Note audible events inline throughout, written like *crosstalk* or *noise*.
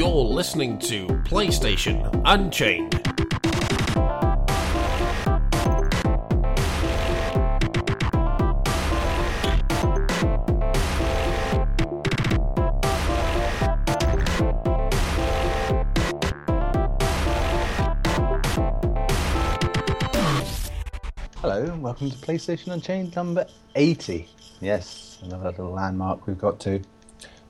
You're listening to PlayStation Unchained. Hello, and welcome to PlayStation Unchained number 80. Yes, another little landmark we've got to.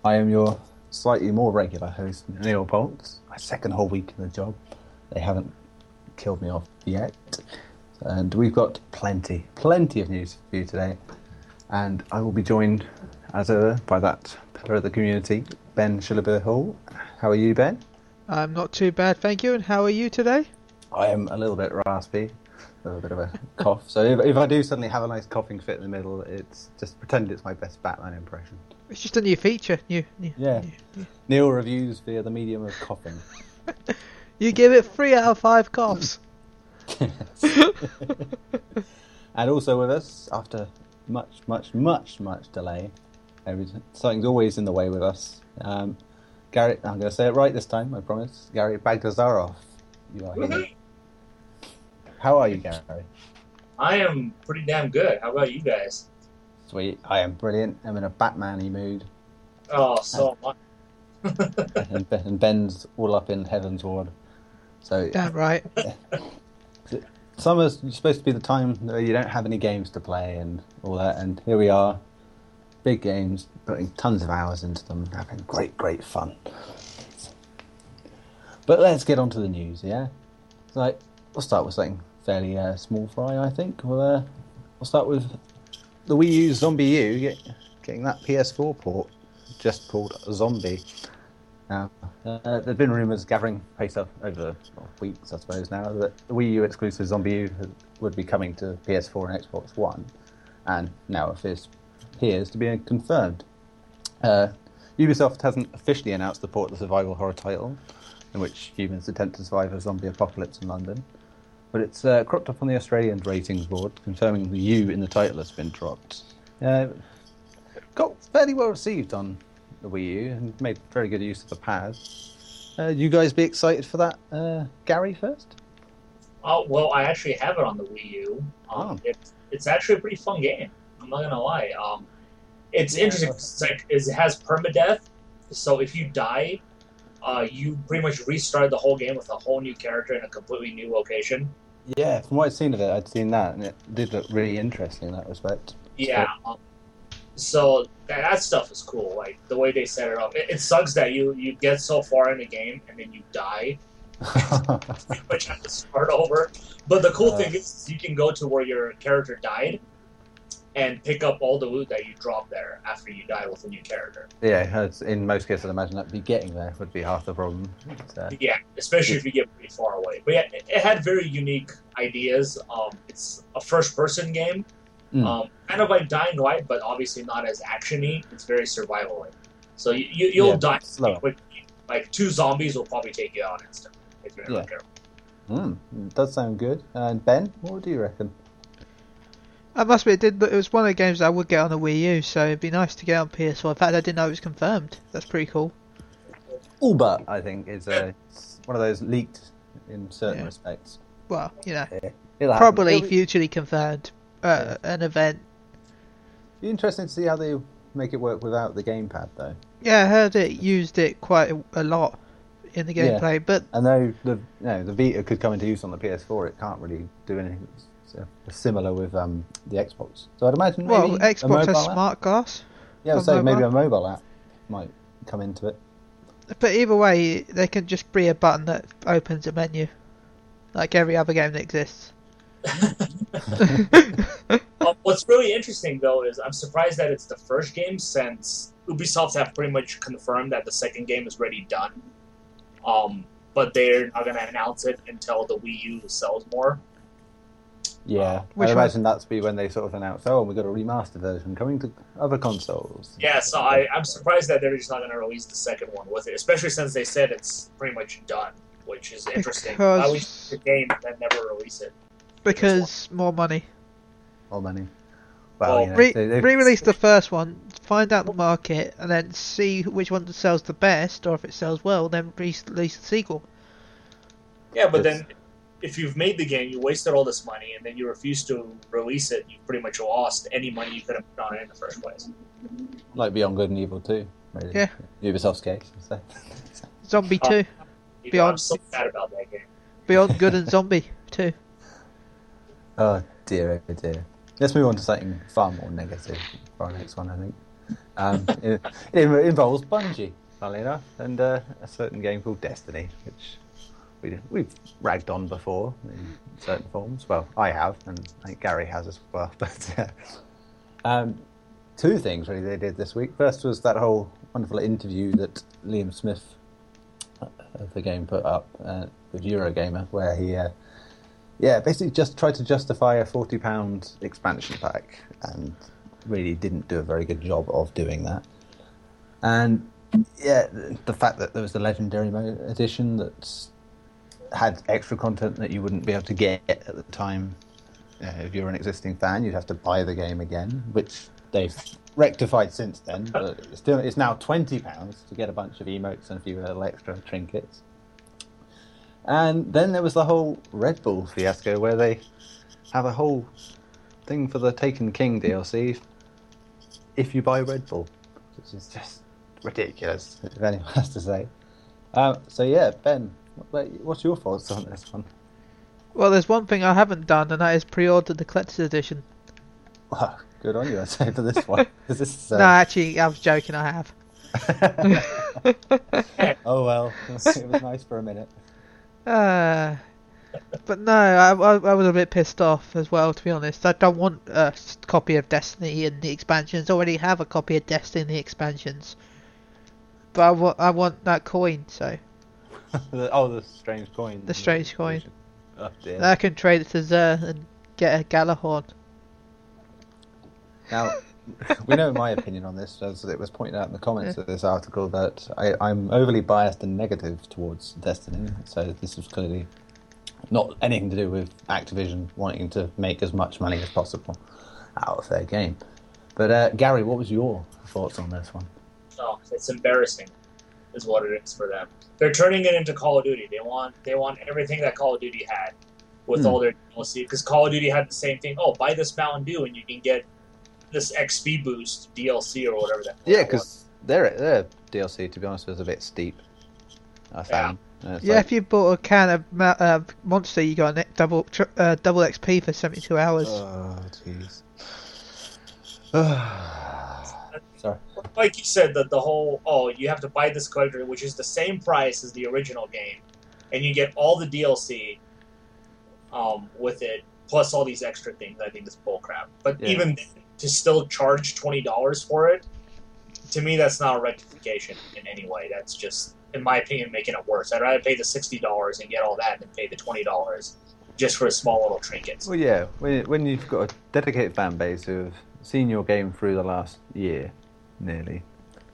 I am your slightly more regular host, Neil Poltz. My second whole week in the job. They haven't killed me off yet. And we've got plenty, plenty of news for you today. And I will be joined, as ever, by that pillar of the community, Ben Shillabur Hall. How are you, Ben? I'm not too bad, thank you. And how are you today? I am a little bit raspy, a bit of a cough. So if, if I do suddenly have a nice coughing fit in the middle, it's just pretend it's my best Batman impression. It's just a new feature. New, new, Yeah. new- Neil reviews via the medium of coughing. *laughs* You give it three out of five coughs. *laughs* and also with us, after much, much, much, much delay, every, something's always in the way with us. Um, Gary, I'm going to say it right this time, I promise. Gary Bagdazarov, you are here. How are you, Gary? I am pretty damn good. How about you guys? Sweet. I am brilliant. I'm in a Batman-y mood. Oh, so much. and, Ben- *laughs* and Ben's all up in Heavensward. So Damn right. *laughs* summer's supposed to be the time where you don't have any games to play and all that, and here we are, big games, putting tons of hours into them, having great, great fun. But let's get on to the news, yeah? Like, we'll start with something fairly uh, small fry, I think. We'll, uh, we'll start with the Wii U ZombiU, get, getting that PS4 port, just called Zombi. Now, uh, there have been rumours gathering pace up over well, weeks, I suppose, now that the Wii U exclusive ZombiU would be coming to PS4 and Xbox One, and now it appears to be confirmed. Uh, Ubisoft hasn't officially announced the port of the survival horror title, in which humans attempt to survive a zombie apocalypse in London, but it's uh, cropped up on the Australian ratings board, confirming the U in the title has been dropped. Uh, got fairly well received on the Wii U and made very good use of the pad. Uh, you guys be excited for that, uh, Gary? First, Oh, well, I actually have it on the Wii U. Um, Oh. it's, it's actually a pretty fun game. I'm not gonna lie. Um, it's interesting. It's like it has permadeath, so if you die, uh, you pretty much restart the whole game with a whole new character in a completely new location. yeah, from what I'd seen of it, I'd seen that, and it did look really interesting in that respect. Yeah. Um, so that, that stuff is cool. Like the way they set it up. It, it sucks that you you get so far in the game and then you die. pretty much have to start over. But the cool Uh. thing is, you can go to where your character died and pick up all the loot that you dropped there after you die with a new character. yeah, it's- in most cases, I'd imagine that be getting there would be half the problem. Uh, Yeah, especially if you get pretty far away. But yeah, it, it had very unique ideas. Um, it's a first-person game, Mm. um, kind of like Dying Light, but obviously not as actiony. It's very survival-y. So you, you you'll Yeah, die quickly. Like two zombies will probably take you out instantly if you're not Yeah. careful. Mm, does sound good. And Ben, what do you reckon? I must be. It did. It was one of the games I would get on the Wii U, so it'd be nice to get on PS4. In fact, I didn't know it was confirmed. That's pretty cool. All but I think is uh, it's one of those leaked in certain Yeah. respects. Well, you know, It'll probably It'll be- futurely confirmed. Uh, an event. Be interesting to see how they make it work without the gamepad, though. Yeah, I heard it used it quite a, a lot in the Yeah. gameplay, but I know the you know, the Vita could come into use on the PS4. It can't really do anything s- similar with um, the Xbox. So I'd imagine maybe well, a Xbox mobile has app? smart glass. Yeah, I'd say maybe a mobile app might come into it. But either way, they can just be a button that opens a menu, like every other game that exists. *laughs* *laughs* Uh, what's really interesting though is I'm surprised that it's the first game since Ubisoft have pretty much confirmed that the second game is already done. Um, but they're not gonna announce it until the Wii U sells more. Yeah, Which I'd one? imagine that's be when they sort of announce, oh, we've got a remastered version coming to other consoles. Yeah, so I, I'm surprised that they're just not gonna release the second one with it, especially since they said it's pretty much done, which is interesting. Because- I wish the game that never release it. Because more money. More money. Well, Well, you know, Re- they- they've- re-release the first one find out the market, and then see which one sells the best, or if it sells well, then release release the sequel. Yeah, but then if you've made the game, you wasted all this money, and then you refuse to release it, you pretty much lost any money you could have put on it in the first place. Like Beyond Good and Evil 2, really. Yeah. Ubisoft's case. So. Zombie Uh, Two, You know, Beyond- I'm so sad about that game. Beyond Good and Zombie Two. *laughs* Oh dear, oh dear. Let's move on to something far more negative for our next one, I think. Um, *laughs* it, it involves Bungie, funnily enough, and uh, a certain game called Destiny, which we, we've ragged on before in certain forms. Well, I have, and I think Gary has as well. *laughs* But uh, um, two things really they did this week. First was that whole wonderful interview that Liam Smith uh, of the game put up uh, with Eurogamer, where he. Uh, yeah, basically just tried to justify a forty pound expansion pack, and really didn't do a very good job of doing that. And yeah, the- fact that there was the legendary edition that had extra content that you wouldn't be able to get at the time. Uh, if you're an existing fan, you'd have to buy the game again, which they've rectified since then. But it's still, it's now twenty pounds to get a bunch of emotes and a few little extra trinkets. And then there was the whole Red Bull fiasco where they have a whole thing for the Taken King DLC if you buy Red Bull, which is just ridiculous, if anyone has to say. Um, so, yeah, Ben, what's your thoughts on this one? Well, there's one thing I haven't done, and that is pre-order the collector's edition. Well, good on you, I'd say, for this one. *laughs* this, uh, No, actually, I was joking. I have. *laughs* oh, well, *laughs* it was nice for a minute. Uh, but no, I, I, I was a bit pissed off as well, to be honest. I don't want a copy of Destiny and the expansions. I already have a copy of Destiny and the expansions. But I wa- I want that coin, so *laughs* The- oh, the strange coin. The strange coin. Oh, dear. I can trade it to Xur and get a Gjallarhorn. Now, *laughs* we know my opinion on this, as it was pointed out in the comments of this article, that I, I'm overly biased and negative towards Destiny. So this is clearly not anything to do with Activision wanting to make as much money as possible out of their game. But uh, Gary, what was your thoughts on this one? Oh, it's embarrassing, is what it is for them. They're turning it into Call of Duty. They want they want everything that Call of Duty had with Hmm. all their DLC. Because Call of Duty had the same thing. Oh, buy this Mountain Dew and you can get this XP boost DLC or whatever that. Yeah, that was. because their their DLC, to be honest, was a bit steep. I found. And it's Yeah, like, if you bought a can of uh, Monster, you got a double tr- uh, double XP for 72 hours. Oh, jeez. *sighs* *sighs* Like you said, that the whole oh you have to buy this collector, which is the same price as the original game, and you get all the DLC um, with it, plus all these extra things. I think is bullcrap. But Yeah. even to still charge twenty dollars for it, to me that's not a rectification in any way. That's just, in my opinion, making it worse. I'd rather pay the sixty dollars and get all that than pay the twenty dollars just for a small little trinket. Well, yeah, when, when you've got a dedicated fan base who have seen your game through the last year, nearly,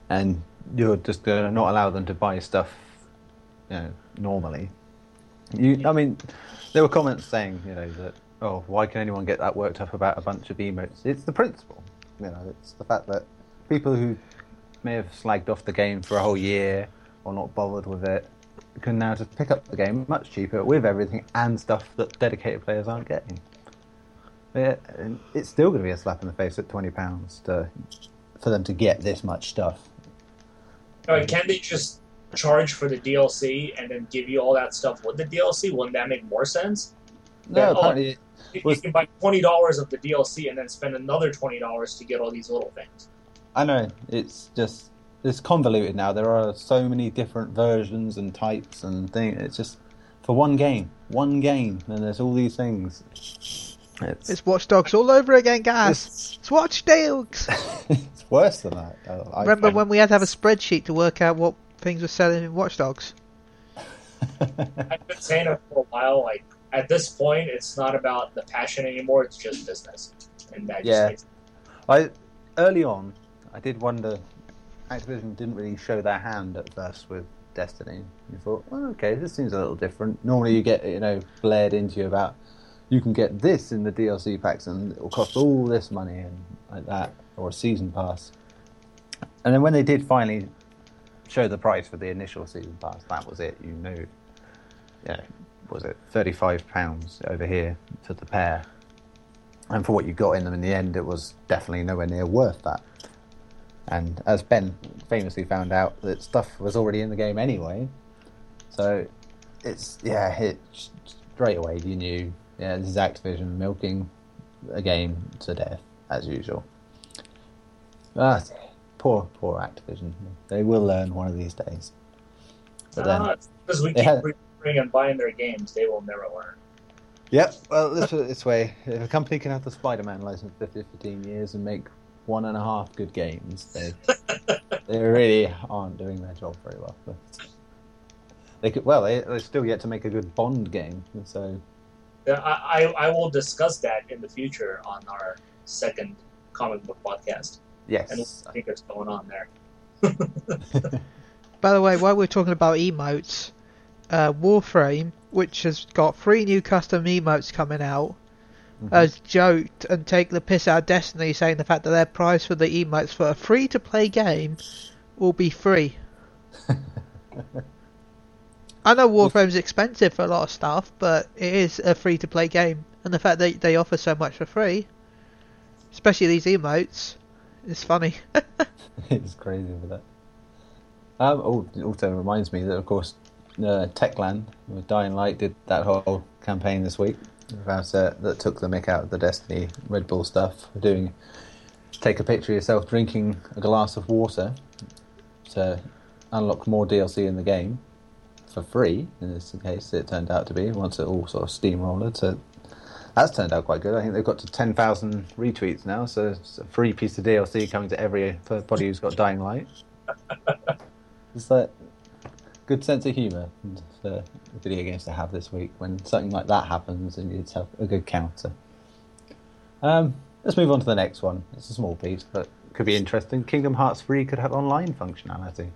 and you're just going to not allow them to buy stuff, you know, normally. You, I mean, there were comments saying, you know, that oh, why can anyone get that worked up about a bunch of emotes? It's the principle, you know, it's the fact that people who may have slagged off the game for a whole year or not bothered with it can now just pick up the game much cheaper with everything and stuff that dedicated players aren't getting. And it's still going to be a slap in the face at twenty pounds to for them to get this much stuff. All right, can they just charge for the DLC and then give you all that stuff with the DLC? Wouldn't that make more sense? No, Yeah, oh, apparently, You can buy twenty dollars of the DLC and then spend another twenty dollars to get all these little things. I know it's just it's convoluted now. There are so many different versions and types and things. It's just for one game, one game, and there's all these things. It's It's Watch Dogs all over again, guys. it's, It's Watch Dogs. *laughs* it's worse than that. I- I Remember find. when we had to have a spreadsheet to work out what things were selling in Watch Dogs? *laughs* I've been saying it for a while. Like at this point, it's not about the passion anymore. It's just business, and that just Yeah. makes I early on, I did wonder. Activision didn't really show their hand at first with Destiny. You thought, oh, okay, this seems a little different. Normally, you get you know blared into you about you can get this in the DLC packs and it will cost all this money and like that, or a season pass. And then when they did finally show the price for the initial season pass, that was it. You knew, yeah, was it thirty-five pounds over here for the pair, and for what you got in them in the end, it was definitely nowhere near worth that. And as Ben famously found out, that stuff was already in the game anyway, so it's yeah, it straight away you knew, yeah, this is Activision milking a game to death as usual. Ah, poor, poor Activision. They will learn one of these days. But then, Uh, because we keep had- bringing and buying their games, they will never learn. Yep. Well, this this way, if a company can have the Spider-Man license for 15 years and make one and a half good games, they *laughs* they really aren't doing their job very well. But they could. Well, they they're still yet to make a good Bond game. So Yeah, I, I, I will discuss that in the future on our second comic book podcast. And yes, I think what's going on there. *laughs* By the way, while we're talking about emotes, uh, Warframe, which has got three new custom emotes coming out, Mhm. has joked and take the piss out of Destiny, saying the fact that their price for the emotes for a free-to-play game will be free. *laughs* I know Warframe's expensive for a lot of stuff, but it is a free-to-play game, and the fact that they offer so much for free, especially these emotes, is funny. *laughs* it's crazy with that. Um, oh, it also reminds me that, of course, uh, Techland with Dying Light did that whole campaign this week about, uh, that took the mick out of the Destiny Red Bull stuff. Doing take a picture of yourself drinking a glass of water to unlock more DLC in the game for free. In this case, it turned out to be once it all sort of steamrolled. So that's turned out quite good. I think they've got to 10,000 retweets now, so it's a free piece of DLC coming to every body who's got Dying Light. *laughs* it's like good sense of humour for video games to have this week when something like that happens and you'd have a good counter. Um, let's move on to the next one. It's a small piece, but could be interesting. Kingdom Hearts 3 could have online functionality.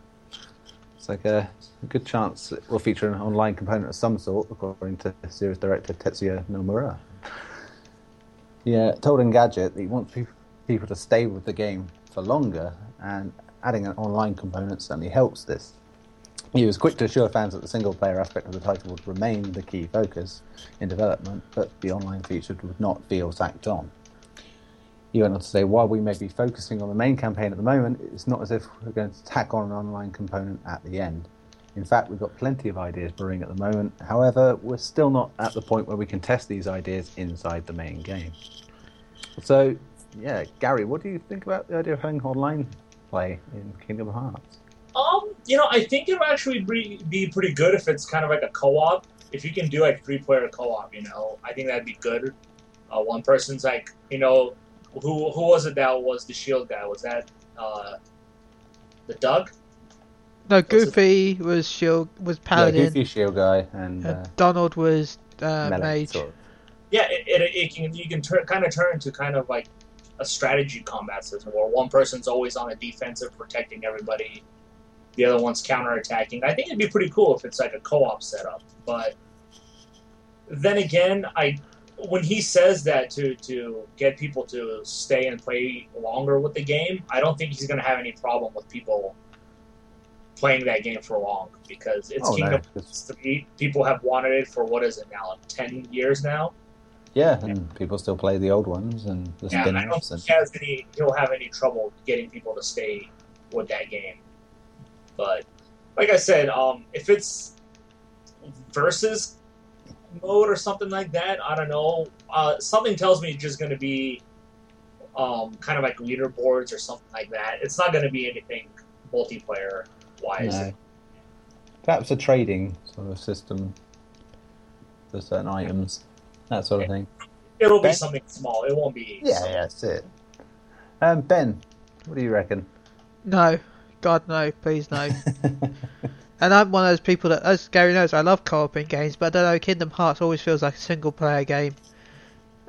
It's like a, a good chance it will feature an online component of some sort, according to series director Tetsuya Nomura. Yeah, told Engadget that he wants people to stay with the game for longer, and adding an online component certainly helps this. He was quick to assure fans that the single player aspect of the title would remain the key focus in development, but the online feature would not feel tacked on. He went on to say, while we may be focusing on the main campaign at the moment, it's not as if we're going to tack on an online component at the end. In fact, we've got plenty of ideas brewing at the moment. However, we're still not at the point where we can test these ideas inside the main game. So, yeah, Gary, what do you think about the idea of having online play in Kingdom Hearts? Um, you know, I think it would actually be, pretty good if it's kind of like a co-op. If you can do like three-player co-op, you know, I think that'd be good. Uh, one person's like, you know, who who was it that was the shield guy? Was that uh, the Doug? No, Goofy was shield was paladin. Yeah. Goofy Shield guy and uh, uh, Donald was uh, melee, mage. sort of. Yeah, it, it, it can you can turn kind of turn into kind of like a strategy combat system where one person's always on the defensive, protecting everybody. The other one's counterattacking. I think it'd be pretty cool if it's like a co-op setup. But then again, I when he says that to to get people to stay and play longer with the game, I don't think he's going to have any problem with people playing that game for long because it's Oh, Kingdom Hearts 3. People have wanted it for what is it now, like ten years now. Yeah, and people still play the old ones and the Yeah, I don't spin-offs. think And, he has any. He'll have any trouble getting people to stay with that game. But like I said, um, if it's versus mode or something like that, I don't know. Uh, something tells me it's just going to be um, kind of like leaderboards or something like that. It's not going to be anything multiplayer wise. no. Perhaps a trading sort of system for certain items, that sort of thing. It'll be something small. It won't be. Yeah, yeah, that's it. Um, ben, what do you reckon? No, God no, please no. *laughs* and I'm one of those people that, as Gary knows, I love co-op in games, but I don't know. Kingdom Hearts always feels like a single-player game.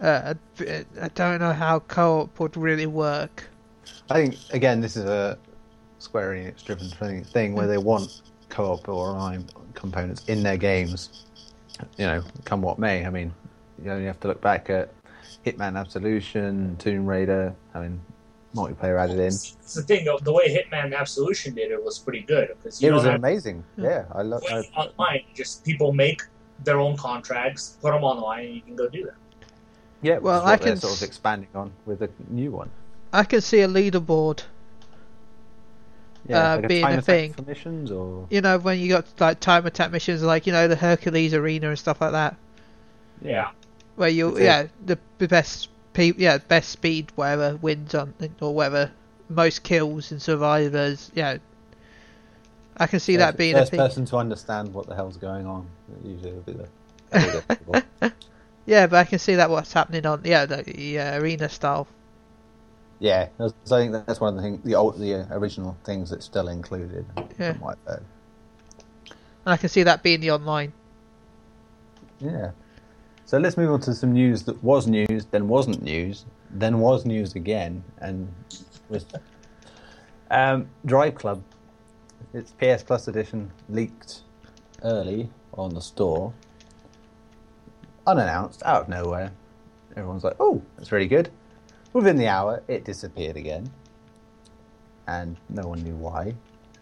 Uh, I, I don't know how co-op would really work. I think again, this is a Square Enix driven thing, thing where they want co-op or online components in their games. You know, come what may. I mean, you only have to look back at Hitman Absolution, Tomb Raider. I mean, multiplayer added in. It's the thing, though, the way Hitman Absolution did it was pretty good because you It was have amazing. Yeah, I love. to wait online. Just people make their own contracts, put them online, and you can go do that. Yeah, Well, well, I what they're can sort s- of expanding on with a new one. I can see a leaderboard. Yeah, Uh, like being a time attack thing. missions or You know, when you got like time attack missions, like you know the Hercules Arena and stuff like that, Yeah. where you That's it. yeah the, the best pe- yeah best speed whatever wins on or whatever most kills and survivors. Yeah, I can see that being a first thing. person to understand what the hell's going on. Usually, will be the. that'll be difficult. Yeah, but I can see that what's happening on yeah the, the uh, arena style. Yeah, that's- I think that's one of the things, the old, the uh, original things that's still included. Yeah. I've. And I can see that being the online. Yeah. So let's move on to some news that was news, then wasn't news, then was news again, and with um, Drive Club. Its PS Plus edition leaked early on the store, unannounced, out of nowhere. Everyone's like, "Oh, that's really good." Within the hour, it disappeared again, and no one knew why.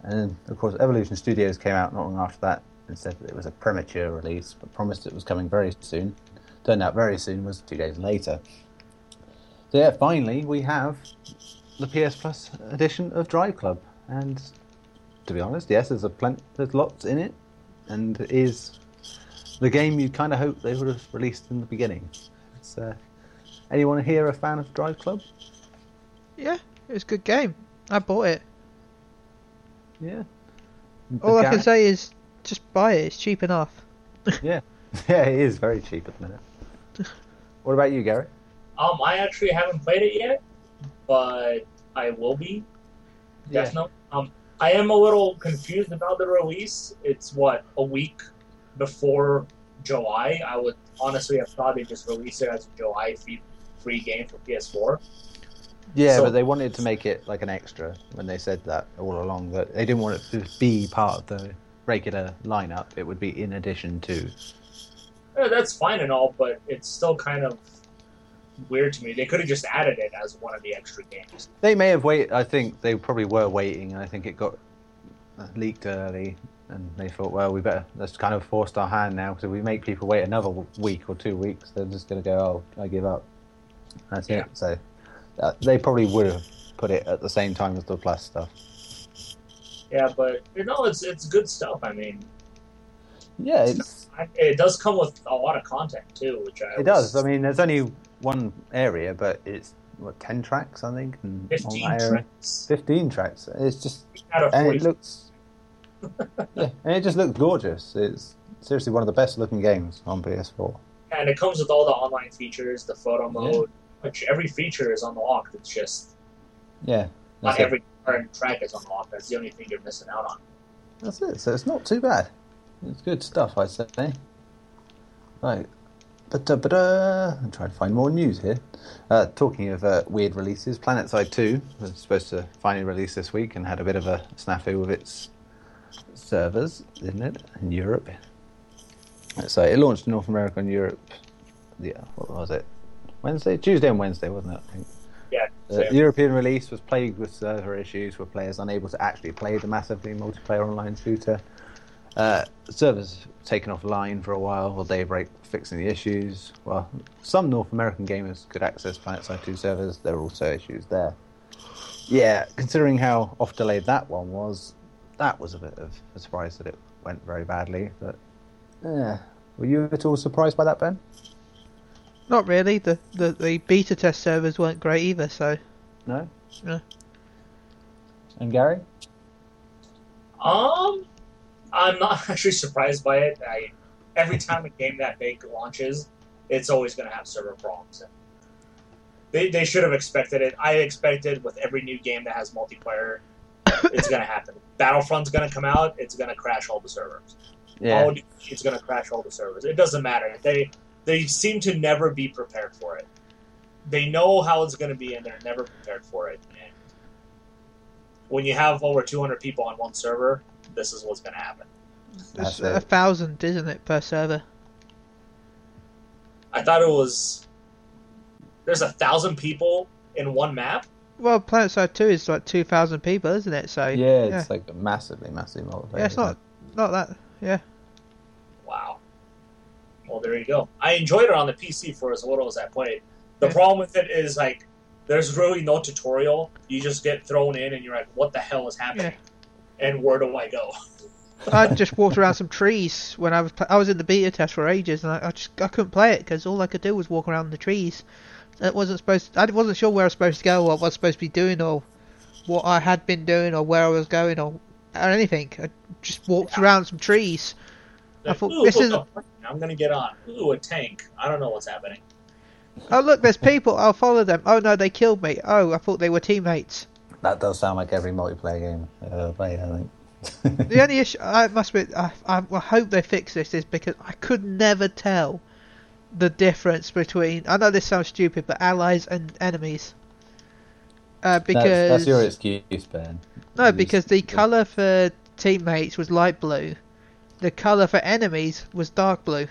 And of course, Evolution Studios came out not long after that and said that it was a premature release, but promised it was coming very soon. Turned out very soon was two days later. So yeah, finally we have the PS Plus edition of Drive Club, and to be honest, yes, there's a plenty, there's lots in it, and it is the game you kind of hope they would have released in the beginning. It's, uh, anyone here a fan of Drive Club? Yeah, it was a good game. I bought it. Yeah. All I can say is just buy it. It's cheap enough. *laughs* Yeah, yeah, it is very cheap at the minute. *laughs* What about you, Gary? Um, I actually haven't played it yet, but I will be. Yeah. Definitely. Um, I am a little confused about the release. It's what a week before July. I would honestly have thought they just released it as a July free, game for PS4. Yeah, So- but they wanted to make it like an extra when they said that all along. That they didn't want it to be part of the regular lineup. It would be in addition to. Uh, that's fine and all, but it's still kind of weird to me. They could have just added it as one of the extra games. They may have waited. I think they probably were waiting, and I think it got leaked early, and they thought, well, we better. Let's kind of forced our hand now. because if we make people wait another week or two weeks. They're just going to go, oh, I give up. That's Yeah. it. So uh, they probably would have put it at the same time as the plus stuff. Yeah, but you know, it's it's good stuff. I mean, Yeah, it's I, it does come with a lot of content too, which I It does. I mean, there's only one area, but it's what ten tracks, I think, fifteen tracks Fifteen tracks. It's just, out and it looks, *laughs* yeah, and it just looks gorgeous. It's seriously one of the best looking games on PS4. and it comes with all the online features, the photo mode, which every feature is unlocked. It's just Yeah, not it. every current track is unlocked. That's the only thing you're missing out on. That's it. So it's not too bad. It's good stuff, I'd say. Right. But, uh, but uh, I'm trying to find more news here. Uh, talking of uh, weird releases, PlanetSide 2 was supposed to finally release this week and had a bit of a snafu with its servers, didn't it, in Europe? So it launched in North America and Europe. Yeah, what was it? Wednesday, Tuesday, and Wednesday, wasn't it? I think. Yeah. The so- European release was plagued with server issues, with players unable to actually play the massively multiplayer online shooter. Uh, servers taken offline for a while while they Daybreak fixing the issues. Well, some North American gamers could access PlanetSide 2 servers. There were also issues there. Yeah, considering how off delayed that one was, that was a bit of a surprise that it went very badly. But yeah, were you at all surprised by that, Ben? Not really. The, the the beta test servers weren't great either. So No. No. And Gary? Um, I'm not *laughs* actually surprised by it. I every time a game that big launches, it's always going to have server problems. They they should have expected it. I expected with every new game that has multiplayer, it's going to happen. Battlefront's going to come out. It's going to crash all the servers. Yeah. All it's going to crash all the servers. It doesn't matter. They they seem to never be prepared for it. They know how it's going to be, and they're never prepared for it. And when you have over 200 people on one server, this is what's going to happen. That's it's a thousand, isn't it, per server? I thought it was there's a thousand people in one map. Well, Planet Side Two is like two thousand people, isn't it? So Yeah, it's like massively, massively multiplayer. yeah, it's not not that. Yeah, Wow. Well, there you go. I enjoyed it on the PC for as little as I played. The Yeah. problem with it is like there's really no tutorial. You just get thrown in and you're like, what the hell is happening? And where do I go? *laughs* I just walked around some trees when I was I was in the beta test for ages, and I, I just I couldn't play it because all I could do was walk around the trees. It wasn't supposed. I wasn't sure where I was supposed to go, or what I was supposed to be doing, or what I had been doing, or where I was going, or, or anything. I just walked around some trees. I thought, this is-. I'm gonna get on. Ooh, a tank. I don't know what's happening. Oh look, there's people. I'll follow them. Oh no, they killed me. Oh, I thought they were teammates. That does sound like every multiplayer game I've ever played, I think. The only *laughs* issue I must be, I, I, I hope they fix this is because I could never tell the difference between. I know this sounds stupid, but allies and enemies. Uh, because that's, that's your excuse, Ben. no, because the color for teammates was light blue, the color for enemies was dark blue.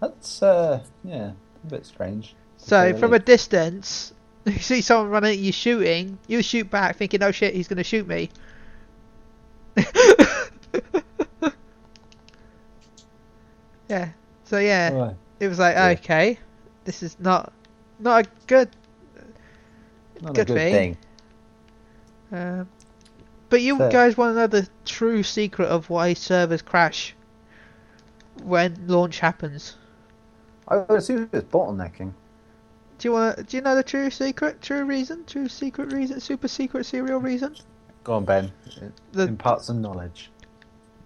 That's, uh, yeah, a bit strange. So from a distance, *laughs* you see someone running at you shooting, you shoot back thinking, "Oh shit, he's gonna shoot me." *laughs* yeah. So yeah, Right. it was like Yeah. okay, this is not not a good. Not Good a good thing. thing. Um, but you Fair. guys want to know the true secret of why servers crash when launch happens? I would assume it's bottlenecking. Do you want? to Do you know the true secret? True reason? True secret reason? Super secret serial reason? Go on, Ben. The- Impart some knowledge.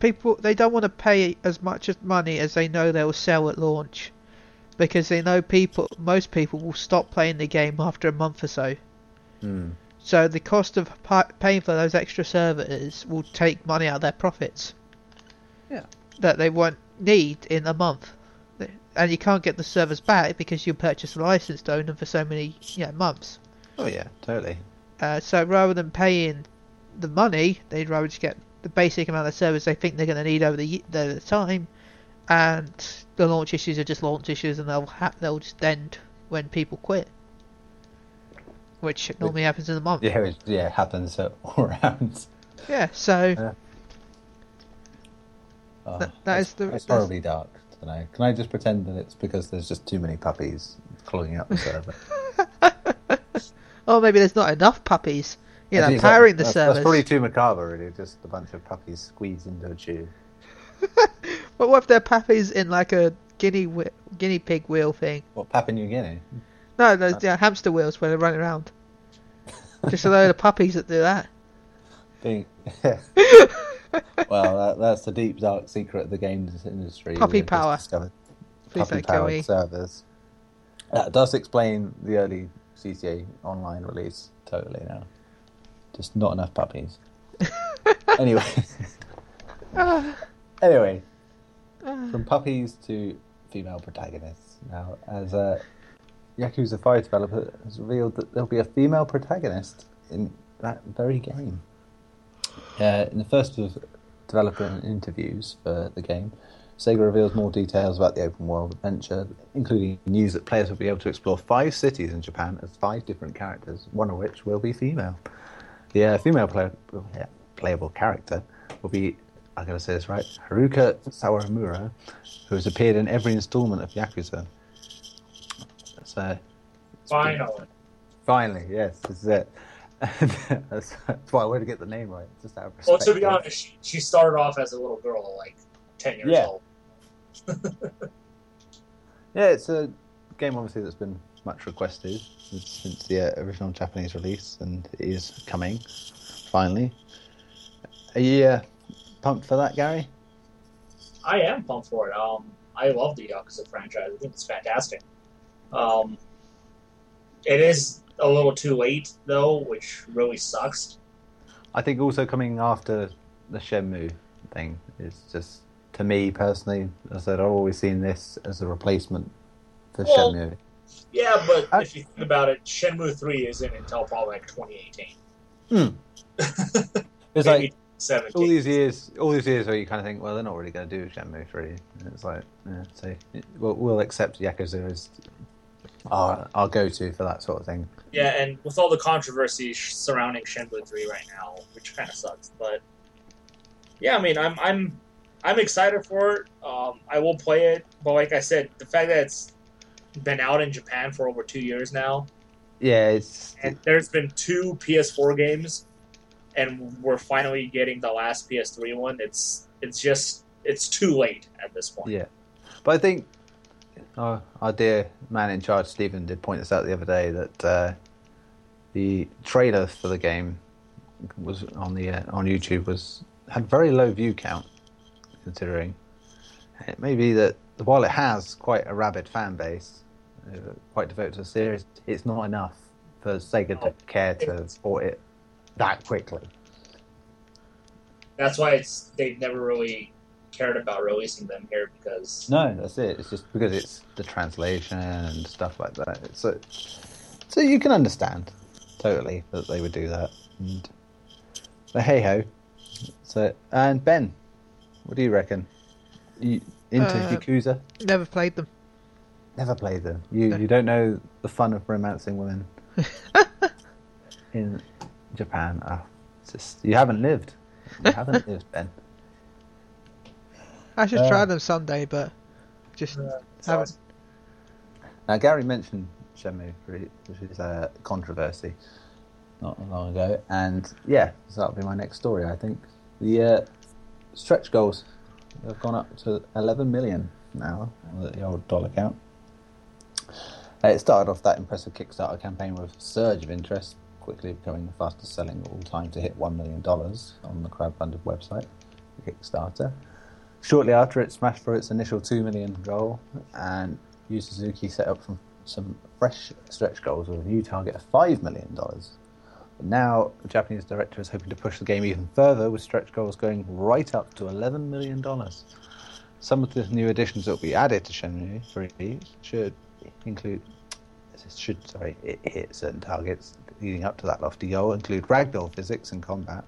people they don't want to pay as much money as they know they'll sell at launch because they know people most people will stop playing the game after a month or so Hmm. So the cost of pa- paying for those extra servers will take money out of their profits. Yeah. that they won't need in a month. And you can't get the servers back because you purchased a license to own them for so many you know, months. Oh, yeah, totally. uh, so rather than paying the money, they'd rather just get the basic amount of servers they think they're going to need over the, the time, and the launch issues are just launch issues, and they'll ha- they'll just end when people quit, which normally happens in the month. Yeah, it, yeah, happens uh, *laughs* all around. Yeah, so Yeah. Oh, That- that is the- It's horribly dark today. Can I just pretend that it's because there's just too many puppies clogging up the *laughs* server? or maybe there's not enough puppies, you know, think it's like- powering the that's, servers. That's probably too macabre, really. Just a bunch of puppies squeezed into a tube. *laughs* But what if they're puppies in like a guinea guinea pig wheel thing? What, Papua New Guinea? No, those yeah, hamster wheels where they're running around. Just a load of puppies that do that. Being... *laughs* well, that, that's the deep, dark secret of the games industry. Puppy power. Discovered. Please Puppy don't kill me. powered servers. That does explain the early CCA online release totally now. Just not enough puppies. *laughs* anyway, Ah, anyway, ah. from puppies to female protagonists. Now, as a Yakuza 5 developer has revealed that there'll be a female protagonist in that very game. Uh, in the first of developer interviews for the game, Sega reveals more details about the open world adventure, including news that players will be able to explore five cities in Japan as five different characters, one of which will be female. The uh, female play- yeah, playable character will be, I'm going to say this right, Haruka Sawamura, who has appeared in every installment of Yakuza. So, it's been- Finally. Finally, yes, this is it. *laughs* that's, that's why I wanted to get the name right. Just out of respect. Well, to be honest, she, she started off as a little girl, like ten years Yeah. old. *laughs* Yeah, it's a game obviously that's been much requested since the uh, original Japanese release, and it is coming finally. Are you uh, pumped for that, Gary? I am pumped for it. Um, I love the Yakuza franchise. I think it's fantastic. Um, it is a little too late though, which really sucks. I think also coming after the Shenmue thing is just, to me personally, I said, I've always seen this as a replacement for Well, Shenmue. Yeah, but I- if you think about it, Shenmue Three isn't until probably like 2018. *laughs* It's Maybe like 17. all these years, all these years where you kind of think, well, they're not really going to do Shenmue three. And it's like, yeah, so we'll, we'll accept Yakuza as our, our go-to for that sort of thing. Yeah, and with all the controversy surrounding Shenmue three right now, which kind of sucks, but yeah, I mean, I'm I'm I'm excited for it. Um, I will play it, but like I said, the fact that it's been out in Japan for over two years now, Yeah, it's and there's been two PS4 games, and we're finally getting the last PS3 one. It's it's just it's too late at this point. yeah. But I think our, our dear man in charge, Stephen, did point this out the other day that uh, the trailer for the game was on the uh, on YouTube was had very low view count, considering it may be that while it has quite a rabid fan base, uh, quite devoted to the series, it's not enough for Sega to care to support it that quickly. That's why it's they've never really cared about releasing them here because No, that's it. It's just because it's the translation and stuff like that. So, so you can understand totally that they would do that. And, but hey ho. So and Ben, what do you reckon? You into Uh, Yakuza? Never played them. Never played them. You you don't know the fun of romancing women *laughs* in Japan. Ah, just you haven't lived. You haven't *laughs* lived, Ben. I should Uh, try them someday, but just uh, haven't. Now, Gary mentioned Shenmue which is a controversy not long ago, and yeah, so that'll be my next story. I think the uh, stretch goals have gone up to 11 million now on the old dollar count. Uh, it started off that impressive Kickstarter campaign with a surge of interest, quickly becoming the fastest selling all time to hit $1 million on the crowdfunded website, Kickstarter. Shortly after, it smashed for its initial 2 million goal, and Yu Suzuki set up from some fresh stretch goals with a new target of $5 million. But now, the Japanese director is hoping to push the game even further, with stretch goals going right up to $11 million. Some of the new additions that will be added to Shenmue 3 should include, should sorry, it hit certain targets leading up to that lofty goal, include ragdoll physics and combat,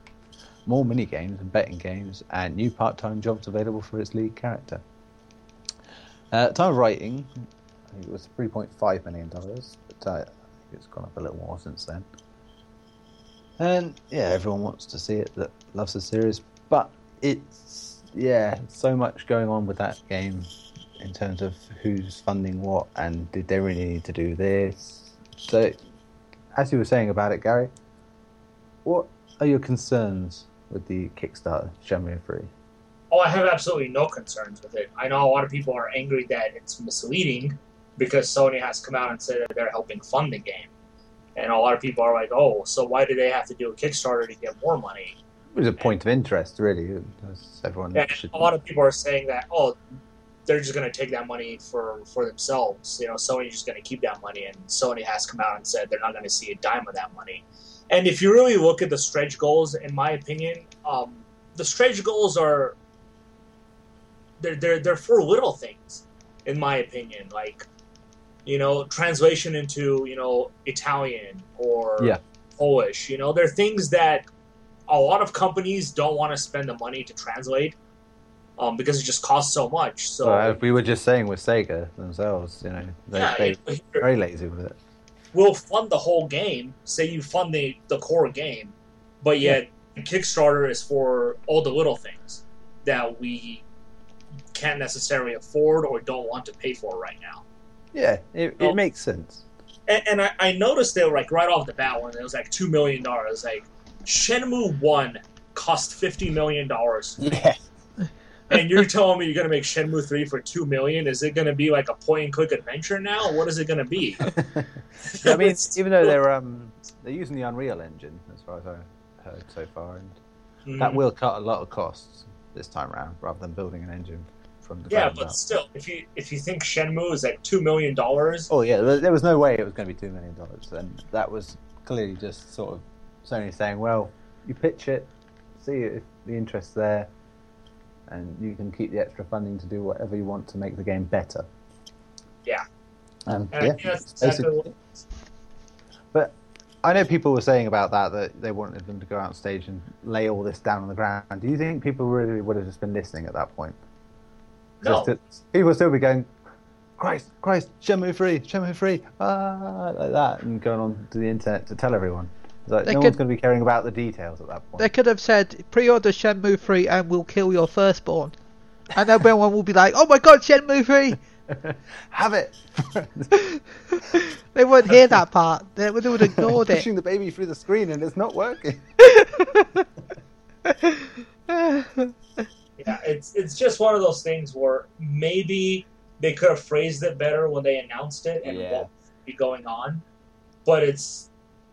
more mini games and betting games, and new part-time jobs available for its lead character. Uh, time of writing, it was $3.5 million, but uh, I think it's gone up a little more since then. And yeah, everyone wants to see it that loves the series, but it's yeah, so much going on with that game in terms of who's funding what and did they really need to do this. So, as you were saying about it, Gary, what are your concerns with the Kickstarter Shenmue 3? Oh, I have absolutely no concerns with it. I know a lot of people are angry that it's misleading because Sony has come out and said that they're helping fund the game. And a lot of people are like, oh, so why do they have to do a Kickstarter to get more money? It was a point of interest, really. Everyone And should. a lot of people are saying that, oh, they're just going to take that money for, for themselves. You know, Sony's just going to keep that money. And Sony has come out and said they're not going to see a dime of that money. And if you really look at the stretch goals, in my opinion, um, the stretch goals are they're they're they're for little things, in my opinion. Like, you know, translation into you know Italian or Yeah. Polish. You know, they're things that a lot of companies don't want to spend the money to translate, um, because it just costs so much. So as we were just saying with Sega themselves, you know, they, yeah, they, it- it- very lazy with it. We'll fund the whole game. Say you fund the the core game, but yet Kickstarter is for all the little things that we can't necessarily afford or don't want to pay for right now. Yeah, it, it makes sense. And, and I, I noticed they were like right off the bat when it was like two million dollars. Like Shenmue One cost fifty million dollars, Yeah. And you're telling me you're gonna make Shenmue Three for two million? Is it gonna be like a point and click adventure now? What is it gonna be? *laughs* I mean, even though they're um they're using the Unreal Engine as far as I heard so far, and that Mhm. will cut a lot of costs this time around, rather than building an engine from the Yeah, but up. still, if you if you think Shenmue is like two million dollars, Oh yeah, there there was no way it was going to be two million dollars, and that was clearly just sort of Sony saying, "Well, you pitch it, see if the interest's there, and you can keep the extra funding to do whatever you want to make the game better." Yeah. Um, and I yeah, think exactly basically- what, I know people were saying about that that they wanted them to go out on stage and lay all this down on the ground. Do you think people really would have just been listening at that point? No. To- people would still be going, Christ, Christ, Shenmue 3, Shenmue free, ah, like that, and going on to the internet to tell everyone. It's like, They no could- one's going to be caring about the details at that point. They could have said pre-order Shenmue 3 and we'll kill your firstborn. And everyone will be like, "Oh my god, Shenmue 3!" *laughs* Have it! *laughs* They wouldn't hear that *laughs* part. They would have ignored it. Pushing the baby through the screen and it's not working. Yeah, it's it's just one of those things where maybe they could have phrased it better when they announced it and Yeah. what would be going on. But it's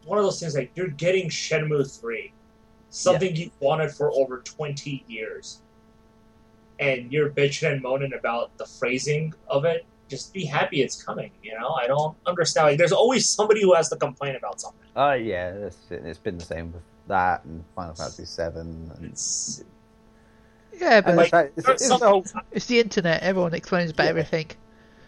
one of those things like you're getting Shenmue three, something you wanted for over twenty years, and you're bitching and moaning about the phrasing of it. Just be happy it's coming. You know, I don't understand. Like, there's always somebody who has to complain about something. Oh, yeah, that's it. it's been the same with that and Final Fantasy 7. And, It's Yeah, but Like, in fact, it's, it's, the whole, it's the internet. Everyone explains about Yeah. everything.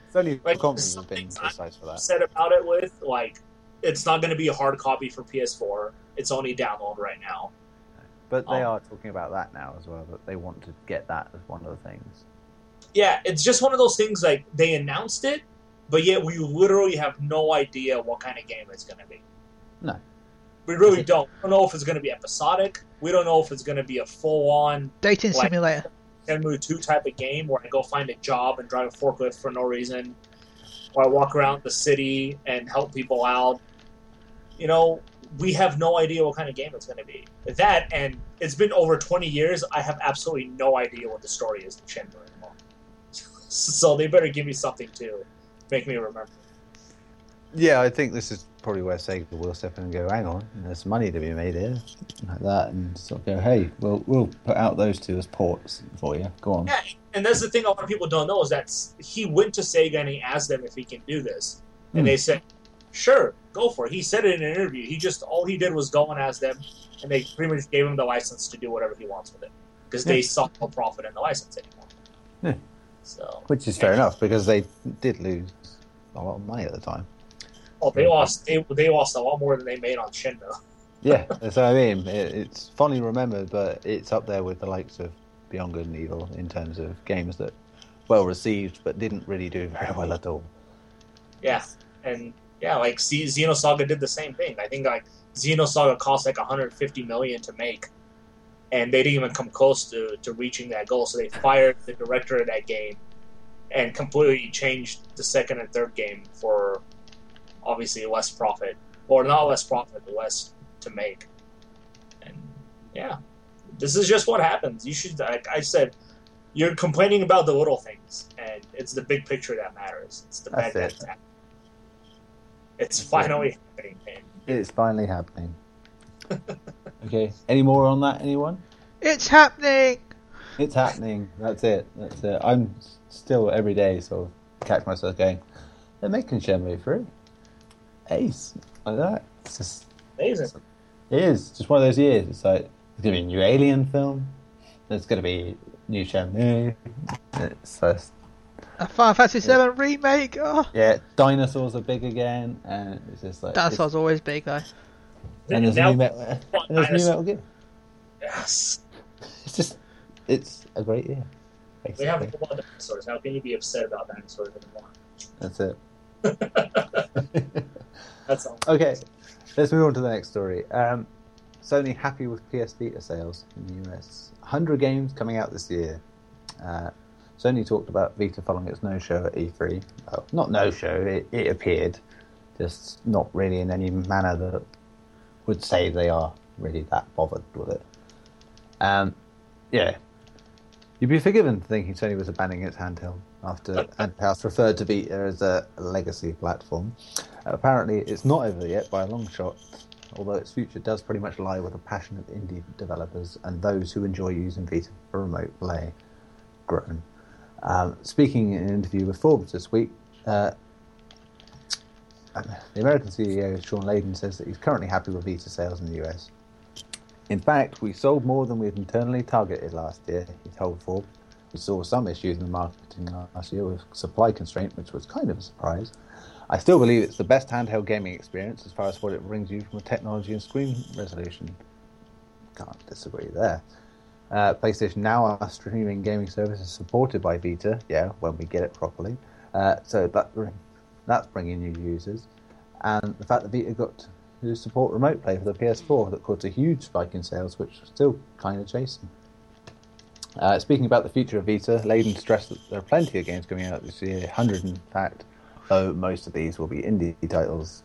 it's only Like, conference there's has been precise for that. said about it with like it's not going to be a hard copy for PS4. It's only download right now. But they Oh. are talking about that now as well, that they want to get that as one of the things. Yeah, it's just one of those things like they announced it, but yet we literally have no idea what kind of game it's going to be. No. We really don't. We don't know if it's going to be episodic. We don't know if it's going to be a full-on Dating Like- simulator. Shenmue 2 type of game where I go find a job and drive a forklift for no reason, or I walk around the city and help people out. You know, we have no idea what kind of game it's going to be. That, and it's been over 20 years, I have absolutely no idea what the story is in Shenmue anymore. *laughs* so they better give me something to make me remember. Yeah, I think this is probably where Sega will step in and go, hang on, there's money to be made here, like that, and sort of go, hey, we'll, we'll put out those two as ports for you. Go on. Yeah, and that's the thing a lot of people don't know is that he went to Sega and he asked them if he can do this, and Hmm. they said, "Sure, go for it." He said it in an interview. He just all he did was go and ask them, and they pretty much gave him the license to do whatever he wants with it because they Yeah. saw no profit in the license anymore. Yeah. So, Which is fair enough because they did lose a lot of money at the time. oh, they lost they, they lost a lot more than they made on Shenmue. *laughs* Yeah, that's what I mean. It, it's fondly remembered, but it's up there with the likes of Beyond Good and Evil in terms of games that well received but didn't really do very well at all. Yeah, and yeah, like Z- Xenosaga did the same thing. I think like Xenosaga cost like 150 million to make, and they didn't even come close to, to reaching that goal. So they fired the director of that game, and completely changed the second and third game for obviously less profit, or not less profit, but less to make. And yeah, this is just what happens. You should, like I said. You're complaining about the little things, and it's the big picture that matters. It's the bad that matters. It's That's it. finally happening. It's finally happening. *laughs* okay, any more on that? Anyone? It's happening. It's happening. That's it. That's it. I'm still every day sort of catch myself going, they're making Shenmue 3. Ace. Like that. It's just, Amazing. it is. Just one of those years. It's like, there's going to be a new Alien film. There's going to be new Shenmue. It's just, A Final Fantasy VII remake. Oh, yeah, dinosaurs are big again. And it's just like. dinosaurs always big though. it's- And there's, Now- new Metal, and *laughs* there's new Metal Gear. Yes. It's just, it's a great year. We have Basically. about dinosaurs. How can you be upset about dinosaurs anymore? That's it. *laughs* That's all. Okay, let's move on to the next story. Um, Sony happy with PS Vita sales in the US. 100 games coming out this year. Uh, Sony talked about Vita following its no-show at E3. Well, not no-show, it, it appeared, just not really in any manner that would say they are really that bothered with it. Um, yeah, you'd be forgiven for thinking Sony was abandoning its handheld after Handhouse referred to Vita as a legacy platform. Apparently, it's not over yet by a long shot, although its future does pretty much lie with the passionate indie developers and those who enjoy using Vita for remote play. Grown. Um, speaking in an interview with Forbes this week, uh, the American CEO Shawn Layden says that he's currently happy with Vita sales in the US. In fact, we sold more than we had internally targeted last year, he told Forbes. We saw some issues in the marketing last year with supply constraint, which was kind of a surprise. I still believe it's the best handheld gaming experience as far as what it brings you from a technology and screen resolution. Can't disagree there. Uh, PlayStation Now, our streaming gaming service, is supported by Vita, yeah, when we get it properly. Uh, so that that's bringing new users, and the fact that Vita got to support remote play for the PS4 that caused a huge spike in sales, which is still kind of chasing. Uh, speaking about the future of Vita, Layden stressed that there are plenty of games coming out this year, 100 in fact, though most of these will be indie titles.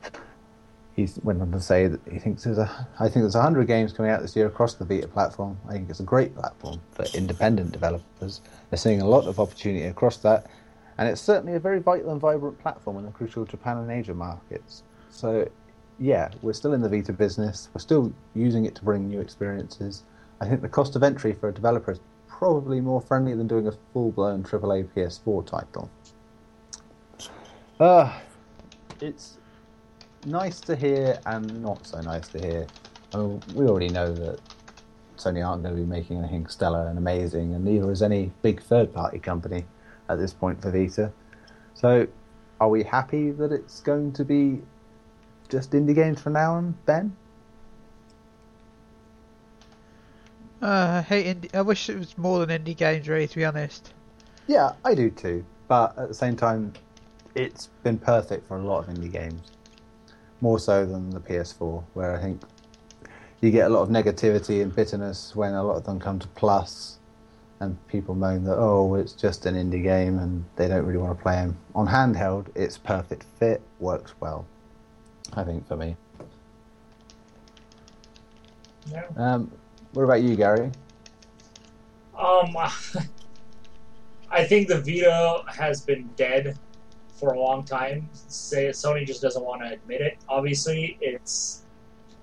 He went on to say that he thinks there's a, I think there's 100 games coming out this year across the Vita platform. I think it's a great platform for independent developers. They're seeing a lot of opportunity across that, and it's certainly a very vital and vibrant platform in the crucial Japan and Asia markets. So, yeah, we're still in the Vita business. We're still using it to bring new experiences. I think the cost of entry for a developer is probably more friendly than doing a full-blown AAA PS4 title. Uh, it's nice to hear and not so nice to hear. I mean, we already know that Sony aren't going to be making anything stellar and amazing, and neither is any big third-party company at this point for Vita. So, are we happy that it's going to be just indie games from now on, Ben? Uh, I hate indie. I wish it was more than indie games, really. To be honest. Yeah, I do too. But at the same time, it's been perfect for a lot of indie games. More so than the PS4, where I think you get a lot of negativity and bitterness when a lot of them come to Plus, and people moan that oh, it's just an indie game and they don't really want to play them. On handheld, it's perfect fit, works well. I think for me. Yeah. Um, what about you, Gary? Um, *laughs* I think the Vita has been dead for a long time. Say Sony just doesn't want to admit it. Obviously, it's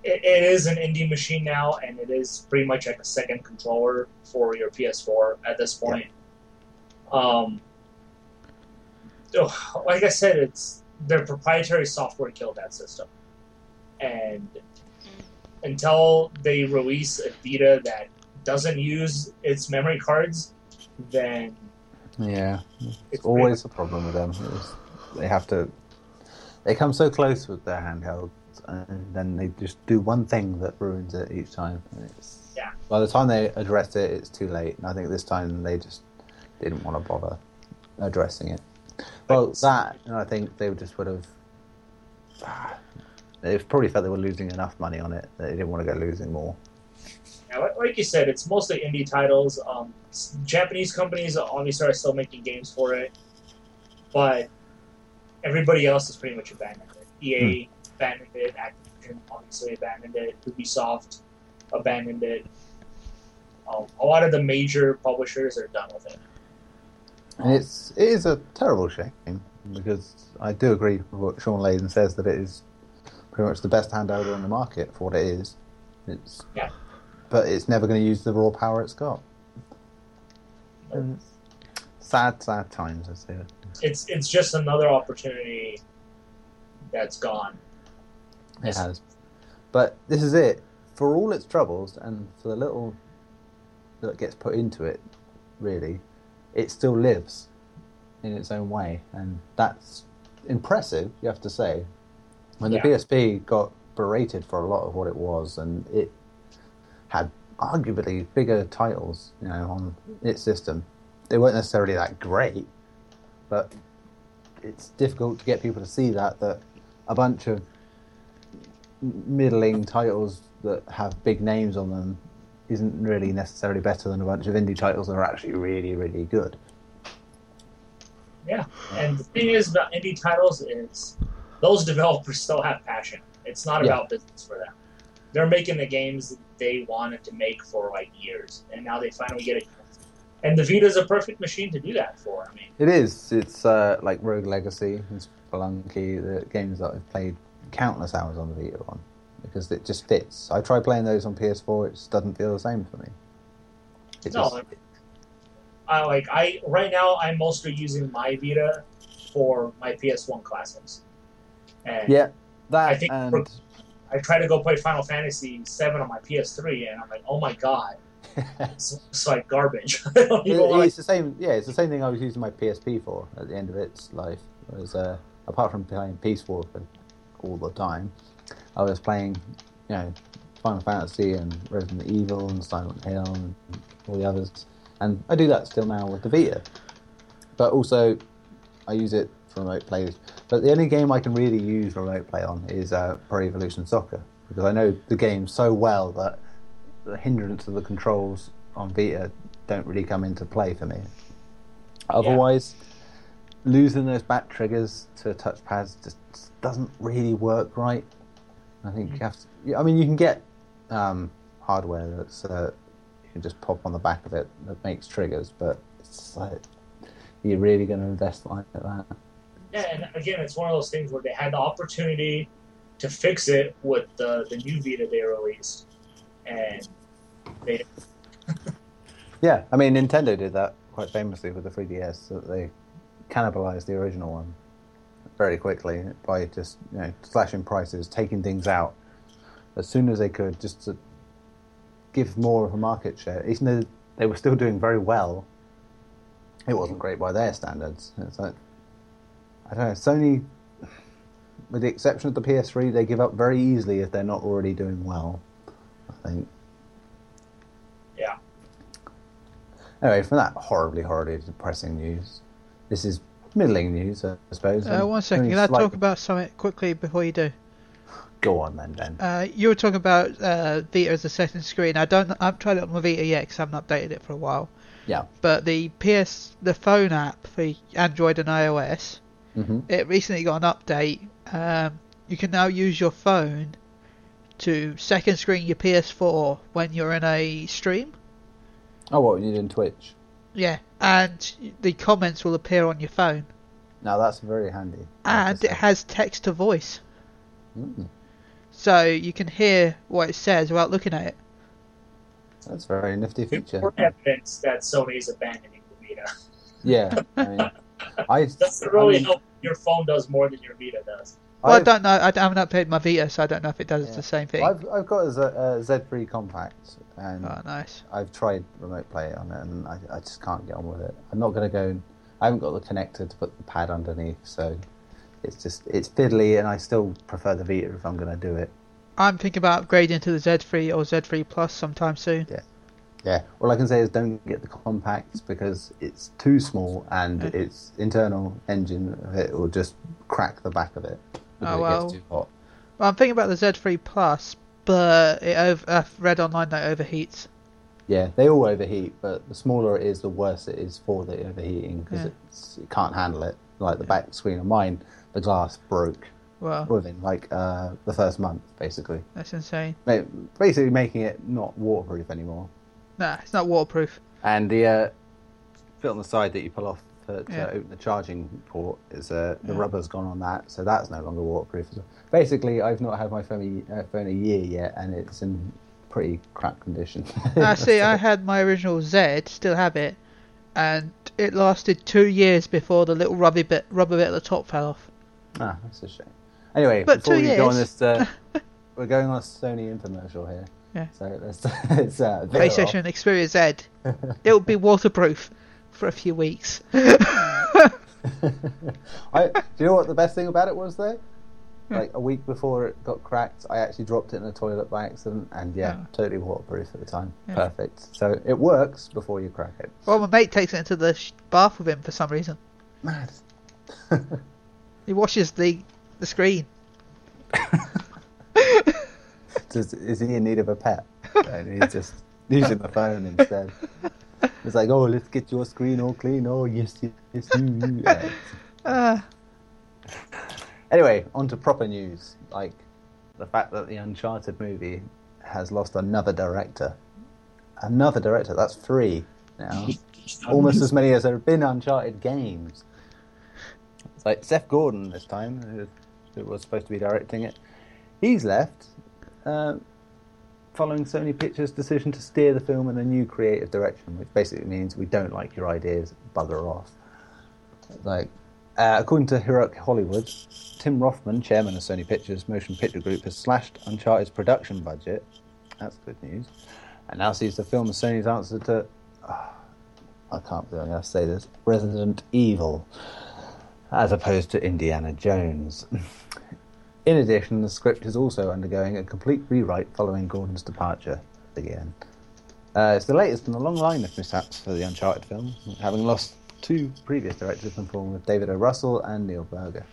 it, it is an indie machine now, and it is pretty much like a second controller for your PS4 at this point. Um, oh, like I said, it's their proprietary software killed that system, and until they release a Vita that doesn't use its memory cards, then Yeah, it's it's always a problem with them. It's, they have to. They come so close with their handhelds, and then they just do one thing that ruins it each time. And It's, Yeah. By the time they address it, it's too late. And I think this time they just didn't want to bother addressing it. Well, that, and I think they just would have. They probably felt they were losing enough money on it that they didn't want to go losing more. Yeah, like- like you said, it's mostly indie titles. Um, Japanese companies obviously are still making games for it, but everybody else has pretty much abandoned it. EA abandoned it. Activision obviously abandoned it. Ubisoft abandoned it. Um, a lot of the major publishers are done with it. And it's it is a terrible shame because I do agree with what Shawn Layden says that it is pretty much the best handheld on the market for what it is. It's Yeah. but it's never going to use the raw power it's got. And sad, sad times, I say. it. It's it's just another opportunity that's gone. It has, but this is it. For all its troubles and for the little that gets put into it, really, it still lives in its own way, and that's impressive. You have to say. When the Yeah. PSP got berated for a lot of what it was, and it had arguably bigger titles, you know, on its system. They weren't necessarily that great, but it's difficult to get people to see that that a bunch of middling titles that have big names on them isn't really necessarily better than a bunch of indie titles that are actually really, really good. Yeah, and the thing is about indie titles is those developers still have passion. It's not Yeah. about business for them. They're making the games they wanted to make for like years, and now they finally get it. And the Vita is a perfect machine to do that for. I mean, It is. It's uh, like Rogue Legacy and Spelunky, the games that I've played countless hours on the Vita on because it just fits. I try playing those on PS4, it just doesn't feel the same for me. It No, just, I like I right now I'm mostly using my Vita for my PS1 classics. And yeah, that I think and I try to go play Final Fantasy VII on my PS3, and I'm like, oh my god, it's, *laughs* it's like garbage. *laughs* It- it's the same. Yeah, it's the same thing I was using my PSP for at the end of its life. Was uh, apart from playing Peace Walker all the time, I was playing, you know, Final Fantasy and Resident Evil and Silent Hill and all the others, and I do that still now with the Vita. But also, I use it for remote play. But the only game I can really use remote play on is uh, Pro Evolution Soccer because I know the game so well that the hindrance of the controls on Vita don't really come into play for me. Otherwise, losing those back triggers to touchpads just doesn't really work right. I think you have to. I mean, you can get um, hardware that's uh, you can just pop on the back of it that makes triggers, but it's like you're really going to invest like that. Yeah, and again, it's one of those things where they had the opportunity to fix it with the, the new Vita they released, and they *laughs* Yeah, I mean, Nintendo did that quite famously with the 3DS, so that they cannibalized the original one very quickly by just you know slashing prices, taking things out as soon as they could, just to give more of a market share. Even though they were still doing very well, it wasn't great by their standards. It's like I don't know, Sony, with the exception of the PS3, they give up very easily if they're not already doing well. I think. yeah. Anyway, from that horribly, horribly depressing news, this is middling news, I suppose. Uh, one second, only can I slight- talk about something quickly before you do? Go on then, Ben. Uh, you were talking about uh, Vita as a second screen. I don't. I've tried it on my Vita yet because I haven't updated it for a while. Yeah. But the PS, the phone app for Android and iOS, hmm it recently got an update. Um, you can now use your phone to second screen your PS4 when you're in a stream. Oh, what you did in Twitch? Yeah, and the comments will appear on your phone, Now that's very handy. And it has text to voice, Mm, so you can hear what it says without looking at it. that's a very nifty feature. More evidence that Sony is abandoning the Vita. Yeah, I mean, *laughs* I Doesn't really I mean, help. Your phone does more than your Vita does. Well, I I've- don't know. I haven't updated my Vita, so I don't know if it does Yeah. the same thing. I've I've got a, Z, a Z3 compact, and Oh, nice. I've tried remote play on it, and I, I just can't get on with it. I'm not going to go. and- I haven't got the connector to put the pad underneath, so it's just it's fiddly, and I still prefer the Vita if I'm going to do it. I'm thinking about upgrading to the Z3 or Z3 Plus sometime soon. Yeah, Yeah, all I can say is don't get the compact because it's too small, and its internal engine it will just crack the back of it Oh, it well. gets too hot. Well, I'm thinking about the Z3 Plus, but it over, I've read online that it overheats. Yeah, they all overheat, but the smaller it is, the worse it is for the overheating because Yeah. it can't handle it. Like the back screen of mine, the glass broke Well, within like uh, the first month, basically. that's insane. Basically, making it not waterproof anymore. Nah, it's not waterproof. And the uh, bit on the side that you pull off to, to Yeah. open the charging port is uh, the Yeah. rubber's gone on that, so that's no longer waterproof. as. Basically, I've not had my phone a, uh, phone a year yet, and it's in pretty crap condition. I *laughs* see, So- I had my original Z, still have it, and it lasted two years before the little rubber bit, rubber bit at the top fell off. Ah, that's a shame. Anyway, But before two we go on years. this, uh, *laughs* we're going on a Sony infomercial here. Yeah. So let's, *laughs* it's uh. PlayStation Xperia Z. It'll be waterproof for a few weeks. *laughs* *laughs* I, do you know what the best thing about it was though? Yeah. Like a week before it got cracked, I actually dropped it in the toilet by accident, and yeah, Yeah. totally waterproof at the time. Yeah. Perfect. So it works before you crack it. well, my mate takes it into the bath with him for some reason. Mad. *laughs* He washes the the screen. Does, is he in need of a pet? and he's just using the phone instead. It's like, oh, let's get your screen all clean. Oh, yes, yes, yes. you. Uh, *laughs* Anyway, on to proper news, like the fact that the Uncharted movie has lost another director. Another director, that's three now. *laughs* Almost as many as there have been Uncharted games. It's like Seth Gordon this time, who, who was supposed to be directing it. He's left, uh, following Sony Pictures' decision to steer the film in a new creative direction, which basically means we don't like your ideas, bugger off. Like, uh, according to Heroic Hollywood, Tom Rothman, chairman of Sony Pictures Motion Picture Group, has slashed Uncharted's production budget. That's good news. And now sees the film as Sony's answer to. ah, I can't believe I'm going to say this Resident Evil, as opposed to Indiana Jones. *laughs* In addition, the script is also undergoing a complete rewrite following Gordon's departure again. Uh, it's the latest in a long line of mishaps for the Uncharted film, having lost two previous directors in the form of David O. Russell and Neil Burger.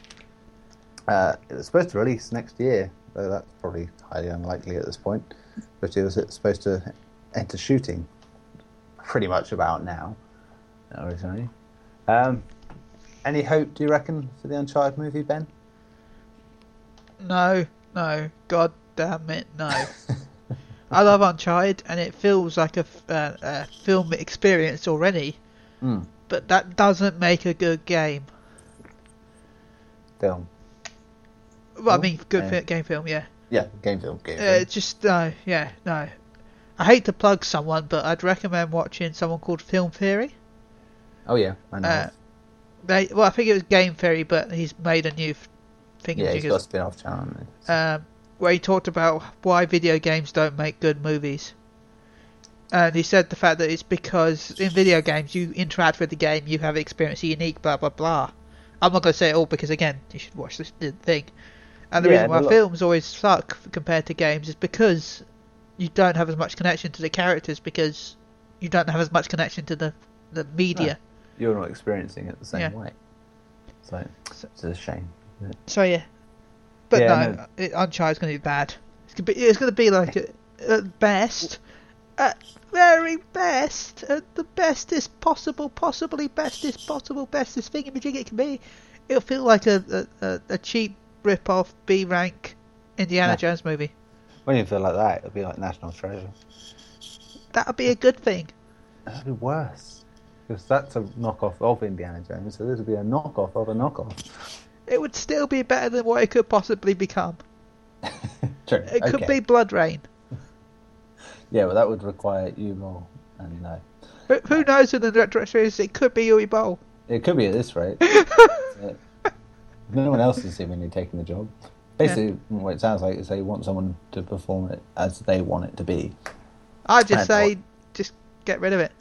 Uh, it was supposed to release next year, though that's probably highly unlikely at this point. But it was supposed to enter shooting pretty much about now, originally. Um, any hope, do you reckon, for the Uncharted movie, Ben? No, no, god damn it, no. I love Uncharted, and it feels like a, uh, a film experience already, Hmm. but that doesn't make a good game. Film. Well, I mean, good yeah. fi- game film, yeah. Yeah, game film. Game Uh, film. just no, yeah, no. I hate to plug someone, but I'd recommend watching someone called Film Theory. Oh yeah, I know. Uh, they, well, I think it was Game Theory, but he's made a new yeah, he's got a spin-off channel. um, where he talked about why video games don't make good movies. And he said the fact that it's because in video games you interact with the game, you have experience unique, blah blah blah. I'm not going to say it all because again, you should watch this thing. And the Yeah, reason why films always suck compared to games is because you don't have as much connection to the characters because you don't have as much connection to the the media. You're not experiencing it the same Yeah. way. So it's a shame. So yeah, but Yeah, no, no. It, Uncharted's going to be bad. It's going to be, it's going to be like at best, at very best, at the bestest possible, possibly bestest possible, bestest thing in it can be. It'll feel like a a, a, a cheap rip-off B rank Indiana Yeah. Jones movie. When you feel like that, it'll be like National Treasure. That would be a good thing. That'd be worse. Because that's a knockoff of Indiana Jones, so this would be a knockoff of a knockoff. It would still be better than what it could possibly become. *laughs* True. It could okay. be Blood Rain. *laughs* Yeah, well, that would require you more. And no. Who, who knows who the director is? It could be Uwe Boll. It could be at this rate. *laughs* No one else is seemingly taking the job. Basically, what it sounds like is they want someone to perform it as they want it to be. I'd just And say, what- just get rid of it.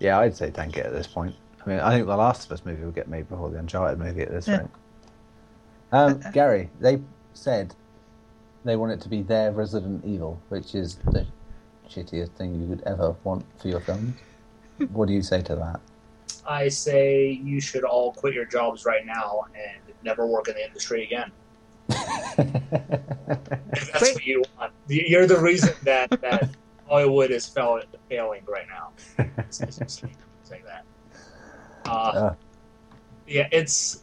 Yeah, I'd say tank it at this point. I mean, I think the Last of Us movie will get made before the Uncharted movie at this Yeah. rate. Um, Gary, they said they want it to be their Resident Evil, which is the shittiest thing you could ever want for your films. *laughs* what do you say to that? I say you should all quit your jobs right now and never work in the industry again. *laughs* If that's what you want. You're the reason that, that *laughs* Hollywood is failing right now. It's- it's just saying that. Uh, Uh. yeah, it's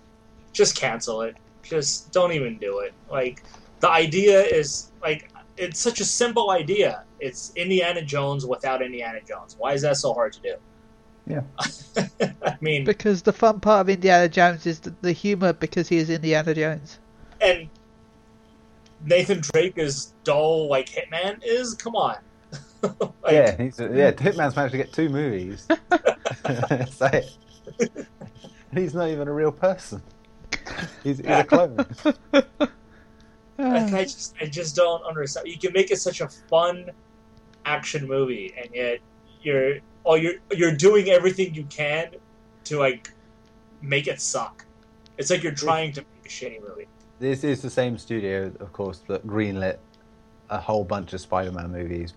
just cancel it. Just don't even do it. Like the idea is like it's such a simple idea. It's Indiana Jones without Indiana Jones. Why is that so hard to do? Yeah. *laughs* I mean, Because the fun part of Indiana Jones is the, the humor because he is Indiana Jones. and Nathan Drake is dull like Hitman is. Come on. *laughs* Like, yeah, he's, yeah. Hitman's managed to get two movies. *laughs* Say it. *laughs* He's not even a real person. He's, he's a clone. *laughs* Like, I just, I just don't understand. You can make it such a fun action movie, and yet you're, oh, you're, you're doing everything you can to like make it suck. It's like you're trying to make a shitty movie. This is the same studio, of course, that greenlit a whole bunch of Spider-Man movies,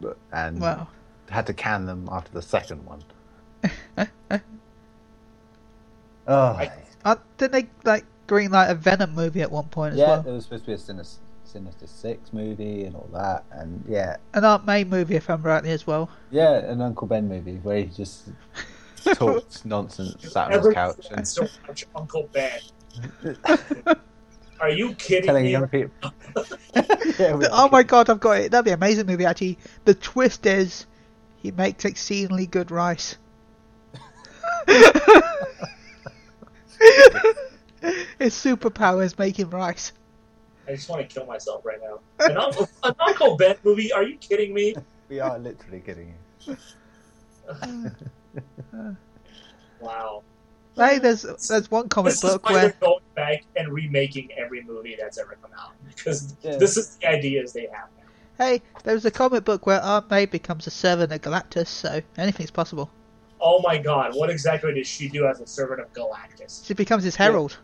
but- and Well, had to can them after the second one. *laughs* oh, I- uh, didn't they like greenlight a Venom movie at one point as yeah, well? there was supposed to be a Sinister, Sinister Six movie and all that, and yeah, An Aunt May movie, if I'm right, as well. yeah, an Uncle Ben movie where he just *laughs* talked nonsense, sat on his couch, and wants to watch Uncle Ben. *laughs* Are you kidding telling me? young people. *laughs* yeah, we Oh are my god, I've got it. That'd be an amazing movie, actually. The twist is he makes exceedingly good rice. *laughs* His superpower is making rice. I just want to kill myself right now. An Uncle, an Uncle Ben movie? Are you kidding me? *laughs* We are literally kidding you. *laughs* Wow. Hey, there's there's one comic This is book why where they're going back and remaking every movie that's ever come out because Yeah. this is the ideas they have. now. hey, there was a comic book where Aunt May becomes a servant of Galactus, so anything's possible. Oh my god, what exactly does she do as a servant of Galactus? She becomes his herald.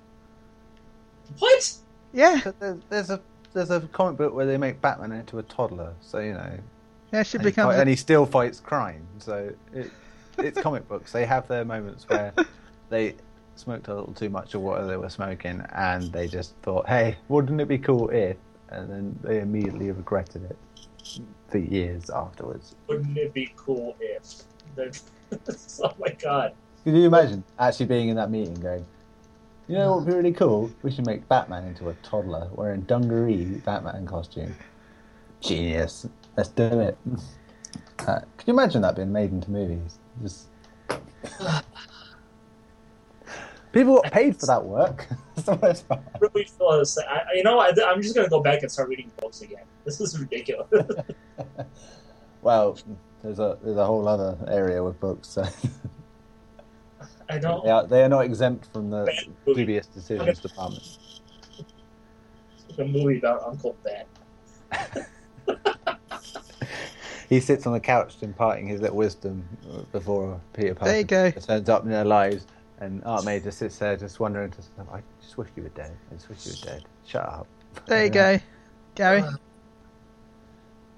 What? Yeah, there's, there's a there's a comic book where they make Batman into a toddler, so you know, yeah, she and he, becomes. and he still fights crime. So it, it's comic books. They have their moments where they smoked a little too much of what they were smoking, and they just thought, "Hey, wouldn't it be cool if?" And then they immediately regretted it for years afterwards. Wouldn't it be cool if? They're- *laughs* oh my god. Could you imagine actually being in that meeting, going, "You know what would be really cool? We should make Batman into a toddler wearing dungaree Batman costume. Genius. Let's do it." *laughs* Uh, could you imagine that being made into movies? Just *sighs* people got paid for that work. *laughs* That's the worst part. Really feel the same. I, I- you know, I, I'm just gonna go back and start reading books again. This is ridiculous. Well, there's a there's a whole other area with books. So I don't. they, are, they are not exempt from the dubious decisions *laughs* department. It's a movie about Uncle Ben. *laughs* He sits on the couch imparting his little wisdom before Peter Parker There you go. turns up in their lives, and Aunt May just sits there just wondering to herself, I just wish you were dead. I just wish you were dead. Shut up. There you *laughs* go, Gary. Uh,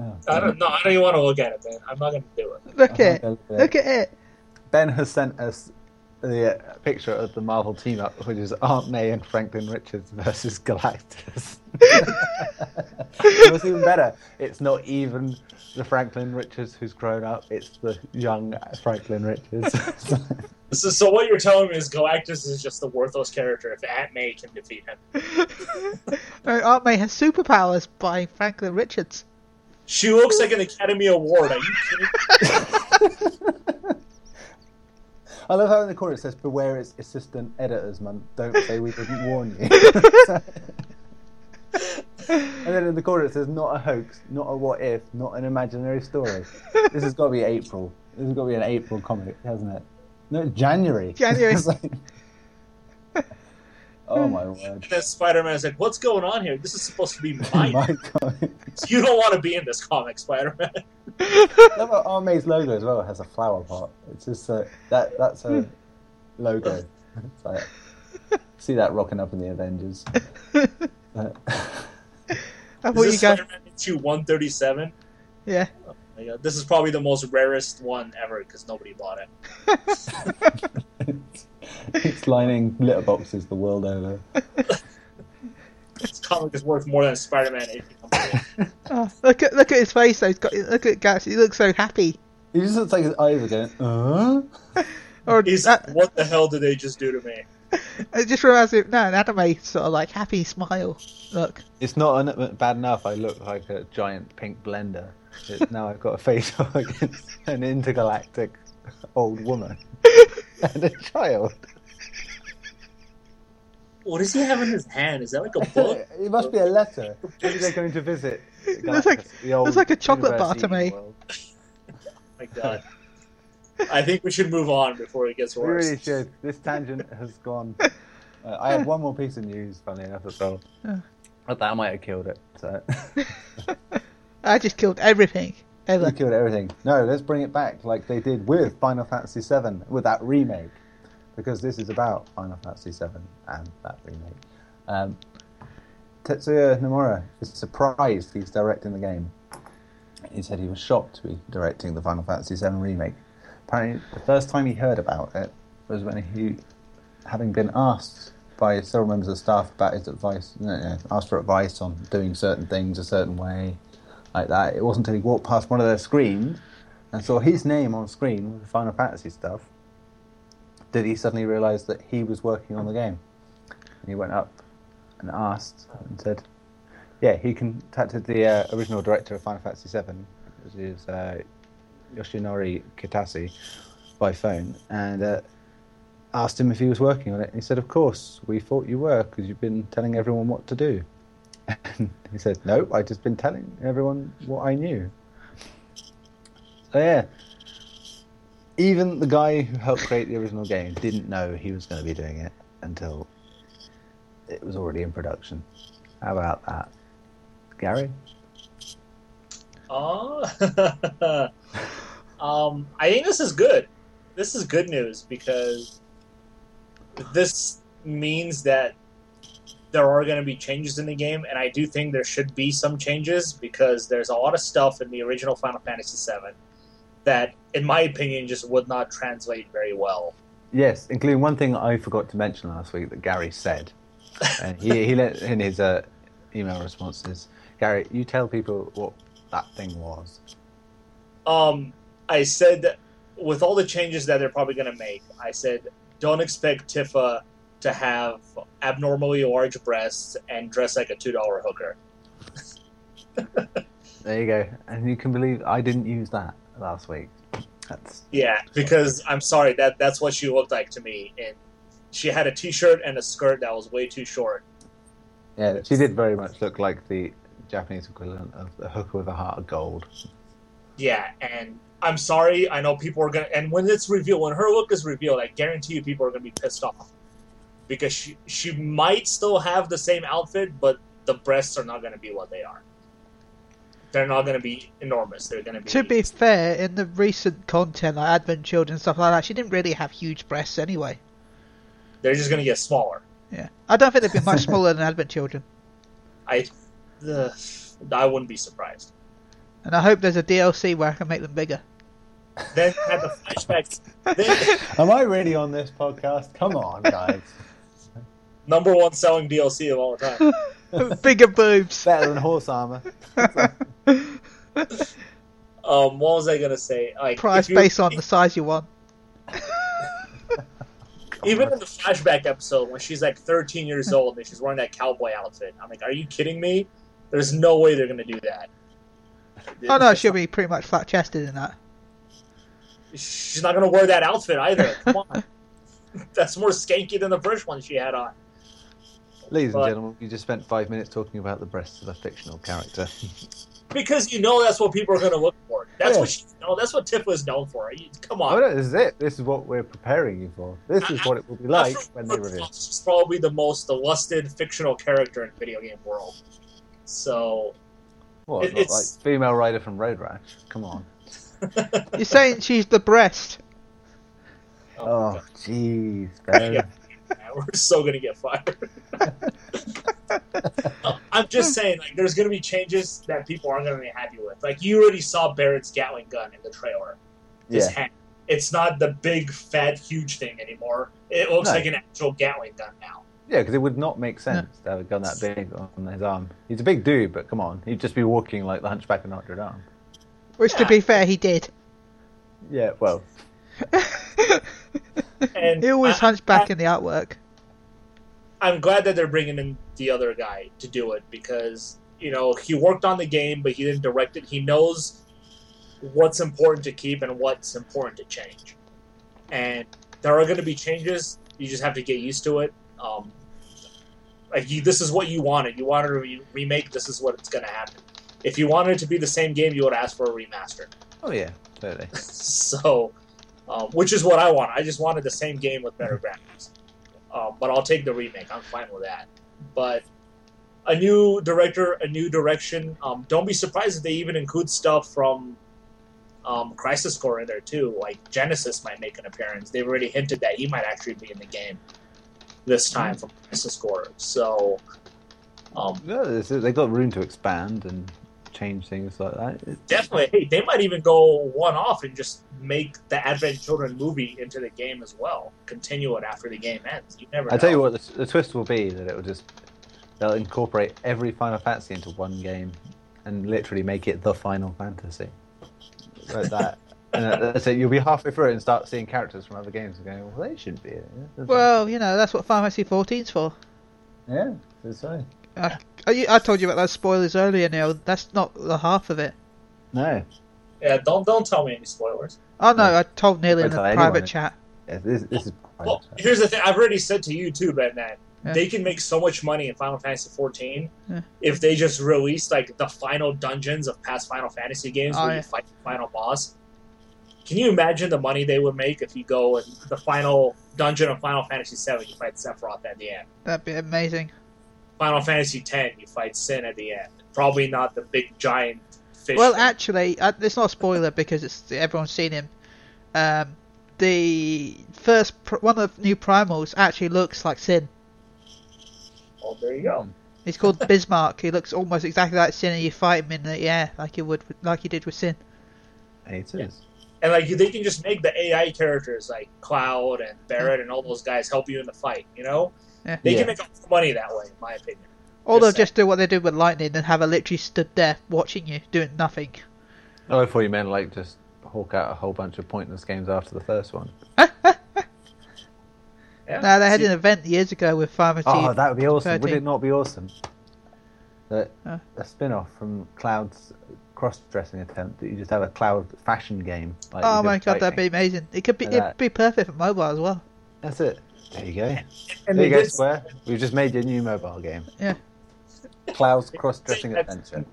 Oh. I don't know. I don't even want to look at it, man. I'm not gonna do it. Look at it. Okay. Look at it. Ben has sent us the uh, picture of the Marvel team up, which is Aunt May and Franklin Richards versus Galactus. it was even better, it's not even the Franklin Richards who's grown up; it's the young Franklin Richards. *laughs* So, so what you're telling me is Galactus is just a worthless character if Aunt May can defeat him. *laughs* No, Aunt May has superpowers by Franklin Richards. She looks like an Academy Award. Are you kidding? *laughs* I love how in the corner it says, "Beware, it's assistant editors man. Don't say we didn't warn you." *laughs* and then in the corner it says, "Not a hoax, not a what if, not an imaginary story." This has got to be April. This has got to be an April comic, hasn't it? No, it's January. January. *laughs* It's like- oh my word! And then Spider-Man is like, "What's going on here? This is supposed to be *laughs* mine. my God. *laughs* You don't want to be in this comic, Spider-Man." Love how Aunt May's logo as well has a flower pot. It's just uh, that that's a logo. It's like, see that rocking up in the Avengers. *laughs* I Is thought you this go. Spider-Man issue 137? Yeah. Oh my God. This is probably the most rarest one ever because nobody bought it. It's, *laughs* it's lining litter boxes the world over. This comic is worth more than Spider-Man *laughs* Oh, look at look at his face. Though. He's got look at Galaxy. He looks so happy. He just looks like his eyes are going, uh? *laughs* Or He's that, what the hell did they just do to me? it just reminds me. No, an anime sort of like happy smile. Look. It's not en- bad enough I look like a giant pink blender. It, now I've got a face of against an intergalactic old woman and a child. What does he have in his hand? Is that like a book? *laughs* it must be a letter. Maybe they're going to visit. *laughs* Looks like- Galactus, the old looks like a chocolate bar to me. world. *laughs* my God. I think we should move on before it gets worse. We worse. really should. This tangent has gone. Uh, I have one more piece of news, funny enough, as well. Yeah. But that might have killed it. So I just killed everything they ever. killed everything. No, let's bring it back like they did with Final Fantasy VII with that remake, because this is about Final Fantasy VII and that remake. Um, Tetsuya Nomura is surprised he's directing the game. He said he was shocked to be directing the Final Fantasy VII remake. Apparently, the first time he heard about it was when he, having been asked by several members of staff about his advice, asked for advice on doing certain things a certain way, like that. It wasn't until he walked past one of their screens and saw his name on screen with the Final Fantasy stuff did he suddenly realise that he was working on the game. And he went up and asked and said, yeah, he contacted the uh, original director of Final Fantasy VII, which is uh, Yoshinori Kitase, by phone, and uh, asked him if he was working on it. And he said, of course, we thought you were, because you've been telling everyone what to do. And *laughs* he said, no, I've just been telling everyone what I knew. So yeah, even the guy who helped create the original game didn't know he was going to be doing it until it was already in production. How about that, Gary? Oh. *laughs* um, I think this is good. This is good news because this means that there are going to be changes in the game, and I do think there should be some changes because there's a lot of stuff in the original Final Fantasy VII that, in my opinion, just would not translate very well. Yes, including one thing I forgot to mention last week that Gary said. and he, he let in his uh, email responses. Gary, you tell people what that thing was. Um, I said with all the changes that they're probably going to make, I said don't expect Tifa to have abnormally large breasts and dress like a two dollar hooker. *laughs* There you go. And you can believe I didn't use that last week. That's Yeah, because I'm sorry that that's what she looked like to me, and she had a t-shirt and a skirt that was way too short. yeah. She did very much look like the Japanese equivalent of the hooker with a heart of gold. Yeah, and I'm sorry. I know people are gonna, and when it's revealed, when her look is revealed, I guarantee you people are gonna be pissed off because she she might still have the same outfit, but the breasts are not gonna be what they are. They're not gonna be enormous. They're gonna be. To be fair, in the recent content like Advent Children and stuff like that, she didn't really have huge breasts anyway. They're just gonna get smaller. Yeah, I don't think they'd be much smaller than Advent Children. *laughs* I, uh, I wouldn't be surprised. And I hope there's a DLC where I can make them bigger. Then had the flashbacks. then *laughs* Am I really on this podcast? Come on, guys. *laughs* number one selling DLC of all time. bigger boobs. Better than horse armor. Um, what was I gonna say? Like Price you- based on the size you want. *laughs* Even in the flashback episode, when she's like 13 years *laughs* old and she's wearing that cowboy outfit, I'm like, are you kidding me? There's no way they're gonna do that. Oh no, she'll be pretty much flat chested in that. She's not gonna wear that outfit either. *laughs* Come on, that's more skanky than the first one she had on. Ladies But- and gentlemen, you just spent five minutes talking about the breasts of a fictional character. Because you know that's what people are gonna look for. That's Yeah. what she, you know, that's what Tifa is known for. Come oh on. no, this is it. This is what we're preparing you for. This is what it will be like After when they reveal. She's probably the most lusted fictional character in video game world. So What, It- not like it's- female rider from Road Rash? Come on. You're saying she's the breast. oh, Oh, jeez, *laughs* Ben. Yeah. man, we're so gonna get fired. *laughs* I'm just saying, like, there's gonna be changes that people aren't gonna be happy with. Like, you already saw Barret's Gatling gun in the trailer. His Yeah. hand. It's not the big, fat, huge thing anymore. It looks No. like an actual Gatling gun now. Yeah, because it would not make sense to have a gun that big on his arm. He's a big dude, but come on, he'd just be walking like the Hunchback of Notre Dame. Which, to be fair, he did. Yeah, well, *laughs* And He always I- hunchback in the artwork. I'm glad that they're bringing in the other guy to do it because you know he worked on the game, but he didn't direct it. He knows what's important to keep and what's important to change, and there are going to be changes. You just have to get used to it. Um, like you, this is what you wanted. You wanted a re- remake. This is what it's going to happen. If you wanted it to be the same game, you would ask for a remaster. oh yeah, totally. *laughs* so, um, which is what I want. I just wanted the same game with better *laughs* graphics. Um, but I'll take the remake. I'm fine with that. But a new director, a new direction. Um, don't be surprised if they even include stuff from um, Crisis Core in there too. Like Genesis might make an appearance. They've already hinted that he might actually be in the game this time from Crisis Core. So, um, Yeah, they got room to expand and change things like that. It's- definitely, hey, they might even go one off and just make the Advent Children movie into the game as well. Continue it after the game ends. You never. I tell you what, the, the twist will be that it will just they'll incorporate every Final Fantasy into one game and literally make it the Final Fantasy. Like that. *laughs* And uh, that's it. You'll be halfway through it and start seeing characters from other games and going, well, they shouldn't be in it. Well, you know, that's what Final Fantasy 14's for. yeah, that's right. I, I, I told you about those spoilers earlier, Neil. That's not the half of it. No, Yeah, don't don't tell me any spoilers. Oh no, I told Neil in Don't the private chat. yeah, this, this is. Well, here's the thing. I've already said to you too, Batman. Yeah. They can make so much money in Final Fantasy 14 Yeah. if they just release like the final dungeons of past Final Fantasy games Oh, where yeah. you fight the final boss. Can you imagine the money they would make if you go in the final dungeon of Final Fantasy 7, you fight Sephiroth at the end. That'd be amazing. Final Fantasy X, you fight Sin at the end. Probably not the big giant fish. Well, thing. actually, uh, it's not a spoiler because it's everyone's seen him. Um, the first pr- one of the new primals actually looks like Sin. oh, there you go. He's called *laughs* Bismarck. He looks almost exactly like Sin, and you fight him in the air like you would, like you did with Sin. It is. And like they can just make the AI characters like Cloud and Barret and all those guys help you in the fight. You know, Yeah. they Yeah. can make a lot of money that way, in my opinion. Or they'll Just just do what they did with Lightning and have her literally stood there watching you, doing nothing. Oh, I thought you meant like just hawk out a whole bunch of pointless games after the first one. *laughs* Yeah. No, they had See, an event years ago with Pharmacy. Oh, that would be awesome. Would it not be awesome? That Huh? a spin-off from Cloud's cross-dressing attempt that you just have a Cloud fashion game. Like oh my did god, that'd be amazing. It could be, Like it'd that. be perfect for mobile as well. That's it. There you go. and there you go, did- Square. We've just made your new mobile game. Yeah. Cloud's cross-dressing adventure.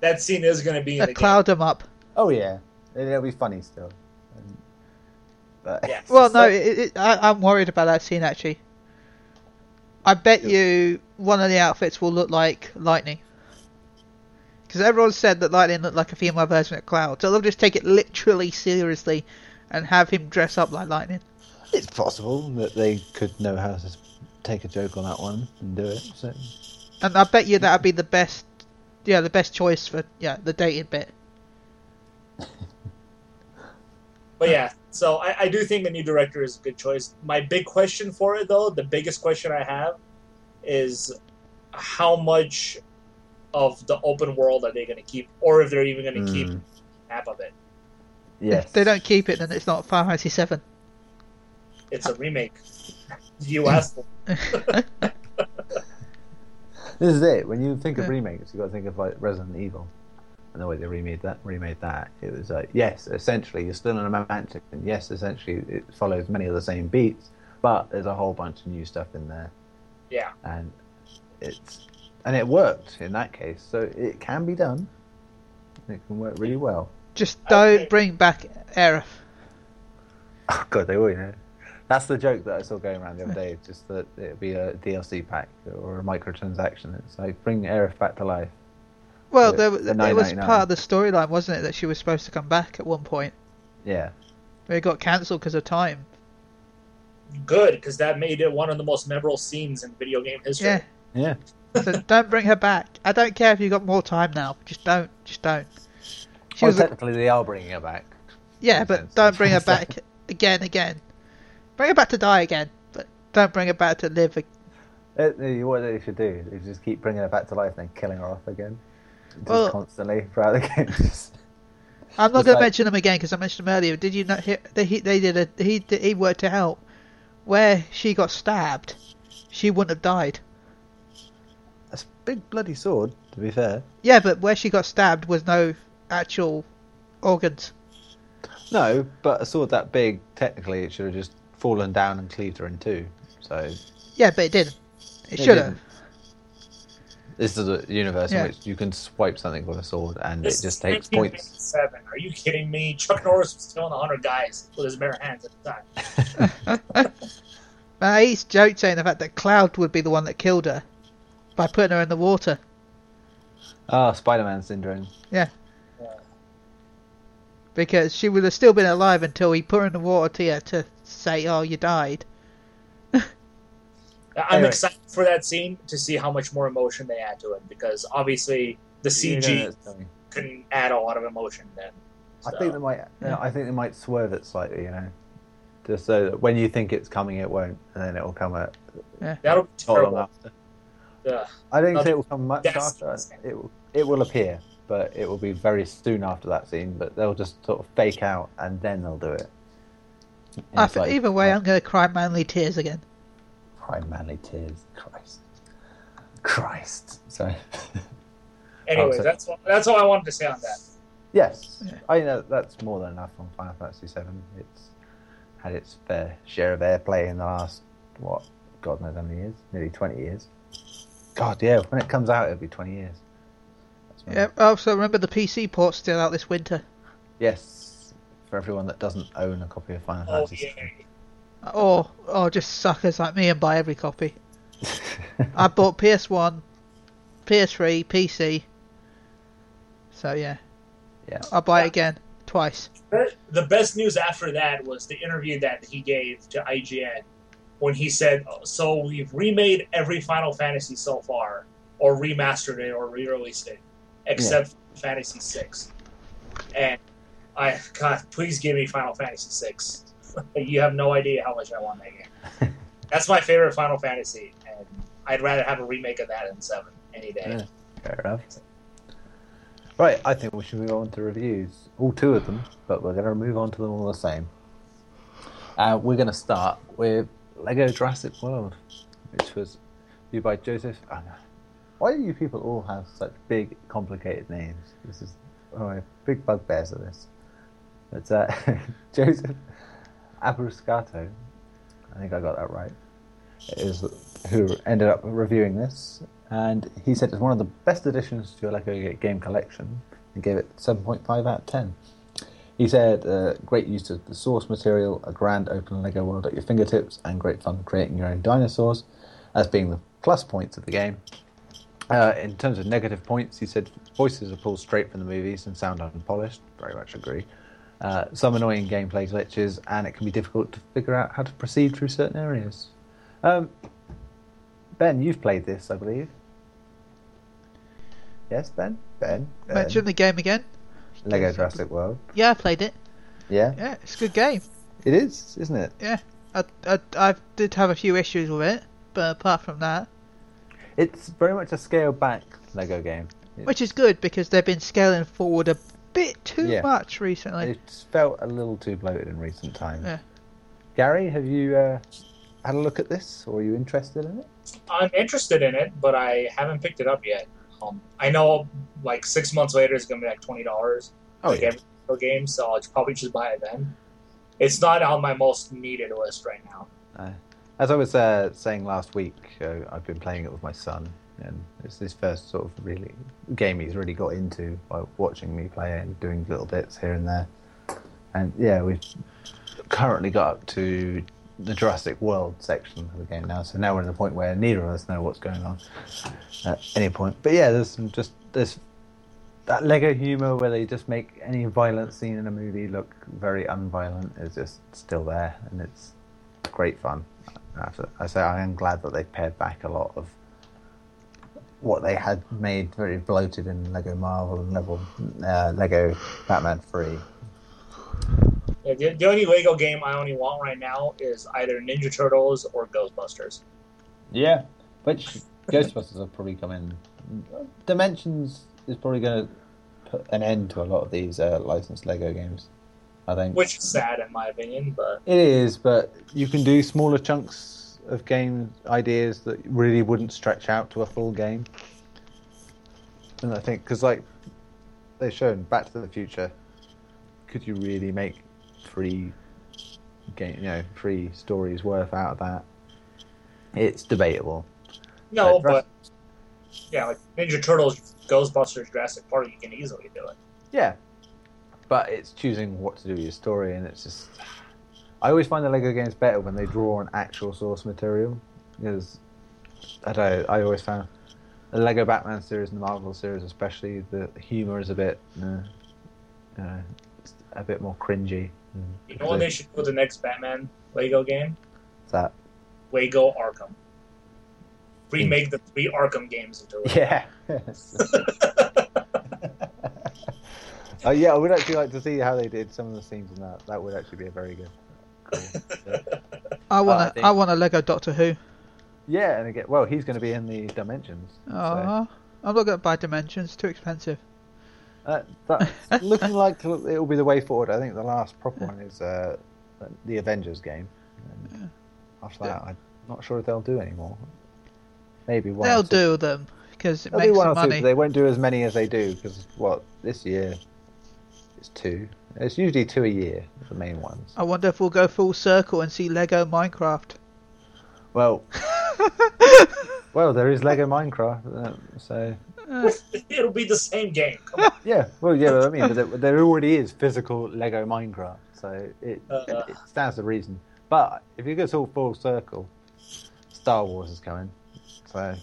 that scene is going to be in A the cloud them up. Oh yeah, it'll be funny still. But game. Yeah. Well, no, it, it, I, I'm worried about that scene actually. I bet you one of the outfits will look like Lightning. Because everyone said that Lightning looked like a female version of Cloud, so they'll just take it literally seriously and have him dress up like Lightning. It's possible that they could know how to take a joke on that one and do it. So And I bet you that'd be the best, yeah, the best choice for yeah the dated bit. *laughs* But yeah, so I, I do think the new director is a good choice. My big question for it, though, the biggest question I have is how much of the open world are they going to keep, or if they're even going to keep Mm. half of it. yes, If they don't keep it, then it's not Final Fantasy Seven. It's a remake. *laughs* You asked for *laughs* This is it. When you think of remakes, you've got to think of like Resident Evil, and the way they remade that. Remade that. It was like yes, essentially you're still in a mansion. Yes, essentially it follows many of the same beats, but there's a whole bunch of new stuff in there, Yeah. and it's and it worked in that case. So it can be done. It can work really well. Just don't think- bring back Aerith. *laughs* Oh god, they will. You know. That's the joke that I saw going around the other day. Just that it'd be a DLC pack or a microtransaction. It's like bring Aerith back to life. Well, there, the it was part of the storyline, wasn't it, that she was supposed to come back at one point. Yeah. But it got cancelled because of time. good because that made it one of the most memorable scenes in video game history. Yeah. Yeah. So don't bring her back. I don't care if you've got more time now. Just don't. Just don't. She Well, was a- technically, they are bringing her back. yeah, but sense. don't bring her back *laughs* again, again. Bring her back to die again, but don't bring her back to live. ag- Uh, What they should do is just keep bringing her back to life and then killing her off again. Just Well- constantly throughout the game. *laughs* Just- I'm not Just going to mention them again because I mentioned them earlier. Did you not hear? They, he, they did a he he worked it out where she got stabbed. She wouldn't have died. That's a big bloody sword, to be fair. Yeah, but where she got stabbed was no actual organs. No, but a sword that big, technically, it should have just fallen down and cleaved her in two. So Yeah, but it didn't. It It should have. this is a universe Yeah. in which you can swipe something with a sword and This it just takes points. 1997. Are you kidding me? Chuck Norris was killing 100 guys with his bare hands at the time. *laughs* Uh, he's joked saying the fact that Cloud would be the one that killed her by putting her in the water. Ah, Spider-Man syndrome. Because she would have still been alive until he put her in the water to, her to say, oh, you died. *laughs* I'm Anyway. excited for that scene to see how much more emotion they add to it because obviously the CG couldn't add a lot of emotion then. I think they might. Yeah. I think they might swerve it slightly, you know, just so that when you think it's coming, it won't, and then it will come at that'll be not long terrible. after. Yeah. I don't No, think it will come much that's- after. It will. It will appear, but it will be very soon after that scene. But they'll just sort of fake out, and then they'll do it. And I it's th- like, either way, I'm going to cry manly tears again. cry manly tears. Christ, Christ. Sorry. *laughs* Anyway, Oh, so- that's what, that's all I wanted to say on that. Yes, Yeah. I know that's more than enough on Final Fantasy VII. It's had its fair share of airplay in the last what, God knows how many years, nearly twenty years. God, yeah, when it comes out, it'll be twenty years. That's when- Yeah. Oh, also, remember the PC port's still out this winter. Yes, for everyone that doesn't own a copy of Final Oh, Fantasy. yeah. Or, or just suckers like me and buy every copy. I bought PS1, PS3, PC. So yeah, yeah, I'll buy it again twice. The best news after that was the interview that he gave to IGN when he said, "So we've remade every Final Fantasy so far, or remastered it, or re-released it, except Final Fantasy VI." And I God, please give me Final Fantasy Six. *laughs* you have no idea how much I want that game. *laughs* That's my favorite Final Fantasy, and I'd rather have a remake of that than Seven any day. Yeah. Fair enough. Right, I think we should move on to reviews. All two of them, but we're going to move on to them all the same. Uh, we're going to start with Lego Jurassic World, which was viewed by Joseph. oh, no. Why do you people all have such big, complicated names? This is one of my big bugbears of this. It's uh, *laughs* Joseph Abruscato. I think I got that right. Is who ended up reviewing this, and he said it's one of the best additions to a Lego game collection, and gave it 7.5 out of 10. He said, uh, great use of the source material, a grand open Lego world at your fingertips, and great fun creating your own dinosaurs as being the plus points of the game. Uh, in terms of negative points, he said voices are pulled straight from the movies and sound unpolished. Very much agree. Uh, some annoying gameplay glitches, and it can be difficult to figure out how to proceed through certain areas. Um, ben, you've played this, I believe. Yes, Ben. Ben. ben. Mention the game again. Lego Jurassic World. Yeah, I played it. Yeah, Yeah, it's a good game. it is, isn't it? Yeah, I, I, I did have a few issues with it, but apart from that, It's very much a scale back Lego game. It- which is good because they've been scaling forward a bit too Yeah. much recently. It's felt a little too bloated in recent times. Yeah. Gary, have you uh, had a look at this, or are you interested in it? I'm interested in it, but I haven't picked it up yet. Um, I know like six months later it's gonna be like twenty dollars. Oh, like every game, so I'll probably just buy it then. It's not on my most needed list right now. Uh, as I was uh, saying last week, uh, I've been playing it with my son, and it's his first sort of really game he's really got into by watching me play it and doing little bits here and there. And yeah, we've currently got up to the Jurassic World section of the game now, so now we're at the point where neither of us know what's going on at any point. But yeah, there's some just there's that Lego humor where they just make any violent scene in a movie look very unviolent is just still there, and it's great fun. I have to- I say I am glad that they've pared back a lot of what they had made very bloated in Lego Marvel and level uh, Lego Batman Three. Yeah, the, the only Lego game I only want right now is either Ninja Turtles or Ghostbusters. Yeah, which Ghostbusters will probably come in. Dimensions is probably going to put an end to a lot of these uh, licensed Lego games. I think Which is sad in my opinion, but it is, but you can do smaller chunks of game ideas that really wouldn't stretch out to a full game. And I think because like they've shown Back to the Future, could you really make three game, you know, three stories worth out of that? It's debatable. no, but yeah, like Ninja Turtles, Ghostbusters, Jurassic Park, you can easily do it. Yeah, but it's choosing what to do with your story, and it's just. I always find the Lego games better when they draw on actual source material, because I don't. I always found the Lego Batman series and the Marvel series, especially, the humor is a bit, uh, a bit more cringy. You know what they should do the next Batman Lego game? Is that? Lego Arkham. Remake the three Arkham games into it. Yeah. *laughs* *laughs* uh, *laughs* yeah, I would actually like to see how they did some of the scenes in that. That would actually be a very good. Cool. I want I a, think- I want a Lego Doctor Who. Yeah, and again, well, he's going to be in the Dimensions. so- Oh, I'm not going to buy Dimensions. Too expensive. Uh, that's *laughs* looking like it'll be the way forward. I think the last proper one is uh, the Avengers game. After that, I'm not sure if they'll do any more. Maybe one. They'll two. do them because it They'll do makes one them or two. money. but They won't do as many as they do because what this year is two. It's usually two a year. The main ones. I wonder if we'll go full circle and see Lego Minecraft. Well, *laughs* well, there is Lego Minecraft, uh, so *laughs* It'll be the same game. Come on. *laughs* Yeah, well, yeah, but I mean, but there, there already is physical Lego Minecraft, so it, Uh. it stands to reason. But if you go all full circle, Star Wars is coming, so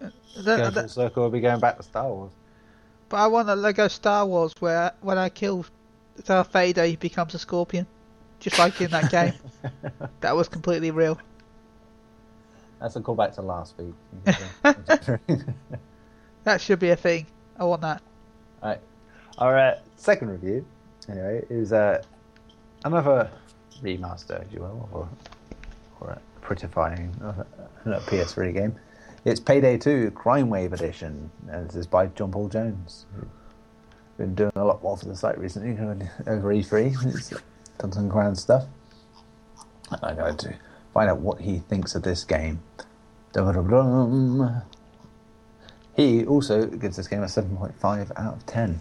That- going that- full circle, we'll be going back to Star Wars. But I want a Lego Star Wars where when I kill Darth Vader, he becomes a scorpion, just like in that game. *laughs* that was completely real. That's a callback to last week. *laughs* That should be a thing. I want that. Right. Our uh, second review anyway, is uh, another remaster, if you will, or, or a prettifying of a, a PS3 game. It's Payday 2 Crime Wave Edition. And this is by John Paul Jones. Been doing a lot more for the site recently *laughs* over E3. He's done some grand stuff. I'm going to find out what he thinks of this game. Dum-dum-dum. He also gives this game a 7.5 out of 10.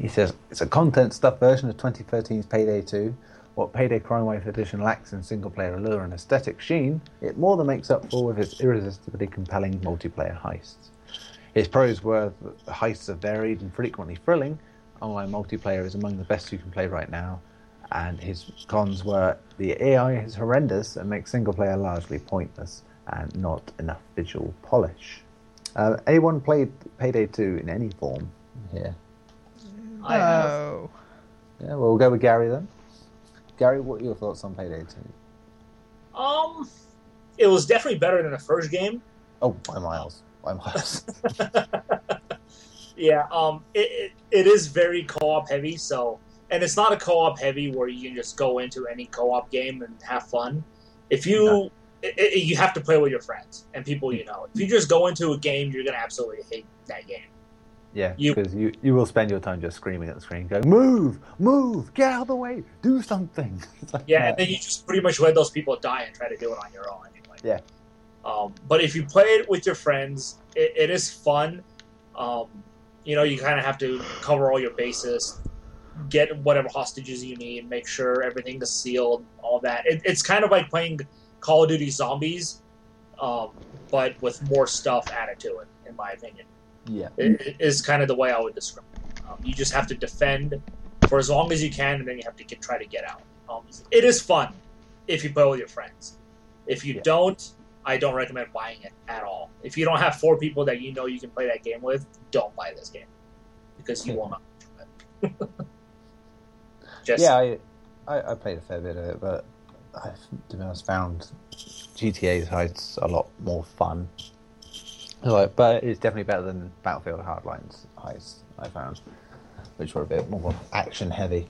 He says it's a content stuff version of 2013's Payday 2. What Payday Crime Wave Edition lacks in single player allure and aesthetic sheen, it more than makes up for with its irresistibly compelling multiplayer heists. His pros were that the heists are varied and frequently thrilling. Online multiplayer is among the best you can play right now. And his cons were the AI is horrendous and makes single player largely pointless and not enough visual polish. Uh, anyone played Payday 2 in any form here? I have. Oh. Yeah, well, we'll go with Gary then. Gary, what are your thoughts on Payday 2? Um, it was definitely better than the first game. Oh, by miles. By miles. *laughs* Yeah, um, it, it, it is very co-op heavy. So, and it's not a co-op heavy where you can just go into any co-op game and have fun. If you No. it, it- you have to play with your friends and people you know. If you just go into a game, you're gonna absolutely hate that game. Yeah, because you, you will spend your time just screaming at the screen, going, Move! Move! Get out of the way! Do something! *laughs* Like Yeah, that. and then you just pretty much let those people die and try to do it on your own anyway. Yeah. Um, but if you play it with your friends, it, it is fun. Um, you know, you kind of have to cover all your bases, get whatever hostages you need, make sure everything is sealed, all that. It, it's kind of like playing Call of Duty Zombies, um, but with more stuff added to it, in my opinion. Yeah. It, is kind of the way I would describe it. Um, you just have to defend for as long as you can, and then you have to get, try to get out. Um, it is fun if you play with your friends. If you Yeah. don't, I don't recommend buying it at all. If you don't have four people that you know you can play that game with, don't buy this game because you will not. enjoy it. *laughs* Just Yeah, I, I, I played a fair bit of it, but I've, to be honest, found GTA's heists a lot more fun. But it's definitely better than Battlefield Hardline's I found, which were a bit more action heavy.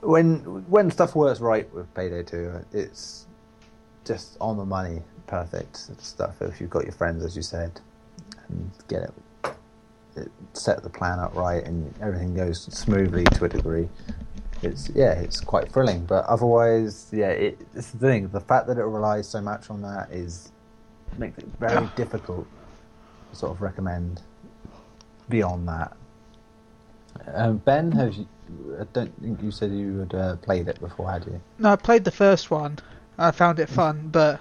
When when stuff works right with Payday 2, it's just on the money, perfect stuff. If you've got your friends, as you said, and get it, it set the plan up right, and everything goes smoothly to a degree it's yeah, it's quite thrilling. But otherwise, yeah, it, it's the thing. The fact that it relies so much on that is makes it very difficult to sort of recommend beyond that. Um, ben, have you? I don't think you said you had uh, played it before, had you? No, I played the first one. I found it fun, but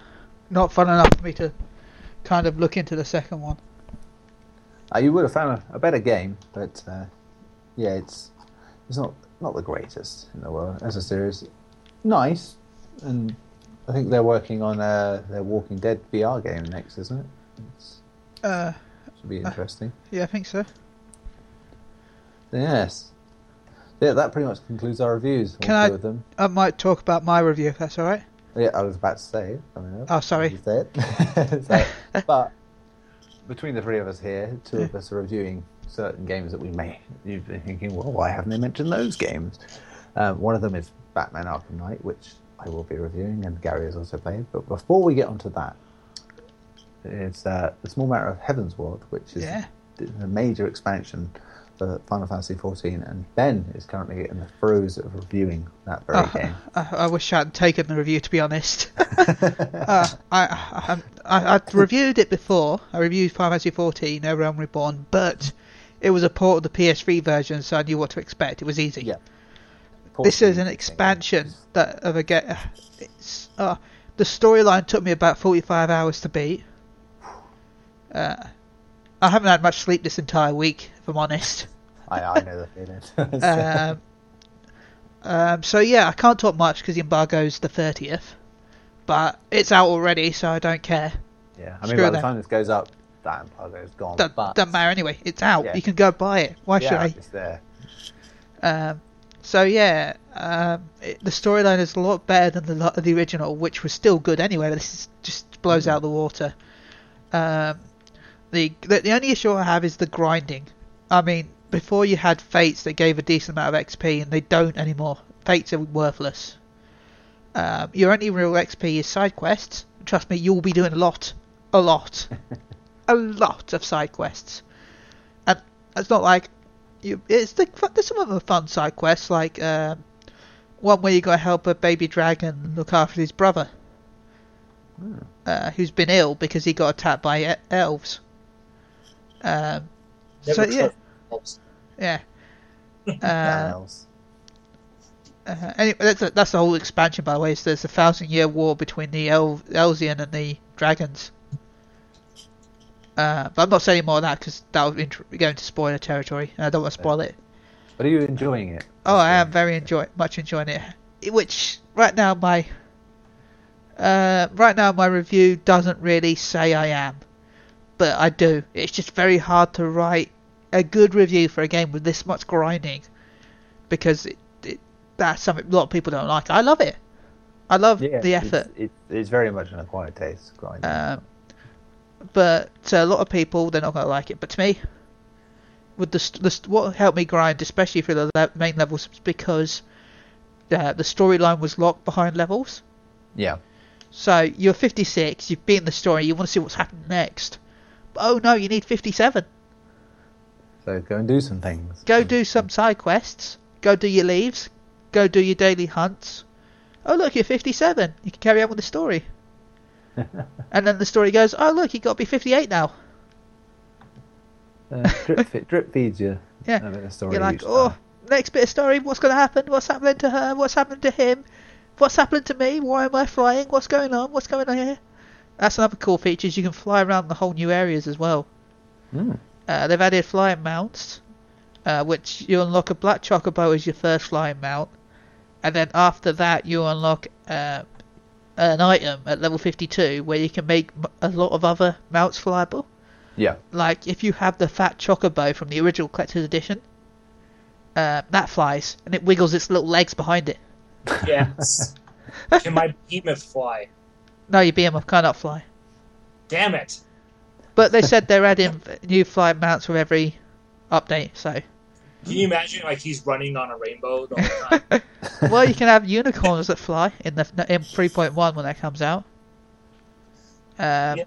not fun enough for me to kind of look into the second one. Uh, you would have found a, a better game, but uh, yeah, it's it's not not the greatest in the world as a series. Nice, and I think they're working on uh, their Walking Dead VR game next, isn't it? It's, Uh, should be interesting. yeah, I think so. Yes. Yeah, that pretty much concludes our reviews. Can I- them. I might talk about my review if that's all right. Yeah, I was about to say it. coming up. Oh, sorry. You say it. *laughs* So, *laughs* but between the three of us here, two of us are reviewing certain games that we may. You've been thinking, well, why haven't they mentioned those games? Um, one of them is Batman Arkham Knight, which I will be reviewing, and Gary has also played. But before we get onto that, it's uh, the Small Matter of Heavensward, which is Yeah. a major expansion for Final Fantasy XIV, and Ben is currently in the throes of reviewing that very Oh, game. I, I wish I hadn't taken the review, to be honest. *laughs* uh, I, I, I reviewed it before. I reviewed Final Fantasy 14, No Realm Reborn, but it was a port of the PS3 version, so I knew what to expect. It was easy. Yeah. This is an expansion that of a get. It's uh, the storyline took me about 45 hours to beat. Uh, I haven't had much sleep this entire week, if I'm honest. I, I know the feeling. *laughs* *laughs* Um, um, so yeah, I can't talk much because the embargo's the 30th, but it's out already, so I don't care. yeah, I mean, screw by the time this goes up, that embargo is gone. Don't, but doesn't matter anyway. It's out. Yeah. You can go buy it. Why should I? it's there. Um, so yeah, um, it, the storyline is a lot better than the the original, which was still good anyway. But this is, just blows out the water. Um, the, the the only issue I have is the grinding. I mean, before you had fates that gave a decent amount of XP, and they don't anymore. Fates are worthless. Um, your only real XP is side quests. Trust me, you'll be doing a lot, a lot, *laughs* a lot of side quests. And it's not like you. It's the, there's some of the fun side quests, like um, one where you got to help a baby dragon look after his brother, uh, who's been ill because he got attacked by e- elves. Um, so yeah, elves. yeah. *laughs* Uh, uh, anyway, that's, that's the whole expansion, by the way. So there's a thousand year war between the El- Elezen and the dragons. Uh, but I'm not saying more of that because that would int- go into spoiler territory, and I don't want to spoil it. But are you enjoying it? Oh, I am very enjoy much enjoying it. Which right now my uh, right now my review doesn't really say I am, but I do. It's just very hard to write a good review for a game with this much grinding because it, it, that's something a lot of people don't like. I love it. I love Yeah, the it's- effort. It, it's very much an acquired taste. Grinding. Um, but to a lot of people, they're not going to like it. But to me, with the, the what helped me grind, especially for the le- main levels, was because uh, the storyline was locked behind levels. yeah. So you're 56, you've beaten the story, you want to see what's happened next. But, oh no, you need 57. So go and do some things. Go do some side quests. Go do your leves. Go do your daily hunts. Oh look, you're 57. You can carry on with the story. *laughs* and then the story goes, oh look, you got to be 58 now. Uh, drip, *laughs* fe- drip feeds you. Yeah. A bit of story You're like, oh, time. next bit of story. What's going to happen? What's happening to her? What's happening to him? What's happening to me? Why am I flying? What's going on? What's going on here? That's another cool feature. Is you can fly around the whole new areas as well. Hmm. Uh, they've added flying mounts, uh, which you unlock a black chocobo as your first flying mount, and then after that you unlock uh, an item at level 52 where you can make a lot of other mounts flyable. Yeah. Like if you have the fat chocobo from the original collector's edition, uh, that flies and it wiggles its little legs behind it. Yes. *laughs* Can my behemoth fly? No, your BMF cannot fly. Damn it. But they said they're adding new fly mounts with every update. So, Can you imagine like he's running on a rainbow the whole time? *laughs* well, you can have unicorns that fly in the in 3.1 when that comes out. Um, Yeah.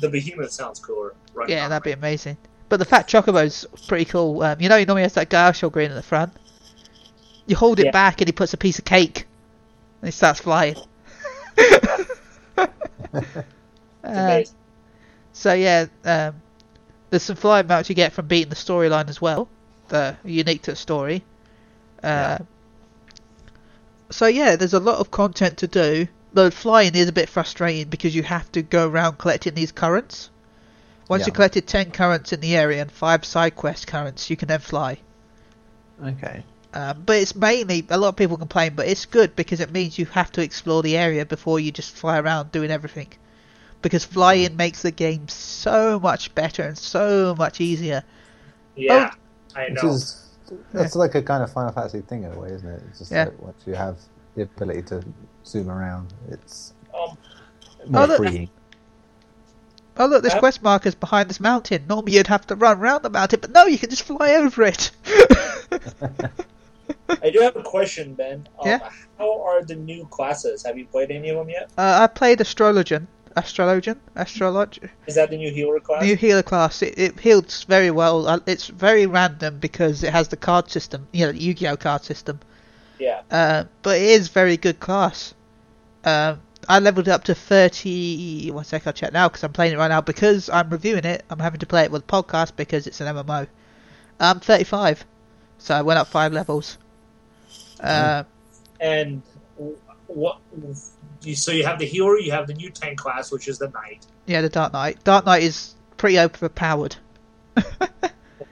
the behemoth sounds cooler. Yeah, that'd be amazing. But the fat chocobo's pretty cool. Um, you know, he normally has that Gysahl green at the front. You hold it Yeah. back, and he puts a piece of cake, and he starts flying. *laughs* Uh, so yeah, um, there's some flying mounts you get from beating the storyline as well. That are unique to the story. Uh, So yeah, there's a lot of content to do. The flying is a bit frustrating because you have to go around collecting these currents. Once Yeah. you've collected ten currents in the area and five side quest currents, you can then fly. Okay. Um, but it's mainly a lot of people complain, but it's good because it means you have to explore the area before you just fly around doing everything. Because flying makes the game so much better and so much easier. Yeah, I Which know. is that's like a kind of Final Fantasy thing in a way, isn't it? It's just Yeah. like once you have the ability to zoom around, it's Um, more Oh, look. freeing. Oh look, this quest is behind this mountain. Normally you'd have to run around the mountain, but no, you can just fly over it. *laughs* I do have a question, Ben. Um, Yeah? How are the new classes? Have you played any of them yet? uh, I played Astrologian. Astrologian? Astrolog? Is that the new healer class? New healer class. It, it heals very well. Uh, It's very random because it has the card system, you know, the Yu-Gi-Oh card system. Yeah. Uh, but it is very good class. Um, I leveled it up to 30. One sec, I'll check now because I'm playing it right now. Because I'm reviewing it, I'm having to play it with a podcast because it's an MMO. I'm 35. So I went up five levels. Uh, And what? You, so you have the healer, you have the new tank class, which is the knight. yeah, the Dark Knight. Dark Knight is pretty overpowered. *laughs*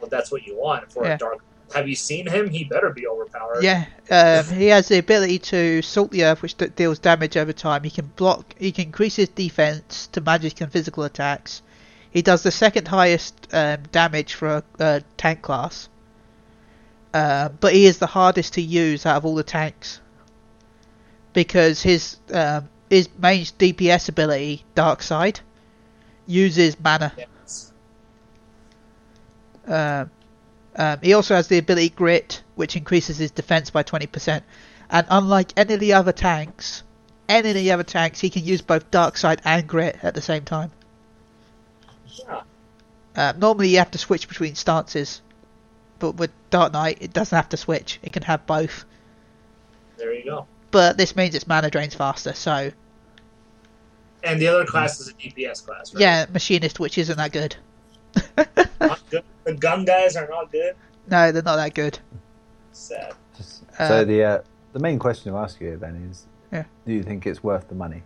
Well, that's what you want for Yeah. a dark. Have you seen him? He better be overpowered. Yeah, um, he has the ability to salt the earth, which deals damage over time. He can block. He can increase his defense to magic and physical attacks. He does the second highest um, damage for a, a tank class. Uh, but he is the hardest to use out of all the tanks because his um, his main DPS ability, Dark Side, uses mana. Yes. Um, Um, he also has the ability Grit, which increases his defense by 20%. And unlike any of the other tanks, any of the other tanks, he can use both Dark Side and Grit at the same time. Yeah. Uh, normally you have to switch between stances, but with Dark Knight it doesn't have to switch. It can have both. There you go. But this means its mana drains faster, so And the other class is a DPS class, right? yeah, Machinist, which isn't that good. Not *laughs* good. The gun guys are not good. no, they're not that good. Sad. Uh, so the uh, the main question to ask you then is, Yeah. do you think it's worth the money?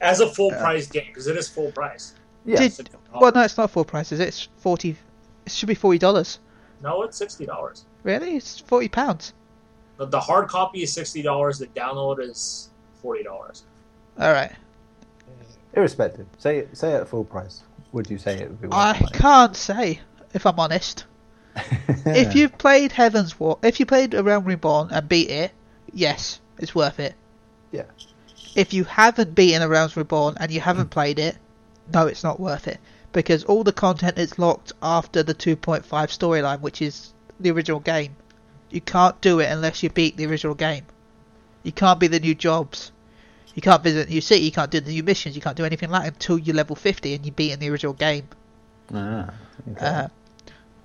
As a full price game, because it is full price. Yeah. Did, well, no, it's not full price, is it? It's forty. It should be forty dollars. No, it's sixty dollars. Really? It's forty pounds. The, the hard copy is sixty dollars. The download is forty dollars. All right. Irrespective, say say at full price. Would you say it would be worth I the money? can't say if I'm honest. *laughs* if you've played Heavensward, if you played A Realm Reborn and beat it, yes, it's worth it. Yeah. If you haven't beaten A Realms Reborn and you haven't mm. played it, no, it's not worth it because all the content is locked after the 2.5 storyline, which is the original game. You can't do it unless you beat the original game. You can't be the new jobs. You can't visit the new city. You can't do the new missions. You can't do anything like that until you're level 50 and you beat in the original game. Ah, okay. Uh,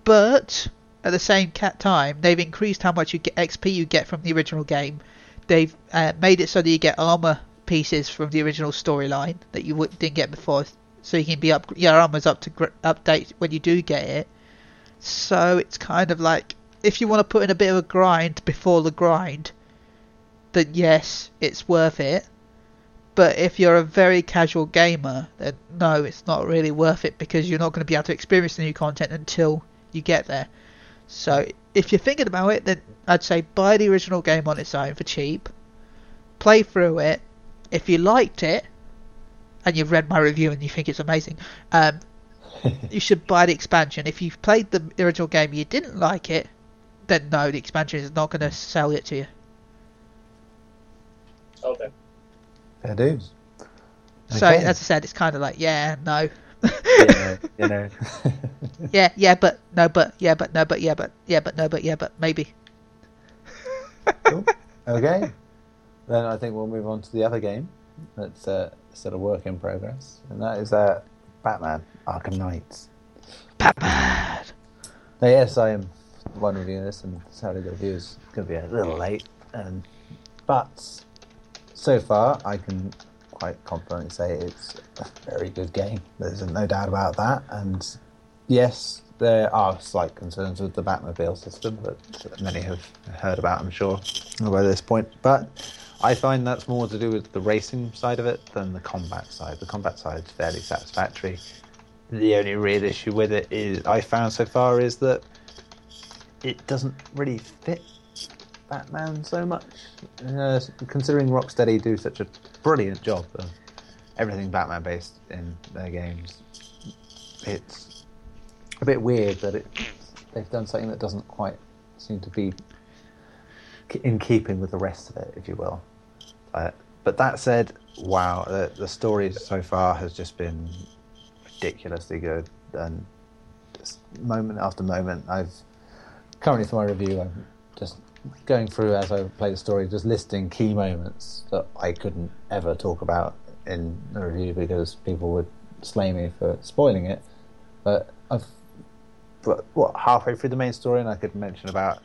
but at the same cat time, they've increased how much you get XP you get from the original game. They've uh, made it so that you get armor pieces from the original storyline that you didn't get before, so you can be up your armor's up to gr- update when you do get it. So it's kind of like if you want to put in a bit of a grind before the grind, then yes, it's worth it. But if you're a very casual gamer, then no, it's not really worth it because you're not going to be able to experience the new content until you get there. So if you're thinking about it, then I'd say buy the original game on its own for cheap, play through it. If you liked it, and you've read my review and you think it's amazing, um, *laughs* you should buy the expansion. If you've played the original game and you didn't like it, then no, the expansion is not going to sell it to you. Okay. Fair dues. So Okay. as I said, it's kind of like yeah, no, yeah, *laughs* you know. *laughs* yeah, yeah, but no, but yeah, but no, but yeah, but yeah, but no, but yeah, but maybe. Cool. Okay. Then I think we'll move on to the other game that's uh, still a work in progress, and that is uh, Batman Arkham Knights. Batman. Now, yes, I am the one reviewing this, and sadly the review is going to be a little late. Um, but so far, I can quite confidently say it's a very good game. There's no doubt about that. And yes, there are slight concerns with the Batmobile system that many have heard about, I'm sure, by this point. But I find that's more to do with the racing side of it than the combat side. The combat side is fairly satisfactory. The only real issue with it is I found so far is that it doesn't really fit Batman so much. Uh, considering Rocksteady do such a brilliant job of everything Batman based in their games, it's a bit weird that it they've done something that doesn't quite seem to be in keeping with the rest of it, if you will. Uh, but that said, wow, the, the story so far has just been ridiculously good, and moment after moment, I've currently for my review, I'm just going through as I play the story, just listing key moments that I couldn't ever talk about in the review because people would slay me for spoiling it. But I've what halfway through the main story, and I could mention about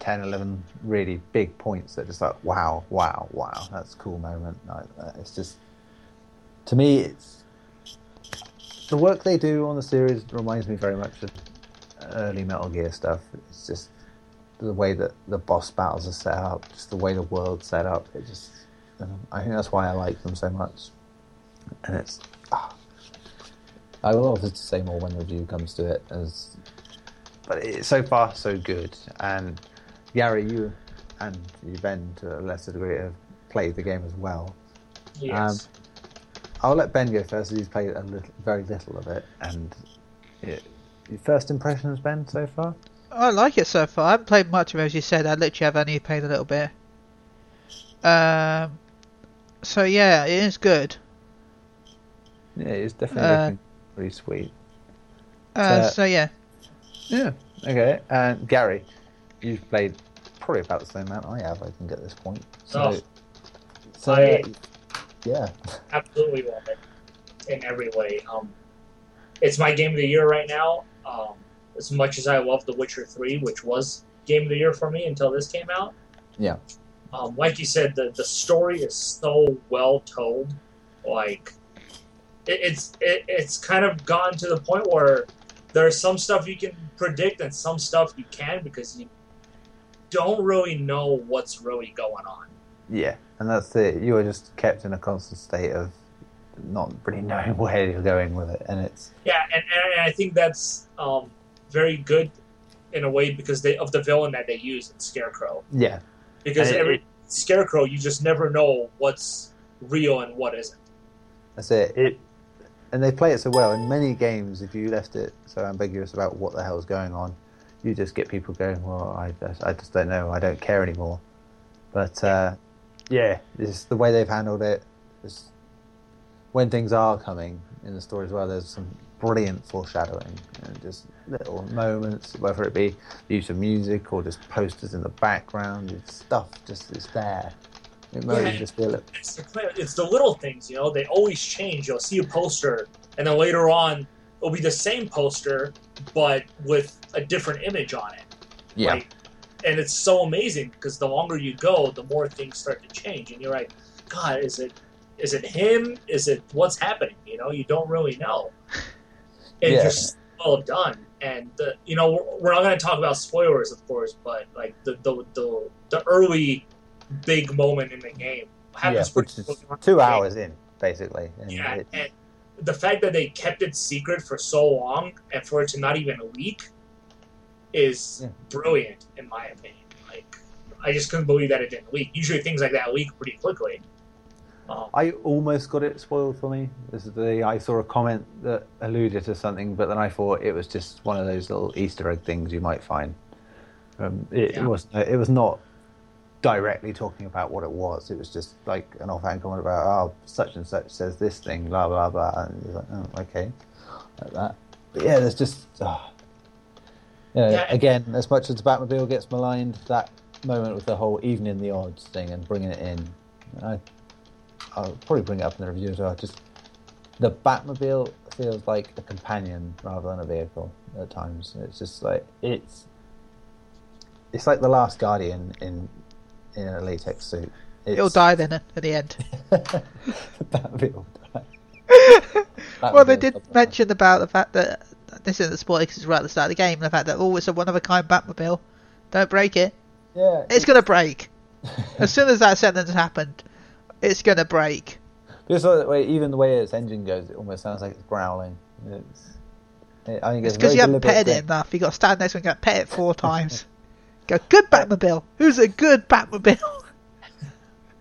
10, 11 really big points that just like wow, wow, wow, that's a cool moment. Like, uh, it's just to me, it's the work they do on the series reminds me very much of early Metal Gear stuff. It's just the way that the boss battles are set up, just the way the world's set up. It just, um, I think that's why I like them so much. And it's, ah. I will obviously say more when the review comes to it, as, but it's so far so good. And Gary, you and Ben to a lesser degree have played the game as well. Yes. I'll let Ben go first. as He's played a little, very little of it, and it, your first impressions, Ben, so far. I like it so far. I haven't played much of it, as you said. I literally have only played a little bit. Um, so yeah, it is good. Yeah, it's definitely Uh, looking pretty sweet. Uh, So- so yeah, Yeah. Okay. And Gary, you've played probably about the same amount I have. I think at this point. So, Oh. so I- yeah. absolutely love it in every way. Um, it's my game of the year right now. Um, as much as I love The Witcher Three, which was game of the year for me until this came out. Yeah. Um, like you said, the the story is so well told. Like, it, it's it, it's kind of gotten to the point where there's some stuff you can predict and some stuff you can because you don't really know what's really going on. Yeah. And that's it. You are just kept in a constant state of not really *laughs* knowing where you're going with it, and it's Yeah, and, and I think that's um, very good in a way because they of the villain that they use in Scarecrow. yeah. Because it- every Scarecrow, you just never know what's real and what isn't. That's it. It and they play it so well. In many games, if you left it so ambiguous about what the hell's going on, you just get people going, "Well, I just, I just don't know. I don't care anymore." But uh, yeah, it's the way they've handled it. It's, when things are coming in the story as well, there's some brilliant foreshadowing and just little moments, whether it be the use of music or just posters in the background. It's stuff just is there. It might Yeah. just a little, It's the, it's the little things, you know. They always change. You'll see a poster, and then later on, it'll be the same poster, but with a different image on it. yeah. Like, and it's so amazing because the longer you go, the more things start to change, and you're like, God, is it is it him? Is it what's happening? You know, you don't really know. It's Yeah. just well done, and the, you know we're, we're not going to talk about spoilers, of course, but like the the the, the early big moment in the game yeah, which is two hours in, basically. And Yeah, it- and the fact that they kept it secret for so long and for it to not even leak is Yeah. brilliant, in my opinion. Like, I just couldn't believe that it didn't leak. Usually, things like that leak pretty quickly. Um, I almost got it spoiled for me. This is the I saw a comment that alluded to something, but then I thought it was just one of those little Easter egg things you might find. Um, it, Yeah. it was it was not directly talking about what it was. It was just like an offhand comment about oh such and such says this thing, blah blah blah, and you're like oh okay, like that. But yeah, there's just ah. you know, Yeah. again as much as the Batmobile gets maligned, that moment with the whole evening the odds thing and bringing it in. I, I'll probably bring it up in the review as well. Just the Batmobile feels like a companion rather than a vehicle at times. It's just like it's it's like the last Guardian in in a latex suit. It's, it'll die then at the end. Batmobile will die. well, they did mention about the fact that this isn't a spoiler because it's right at the start of the game. The fact that oh, it's a one of a kind Batmobile. Don't break it. Yeah, It's gonna break *laughs* as soon as that sentence happened. It's gonna break. Just like the way, even the way its engine goes, it almost sounds like it's growling. It's, it, I think It's because you haven't petted it enough. You got to stand next to it and go pet it four *laughs* times. Go good Batmobile. Who's a good Batmobile? *laughs*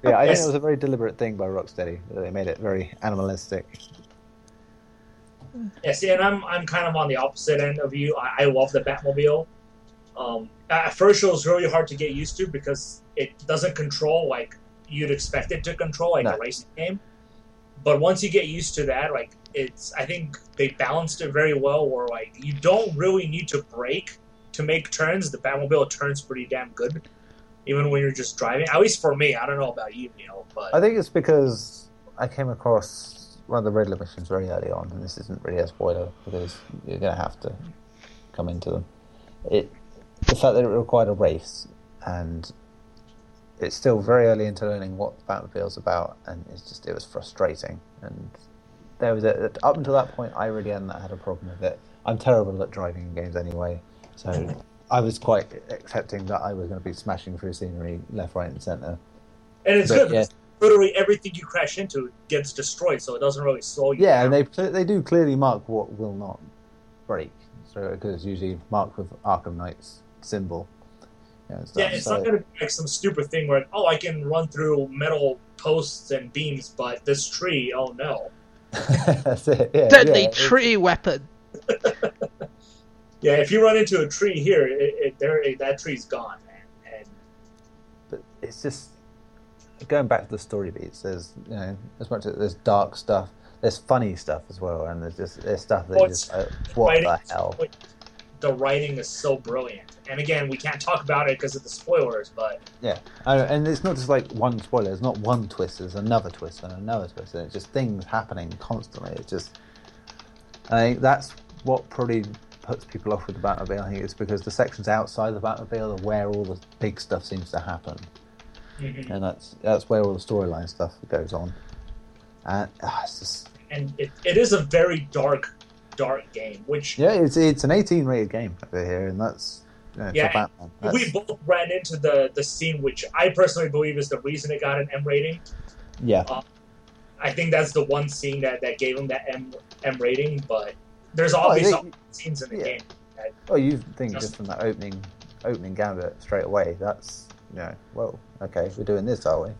Yeah, I think it was a very deliberate thing by Rocksteady. They made it very animalistic. Yeah, see, and I'm I'm kind of on the opposite end of you. I, I love the Batmobile. Um, at first, it was really hard to get used to because it doesn't control like you'd expect it to control, like No. a racing game. But once you get used to that, like it's, I think they balanced it very well. Where like you don't really need to brake to make turns. The Batmobile turns pretty damn good, even when you're just driving. At least for me, I don't know about you, Neil, but I think it's because I came across one of the Riddler missions very early on, and this isn't really a spoiler because you're going to have to come into them. It the fact that it required a race, and it's still very early into learning what the Batmobile's about, and it's just it was frustrating. And there was a, up until that point, I really hadn't had a problem with it. I'm terrible at driving in games anyway, so I was quite accepting that I was going to be smashing through scenery left, right, and centre. and it's but, good. yeah. because Literally everything you crash into gets destroyed, so it doesn't really slow you. Yeah, down. and they they do clearly mark what will not break. So because it's usually marked with Arkham Knight's symbol. Yeah. Yeah, it's So- not going to be like some stupid thing where, oh, I can run through metal posts and beams, but this tree, oh no. *laughs* That's it. Yeah, Deadly yeah, it's- tree weapon. *laughs* Yeah, if you run into a tree here, it, it, there, it, that tree's gone. And But it's just going back to the story beats. There's you know as much as there's dark stuff. there's funny stuff as well, and there's just there's stuff that you just like, what the hell? The writing is so brilliant, and again, we can't talk about it because of the spoilers. But Yeah, and and it's not just like one spoiler. It's not one twist. There's another twist and another twist, and it's just things happening constantly. It's just, I think that's what probably puts people off with the Batmobile. I think it's because the sections outside the Batmobile are where all the big stuff seems to happen, mhm. and that's that's where all the storyline stuff goes on. And it's just and it, it is a very dark, dark game, which yeah, it's it's an 18 rated game over here, and that's you know, Yeah. We both ran into the the scene, which I personally believe is the reason it got an M rating. yeah, I think that's the one scene that, that gave him that M M rating, but there's Oh, obvious think- scenes in the yeah. game. Well, you think Just- just from that opening opening gambit straight away. That's you know, well, okay, we're doing this, are we?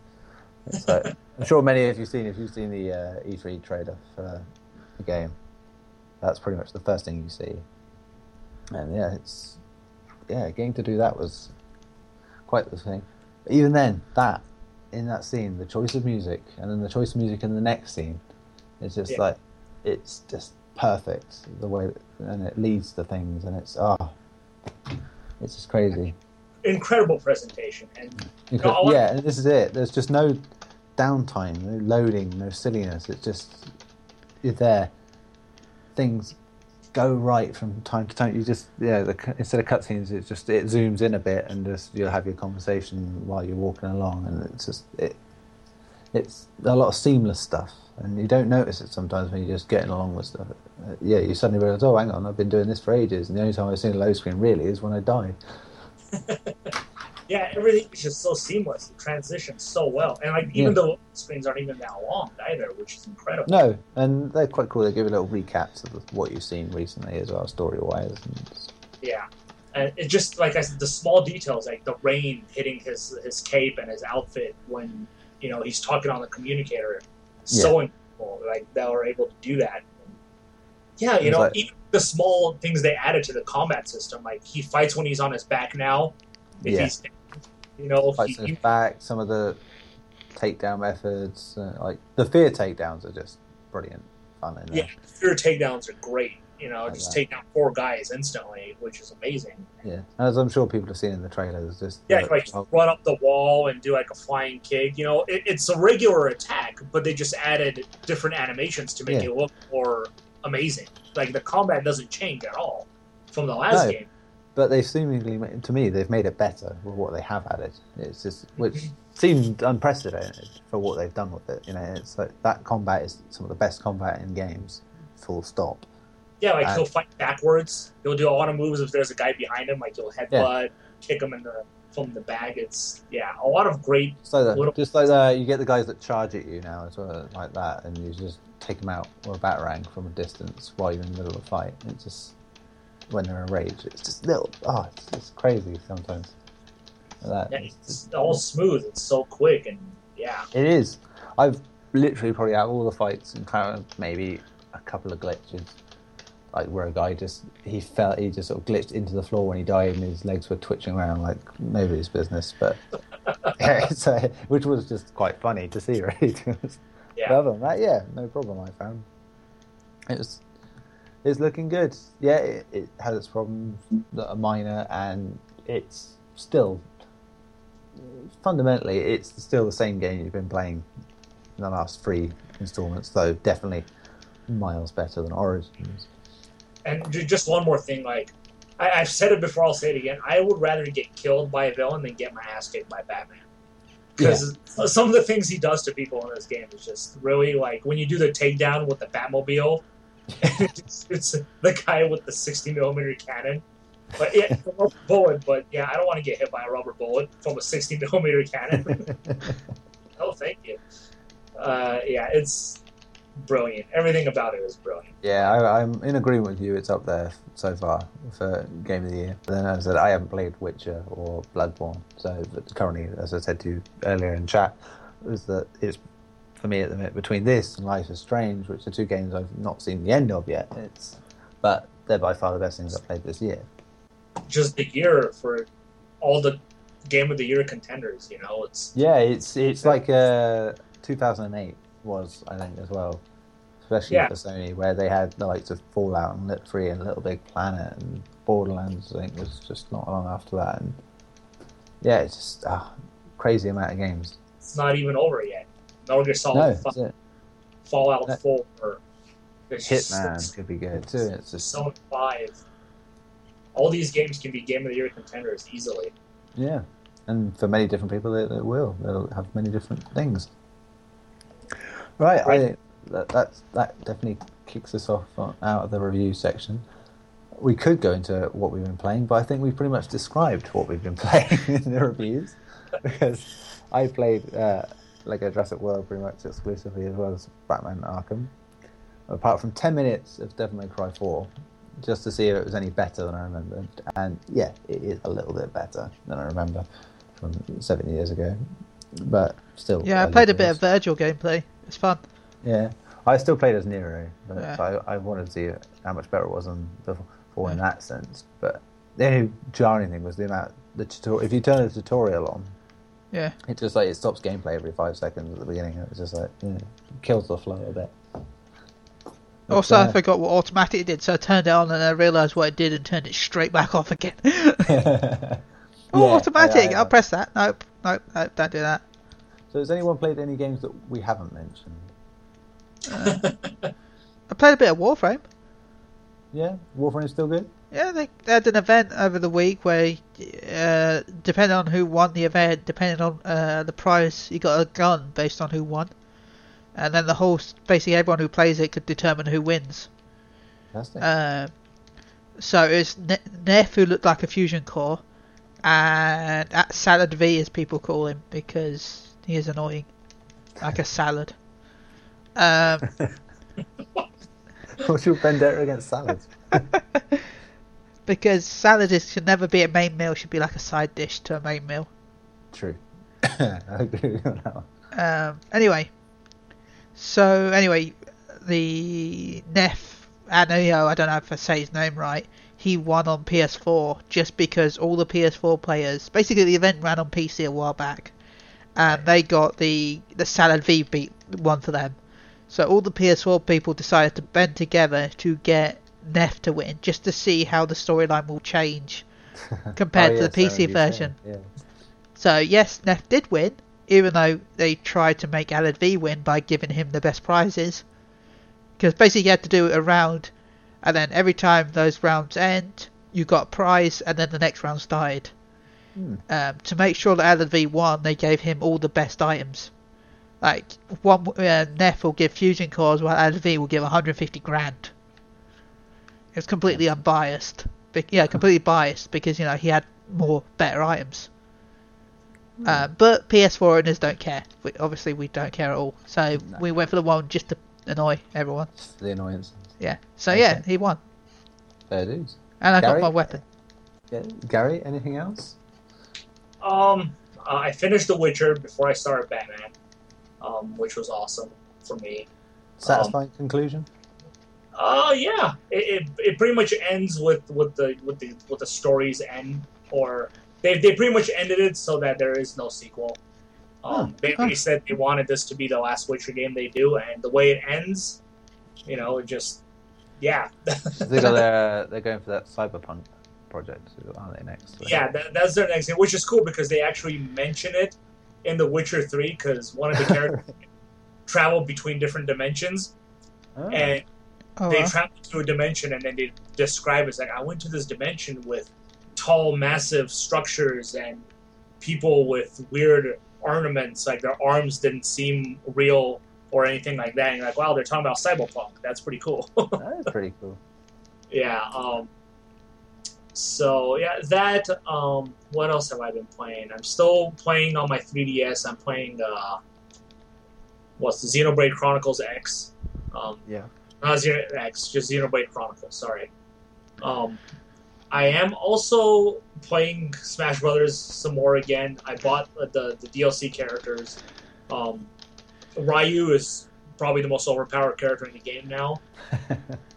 *laughs* I'm sure many of you have seen if you've seen the uh, E3 trailer for the game. That's pretty much the first thing you see, and yeah, it's yeah, getting to do that was quite the thing. But even then, that in that scene, the choice of music, and then the choice of music in the next scene, it's just Yeah. like it's just perfect the way and it leads to things, and it's ah, it's just crazy. Incredible presentation, and yeah, and this is it. There's just no downtime, no loading, no silliness. It's just you're there. Things go right from time to time. You just yeah, the, instead of cutscenes, it just it zooms in a bit and just you'll have your conversation while you're walking along, and it's just it. It's a lot of seamless stuff, and you don't notice it sometimes when you're just getting along with stuff. Uh, yeah, you suddenly realise, oh, hang on, I've been doing this for ages, and the only time I've seen a load screen really is when I die. *laughs* yeah, everything is just so seamless. It transitions so well, and like even Yeah. the screens aren't even that long either, which is incredible. No, and they're quite cool. They give a little recaps of what you've seen recently as well, story wise. Yeah, and it just like I said, the small details, like the rain hitting his his cape and his outfit when you know he's talking on the communicator, so incredible. Like they were able to do that. Yeah, you know, like- even the small things they added to the combat system, like he fights when he's on his back now. If Yeah. he's, you know, Fights he, his back, some of the takedown methods, uh, like the fear takedowns, are just brilliant fun in yeah, fear takedowns are great. You know, Like just that. take down four guys instantly, which is amazing. Yeah, as I'm sure people have seen in the trailers, just Yeah, like oh, run up the wall and do like a flying kick. You know, it, it's a regular attack, but they just added different animations to make Yeah. it look more amazing. Like the combat doesn't change at all from the last No. game. but they've seemingly, to me, they've made it better with what they have added. It's just which mm-hmm. seemed unprecedented for what they've done with it. You know, it's like that combat is some of the best combat in games. Full stop. Yeah, like Uh, he'll fight backwards. He'll do a lot of moves if there's a guy behind him. Like he'll headbutt, kick him in the from the bag. It's yeah, a lot of great. So that, Little- just like that, you get the guys that charge at you now as well, like that, and you just take them out with a batarang from a distance while you're in the middle of a fight. It's just when they're rage, it's just little. Oh, it's just crazy sometimes. Like Yeah, that. It's it's just- all smooth. It's so quick and yeah. It is. I've literally probably out of all the fights and kind of maybe a couple of glitches. Like where a guy just he felt he just sort of glitched into the floor when he died and his legs were twitching around like nobody's business. But *laughs* yeah, so, uh, which was just quite funny to see, *laughs* really. to be. But Yeah, other than that, yeah, no problem. I found it was it's looking good. Yeah, it, it has its problems that are minor, and it's still fundamentally it's still the same game you've been playing in the last three installments, though definitely miles better than Origins. And just one more thing. Like I, I've said it before, I'll say it again. I would rather get killed by a villain than get my ass kicked by Batman. Because some of the things he does to people in this game is just really like when you do the takedown with the Batmobile, *laughs* it's, it's the guy with the 60 millimeter cannon. But yeah, rubber *laughs* bullet. But yeah, I don't want to get hit by a rubber bullet from a 60 millimeter cannon. *laughs* oh, thank you. Uh, yeah, it's brilliant. Everything about it is brilliant. Yeah, I, I'm in agreement with you. It's up there so far for Game of the Year. Then, as I said, I haven't played Witcher or Bloodborne, so currently, as I said to you earlier in chat, is that it's for me at the minute between this and Life is Strange, which are two games I've not seen the end of yet. It's but they're by far the best things I've played this year. just the year for all the game of the year contenders. You know, it's Yeah, it's it's like uh, 2008 was I think as well especially Yeah. for Sony, where they had the likes of Fallout and Lit Free and Little Big Planet and Borderlands. I think was just not long after that, and yeah, it's just ah, crazy amount of games. It's not even over yet. Metal Gear No, Solid, it. Fallout That- 4, there's just- Hitman could be good too. It's just Persona 5. All these games can be Game of the Year contenders easily. yeah, and for many different people, it will. They'll have many different things. Right, I that that's, that definitely kicks us off on, out of the review section. We could go into what we've been playing, but I think we've pretty much described what we've been *laughs* playing in the reviews because I played uh, Lego Jurassic World pretty much exclusively as well as Batman Arkham. Apart from ten minutes of Devil May Cry Four, just to see if it was any better than I remembered, and yeah, it is a little bit better than I remember from seven years ago, but still. Yeah, I played a bit of Vergil gameplay. It's fun. Yeah, I still played as Nero, but Yeah. so I, I wanted to see how much better it was than before in that sense. But the only jarring thing was the amount the tutorial. If you turn the tutorial on, Yeah. it just like it stops gameplay every five seconds at the beginning. It was just like yeah, it kills the flow a bit. But, Also, I uh, forgot what automatic it did, so I turned it on and I realised what it did and turned it straight back off again. *laughs* yeah, oh, I- automatic! I- I'll press that. Nope, nope, nope, don't do that. So has anyone played any games that we haven't mentioned? *laughs* I played a bit of Warframe. Yeah, Warframe is still good. Yeah, they, they had an event over the week where, uh, depending on who won the event, depending on uh, the prize, you got a gun based on who won. And then the whole, basically everyone who plays it could determine who wins. Fantastic. Uh, so it's Ne- Nef who looked like a fusion core, and Salad V as people call him because he is annoying, like a salad. Um, *laughs* What's your vendetta against salads? *laughs* because salad is should never be a main meal; should be like a side dish to a main meal. True. *laughs* I agree with you on that one. Um, anyway, so anyway, the Nef Anyo, I don't know if I say his name right. He won on PS4 just because all the PS4 players, basically the event ran on PC a while back, Uh, and they got the the Salad V beat one for them. So all the PS4 people decided to band together to get Nef to win, just to see how the storyline will change *laughs* compared Oh, to yeah, the PC version. Yeah. So yes, Nef did win, even though they tried to make Alad V win by giving him the best prizes. Because basically you had to do a round, and then every time those rounds end, you got a prize, and then the next round started. Hmm. Um, to make sure that V won, they gave him all the best items. Like one, uh, Nef will give fusion cores, while V will give 150 grand. It was completely unbiased. Be- yeah, completely *laughs* biased because you know he had more better items. Uh, but PS4 owners don't care. We, obviously, we don't care at all. So No. we went for the one just to annoy everyone. The annoyance. Yeah. So yeah, he won, Fair dues. and I Gary? got my weapon. Yeah. Gary, anything else? Um, uh, I finished The Witcher before I started Batman, um, which was awesome for me. Satisfying conclusion? Uh, yeah, it, it, it pretty much ends with, with the with the with the stories end, or they they pretty much ended it so that there is no sequel. Um, they huh. they said they wanted this to be the last Witcher game they do, and the way it ends, you know, it just yeah, they got *laughs* their, they're going for that cyberpunk project, aren't they, next? yeah, that, that's their next thing, which is cool because they actually mention it in The Witcher Three because one of the characters *laughs* traveled between different dimensions Oh. and Oh, they well. travel to a dimension and then they describe it as like I went to this dimension with tall, massive structures and people with weird ornaments, like their arms didn't seem real or anything like that. And you're like, wow, they're talking about cyberpunk. That's pretty cool. *laughs* That's pretty cool. yeah. Um, so yeah, that. Um, what else have I been playing? I'm still playing on my 3DS. I'm playing. Uh, what's the Xenoblade Chronicles X? Um, Yeah. not Xeno X, just Xenoblade Chronicles. Sorry. Um, I am also playing Smash Brothers some more again. I bought the the DLC characters. Um, Ryu is probably the most overpowered character in the game now. *laughs*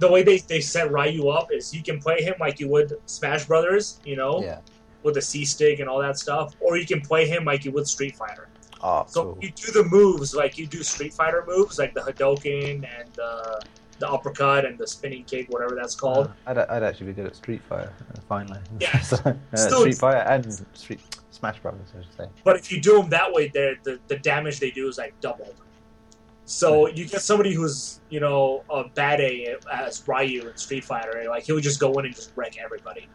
The way they, they set Ryu up is you can play him like you would Smash Brothers, you know, yeah. with the C stick and all that stuff, or you can play him like you would Street Fighter. Oh, So cool. you do the moves like you do Street Fighter moves, like the Hadoken and uh, the uppercut and the spinning kick, whatever that's called. Uh, I'd, I'd actually be good at Street Fighter, uh, finally. Yeah. *laughs* So, uh, Street Fighter and Street Smash Brothers, I should say. But if you do them that way, the the damage they do is like doubled. So you get somebody who's you know a bad A as Ryu in Street Fighter, like he would just go in and just wreck everybody,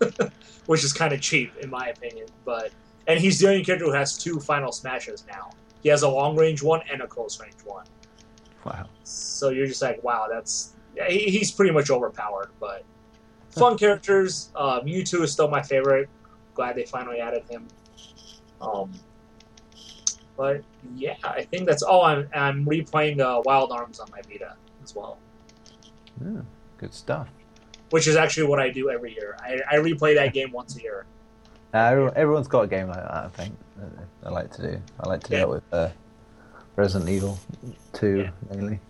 *laughs* which is kind of cheap in my opinion. But and he's the only character who has two final smashes now. He has a long range one and a close range one. Wow. So you're just like, wow, that's he, he's pretty much overpowered. But fun characters. Uh, Mewtwo is still my favorite. Glad they finally added him. Um, but yeah, I think that's all. I'm I'm replaying uh, Wild Arms on my Vita as well, Yeah, good stuff. which is actually what I do every year. I, I replay that game once a year. *laughs* Uh, everyone, everyone's got a game like that, I think. I like to do. I like to do Yeah. that with uh, Resident Evil 2, Yeah. mainly.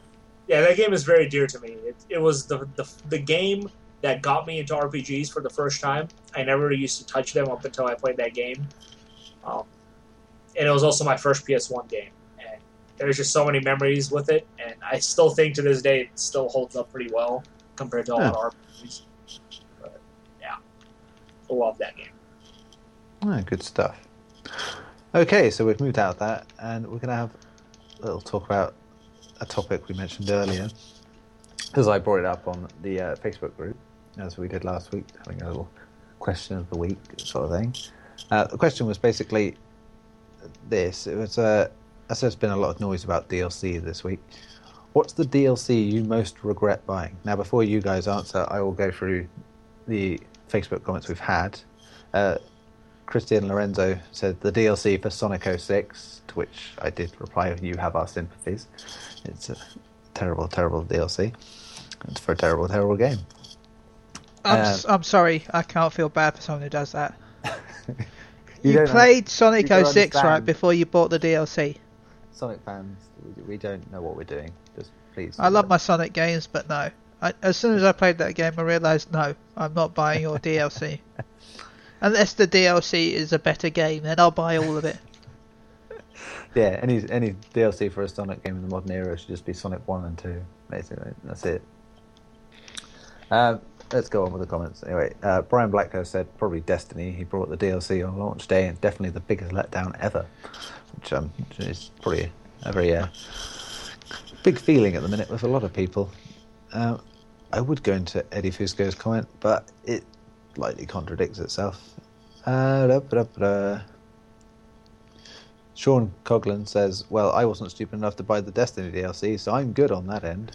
Yeah, that game is very dear to me. It, it was the, the the game that got me into RPGs for the first time. I never used to touch them up until I played that game. Um, and it was also my first PS1 game. And there's just so many memories with it. And I still think to this day it still holds up pretty well compared to a lot of RPGs. But yeah, I love that game. Oh, good stuff. Okay, so we've moved out of that, and we're going to have a little talk about a topic we mentioned earlier, because I brought it up on the uh, Facebook group, as we did last week, having a little question of the week sort of thing. Uh, the question was basically this: it was, uh, I said there's been a lot of noise about DLC this week. What's the DLC you most regret buying? Now, before you guys answer, I will go through the Facebook comments we've had. Uh, Christian Lorenzo said the DLC for Sonic 06, to which I did reply, you have our sympathies. It's a terrible, terrible DLC. It's for a terrible, terrible game. I'm, Um, s- I'm sorry, I can't feel bad for someone who does that. *laughs* You You, played Sonic you don't 06 right before you bought the DLC. Sonic fans, we- don't know what we're doing. Just please. I love my Sonic games, but no. I, as soon as I played that game, I realised no, I'm not buying your DLC. *laughs* Unless the DLC is a better game, then I'll buy all of it. *laughs* Yeah, any any DLC for a Sonic game in the modern era should just be Sonic 1 and 2, basically. That's it. Um, let's go on with the comments. Anyway, uh, Brian Blacko said probably Destiny. He brought the DLC on launch day and definitely the biggest letdown ever, which um, is probably a very uh, big feeling at the minute with a lot of people. Um, I would go into Eddie Fusco's comment, but it slightly contradicts itself. Uh. Sean Coughlin says, "Well, I wasn't stupid enough to buy the Destiny DLC, so I'm good on that end."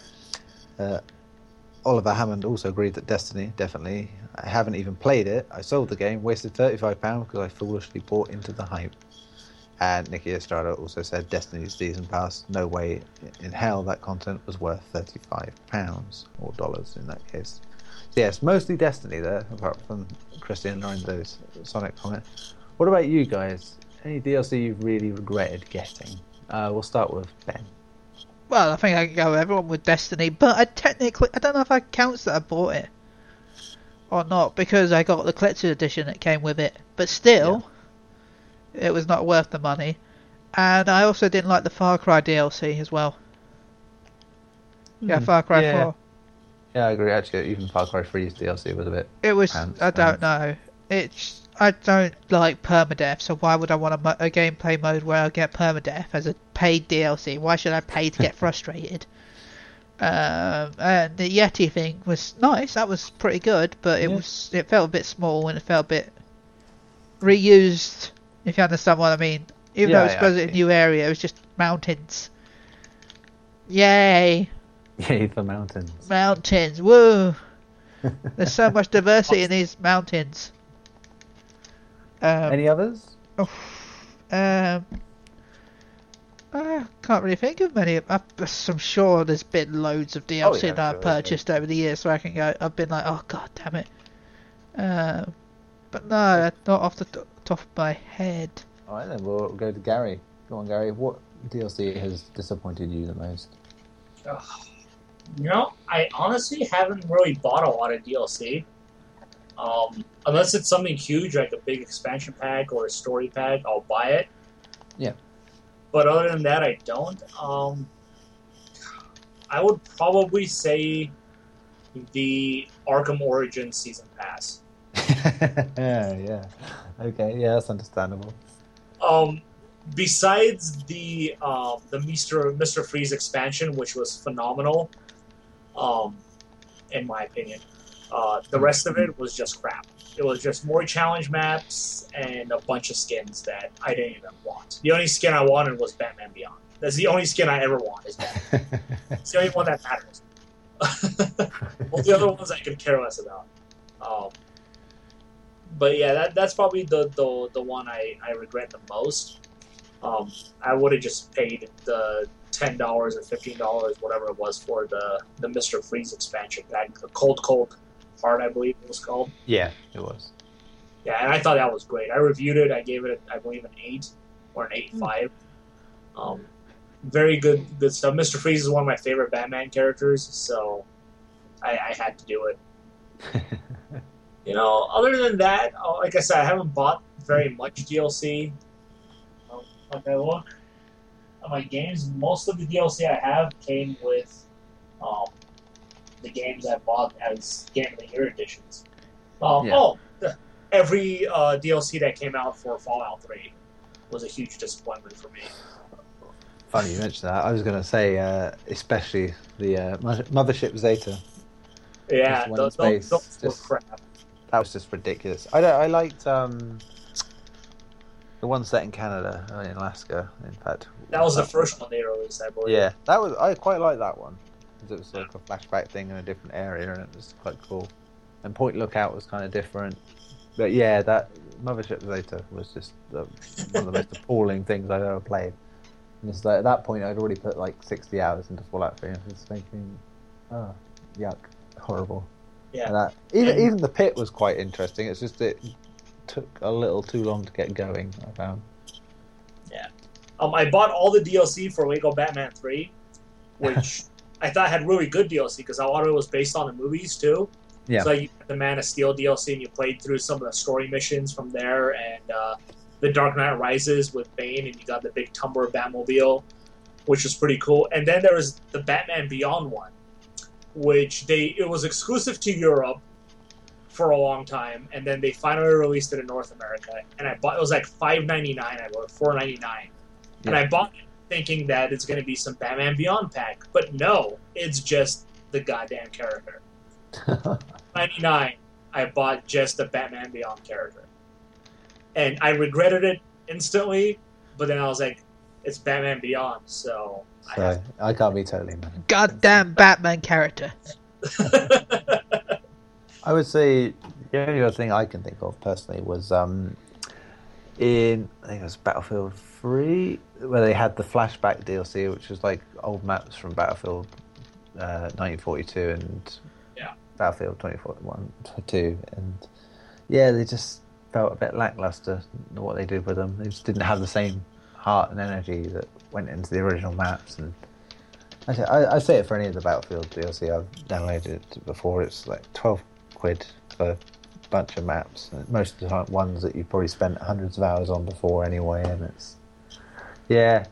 Oliver Hammond also agreed that Destiny, definitely. I haven't even played it. I sold the game, wasted thirty-five pounds because I foolishly bought into the hype. And Nikki Estrada also said, "Destiny's season pass, no way in hell that content was worth thirty-five pounds or dollars in that case." So yes, mostly Destiny there, apart from Christian Lorenzo's Sonic comment. What about you guys? Any DLC you've really regretted getting? Uh, we'll start with Ben. Well, I think I can go with everyone with Destiny, but I technically, I don't know if I counts that I bought it or not because I got the collector's edition that came with it. But still, it was not worth the money. And I also didn't like the Far Cry DLC as well. Yeah, Hmm, Far Cry yeah. 4. Yeah, I agree. Actually, even Far Cry 3's DLC was a bit. It was. Pants, I don't pants. know. It's. I don't like permadeath, so why would I want a, mo- a gameplay mode where I get permadeath as a paid DLC? Why should I pay to get *laughs* frustrated? Um, and the Yeti thing was nice. That was pretty good, but it Yeah. was. It felt a bit small and it felt a bit reused. If you understand what I mean. Even Yeah, though it's yeah, supposed to be a new area, it was just mountains. Yay! Yay for mountains. Mountains, woo! *laughs* There's so much diversity in these mountains. Um, Any others? um, I can't really think of many. I, I'm sure there's been loads of DLC Oh, yeah, that I've sure, purchased over the years, so I can go. I've been like, oh god damn it. Um, but no, not off the t- top of my head. All right, then we'll go to Gary. Go on, Gary. What DLC has disappointed you the most? You know, I honestly haven't really bought a lot of DLC. Um, unless it's something huge like a big expansion pack or a story pack, I'll buy it. Yeah. but other than that, I don't. Um, I would probably say the Arkham Origins season pass. yeah, *laughs* yeah. Okay, yeah, that's understandable. Um, besides the um, the Mister Mister Freeze expansion, which was phenomenal, um, in my opinion, uh, the rest of it was just crap. It was just more challenge maps and a bunch of skins that I didn't even want. The only skin I wanted was Batman Beyond. That's the only skin I ever want. Is Batman. *laughs* it's the only one that matters. *laughs* All the other ones I could care less about. Um, but yeah, that, that's probably the, the the one I, I regret the most. Um, I would have just paid the ten dollars or fifteen dollars, whatever it was, for the the Mister Freeze expansion pack, the Cold Cold Heart, I believe it was called. yeah, it was. Yeah, and I thought that was great. I reviewed it. I gave it, I believe, an eight or an eight five. Um, very good, good stuff. Mister Freeze is one of my favorite Batman characters, so I, I had to do it. *laughs* You know, other than that, uh, like I said, I haven't bought very much DLC. Um, Like I look at my games, most of the DLC I have came with um, the games I bought as Game of the Year editions. Um, Yeah. Oh, every uh, DLC that came out for Fallout 3 was a huge disappointment for me. Funny you mentioned that. I was going to say, uh, especially the uh, Mothership Zeta. Yeah, one space, those were just- crap. That was just ridiculous. I, I liked um, the one set in Canada, uh, in Alaska. In fact, That was the first one they released, I believe. Yeah, that was. I quite like that one. 'Cause It was like a flashback thing in a different area, and it was quite cool. And Point Lookout was kind of different, but yeah, that Mothership Zeta was just the, one of the most *laughs* appalling things I've ever played. And it's like, at that point, I'd already put like sixty hours into Fallout 3, and it's making, oh, yuck, horrible. Yeah. And that even even the Pitt was quite interesting. It's just it took a little too long to get going. I found. Yeah. Um, I bought all the DLC for Lego Batman 3, which *laughs* I thought had really good DLC because a lot of it was based on the movies too. Yeah. So you got the Man of Steel DLC and you played through some of the story missions from there, and uh, the Dark Knight Rises with Bane, and you got the big Tumbler Batmobile, which was pretty cool. And then there was the Batman Beyond one, which they it was exclusive to Europe for a long time, and then they finally released it in North America. And I bought it was like five ninety nine, I bought four ninety nine, and I bought it thinking that it's going to be some Batman Beyond pack, but no, it's just the goddamn character. *laughs* Ninety nine, I bought just the Batman Beyond character, and I regretted it instantly. But then I was like, it's Batman Beyond, so I have So I can't be totally mad. Goddamn Batman character. *laughs* I would say the only other thing I can think of personally was um, in I think it was Battlefield Three, where they had the flashback DLC, which was like old maps from Battlefield uh, 1942 and Yeah. Battlefield 2041 two, and yeah, they just felt a bit lackluster what they did with them. They just didn't have the same heart and energy that went into the original maps and. Actually, I, I say it for any of the Battlefield DLC I've downloaded it before. It's like twelve quid for a bunch of maps. Most of the time, ones that you've probably spent hundreds of hours on before anyway, and it's yeah.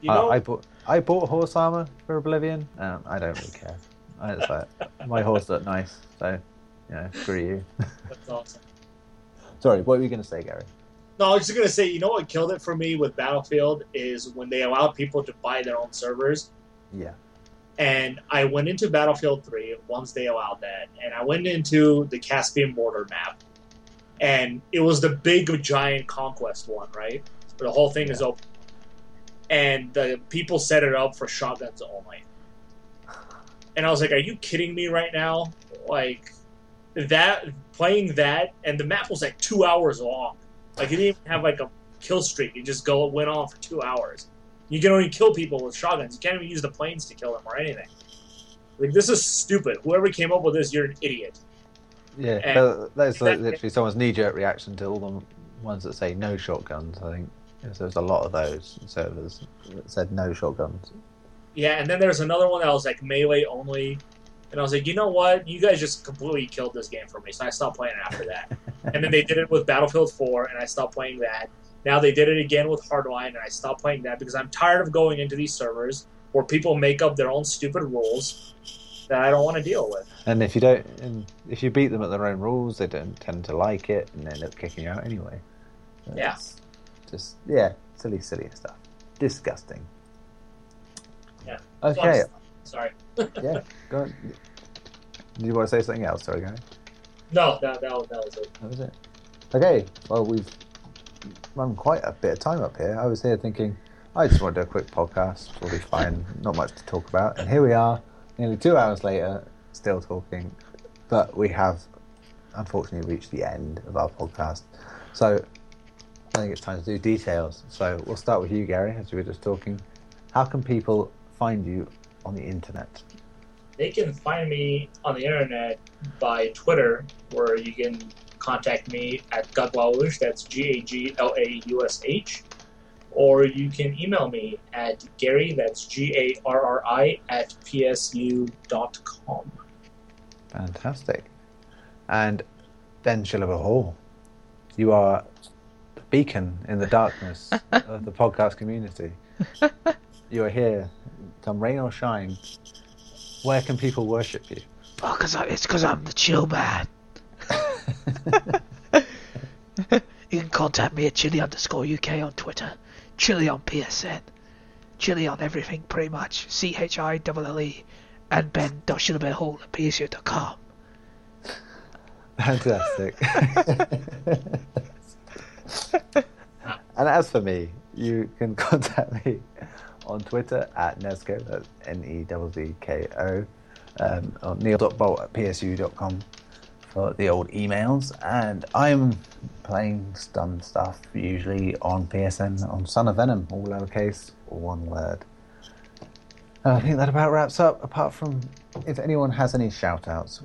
you know, I, I bought I bought horse armor for Oblivion. Um, I don't really care. I, it's like, my horse looked nice, so you know, screw you. that's awesome. Sorry, what were you going to say, Gary? No, I was just gonna say, you know what killed it for me with Battlefield is when they allowed people to buy their own servers. Yeah, And I went into Battlefield 3 once they allowed that, and I went into the Caspian border map, and it was the big giant conquest one, right? Where the whole thing is open, and the people set it up for shotguns only. And I was like, "Are you kidding me right now? Like that playing that, and the map was like two hours long. Like it didn't even have like a kill streak. It just go went on for two hours. You can only kill people with shotguns. You can't even use the planes to kill them or anything. Like this is stupid. Whoever came up with this, you're an idiot. yeah. And- that's like that- literally someone's knee-jerk reaction to all the ones that say no shotguns. I think Yes, there's a lot of those servers that said no shotguns. Yeah, and then there's another one that was like melee only, and I was like, you know what? You guys just completely killed this game for me, so I stopped playing after that. *laughs* and then they did it with Battlefield 4, and I stopped playing that. Now they did it again with Hardline, and I stopped playing that because I'm tired of going into these servers where people make up their own stupid rules that I don't want to deal with. And if you don't, and if you beat them at their own rules, they don't tend to like it and they end up kicking you out anyway. Yeah. Just yeah, silly, silly stuff. Disgusting. Yeah. Okay. Sorry. *laughs* yeah. Go on. Do you want to say something else? Sorry, Gary. No, that, that, was, that was it. That was it. Okay. Well, we've run quite a bit of time up here. I was here thinking, I just want to do a quick podcast. We'll be fine. Not much to talk about. And here we are, nearly two hours later, still talking. But we have, unfortunately, reached the end of our podcast. So I think it's time to do details. So we'll start with you, Gary, as we were just talking. How can people find you on the internet? They can find me on the internet by Twitter, where you can contact me at Gaglaush, that's G A G L A U S H, or you can email me at Gary, that's G A R R I, at psu.com. Fantastic. And Ben Shilliver Hall, you are beacon in the darkness of the podcast community. *laughs* You are here, come rain or shine. Where can people worship you? Oh, cause I, it's because I'm the chill man. *laughs* you can contact me at chili underscore UK on Twitter, chili on PSN, chili on everything pretty much, C H I L L E, and Ben Hall at PSU.com. Fantastic. *laughs* *laughs* and as for me, you can *laughs* contact me on Twitter at Nezzko, that's N E Z Z K O, um, or neil.bolt at psu.com for the old emails. And I'm playing stun stuff usually on PSN on Son of Venom, all lowercase, all one word. And I think that about wraps up, apart from if anyone has any shout outs.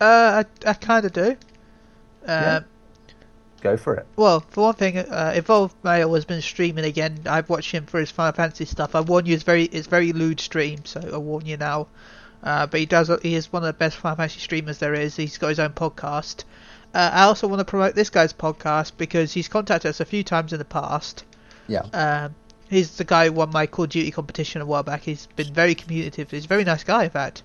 Uh, I, I kind of do. Uh, Yeah. Go for it. Well, for one thing, uh, Evolved Mail has been streaming again. I've watched him for his Final Fantasy stuff. I warn you, it's very it's very lewd stream, so I warn you now. Uh, but he does he is one of the best Final Fantasy streamers there is. He's got his own podcast. Uh, I also want to promote this guy's podcast because he's contacted us a few times in the past. Yeah. Um, he's the guy who won my Call of Duty competition a while back. He's been very communicative. He's a very nice guy, in fact.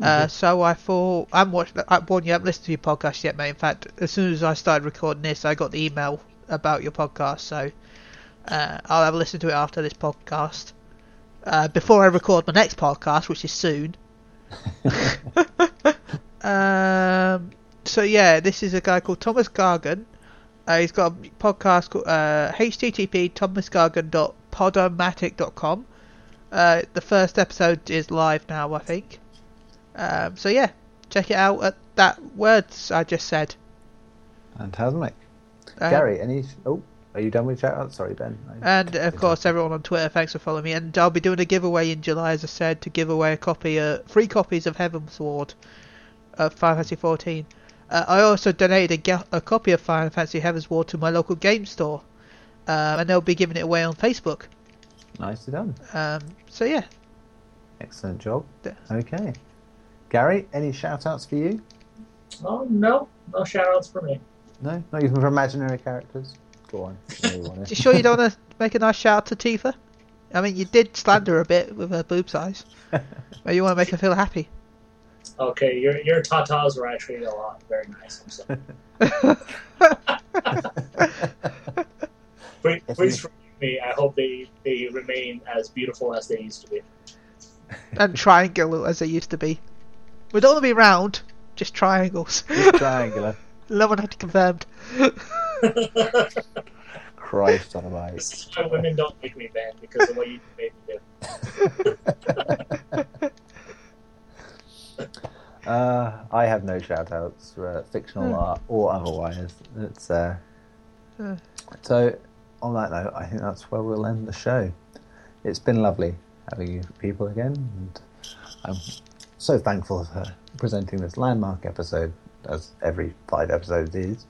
Uh, so I thought I'm watch. I warn you, I haven't listened to your podcast yet, mate. In fact, as soon as I started recording this, I got the email about your podcast. So uh, I'll have a listen to it after this podcast. Uh, before I record my next podcast, which is soon. *laughs* um, so yeah, this is a guy called Thomas Gargan. Uh, he's got a podcast called uh, http thomasgargan.podomatic.com. Uh, the first episode is live now, I think. Um, so yeah, check it out at that words I just said. Fantastic. Um, Gary, any? Oh, are you done with shout outs? Sorry, Ben. I- And of course, everyone on Twitter, thanks for following me. And I'll be doing a giveaway in July, as I said, to give away a copy, uh, three copies of Heavensward of Final Fantasy 14. Uh, I also donated a, a copy of Final Fantasy Heavensward to my local game store, um, and they'll be giving it away on Facebook. Nicely done. Um, so yeah, Excellent job. Okay. Gary, any shout outs for you? Oh, no. No shout outs for me. No, not even for imaginary characters. Go on. *laughs* No, you want you it. sure you don't want to make a nice shout out to Tifa? I mean, you did slander her a bit with her boob size, *laughs* but you want to make her feel happy. Okay, your, your tatas were actually a lot. Very nice. I'm sorry. *laughs* Please, please forgive me. I hope they, they remain as beautiful as they used to be. and triangular as they used to be. We don't want to be round, just triangles. Just triangular. *laughs* no one had to confirmed. *laughs* Christ on a bike. This is why women don't like me, Ben, because of what you made me do. *laughs* Uh, I have no shout outs, uh, fictional art or otherwise. It's, uh, Uh. so, on that note, I think that's where we'll end the show. It's been lovely having you people again, and I'm so thankful for presenting this landmark episode, as every five episodes is.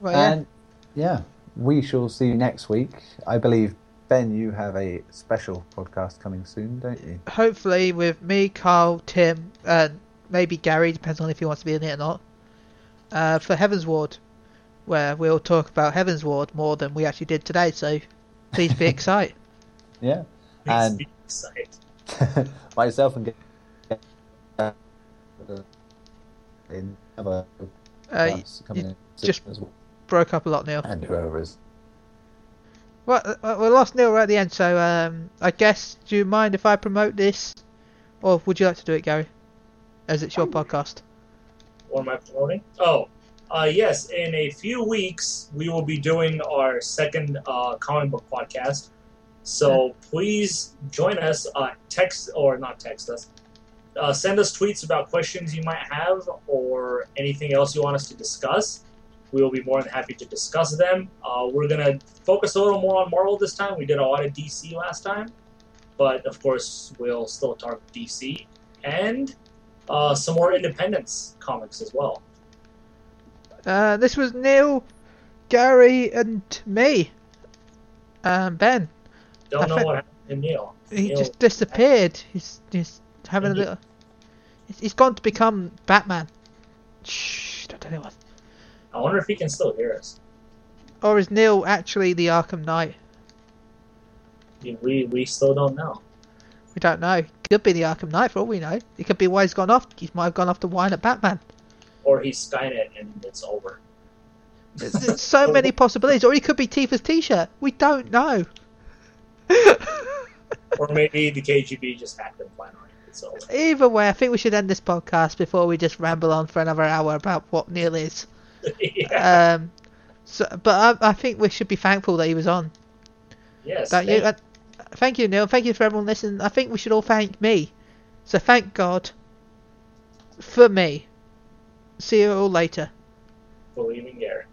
Well, yeah. And yeah, we shall see you next week. I believe, Ben, you have a special podcast coming soon, don't you? Hopefully, with me, Carl, Tim, and maybe Gary, depends on if he wants to be in it or not. Uh, for Heavensward, where we'll talk about Heavensward more than we actually did today. So please be *laughs* excited. Yeah. Please And- excited. *laughs* myself and get in other Uh, coming you in just- as well. broke up a lot, Neil. and whoever is Well, uh, we lost Neil right at the end, so um, I guess do you mind if I promote this, or would you like to do it, Gary? As it's your podcast. What am I promoting? Oh, uh, yes. In a few weeks, we will be doing our second uh, comic book podcast. So please join us. Uh, text or not text us. Uh, send us tweets about questions you might have or anything else you want us to discuss. We will be more than happy to discuss them. Uh, we're gonna focus a little more on Marvel this time. We did a lot of DC last time, but of course we'll still talk DC and uh, some more Independence comics as well. Uh, this was Neil, Gary, and me. Um, Ben. Don't I know think- what happened to Neil. He Neil- just disappeared. He's he's having a little. he's- He's gone to become Batman. Shh! Don't tell anyone. I wonder if he can still hear us. Or is Neil actually the Arkham Knight? We we still don't know. We don't know. Could be the Arkham Knight for all we know. It could be why he's gone off. He might have gone off to whine at Batman. Or he's Skynet and it's over. There's, there's so *laughs* many possibilities. Or he could be Tifa's T-shirt. We don't know. *laughs* or maybe the KGB just hacked him finally. Either way, I think we should end this podcast before we just ramble on for another hour about what Neil is. *laughs* yeah. Um, so, but I, I think we should be thankful that he was on. yes. Don't you? thank- Uh, thank you, Neil. Thank you for everyone listening. I think we should all thank me. So thank God for me. See you all later. believe in Gary.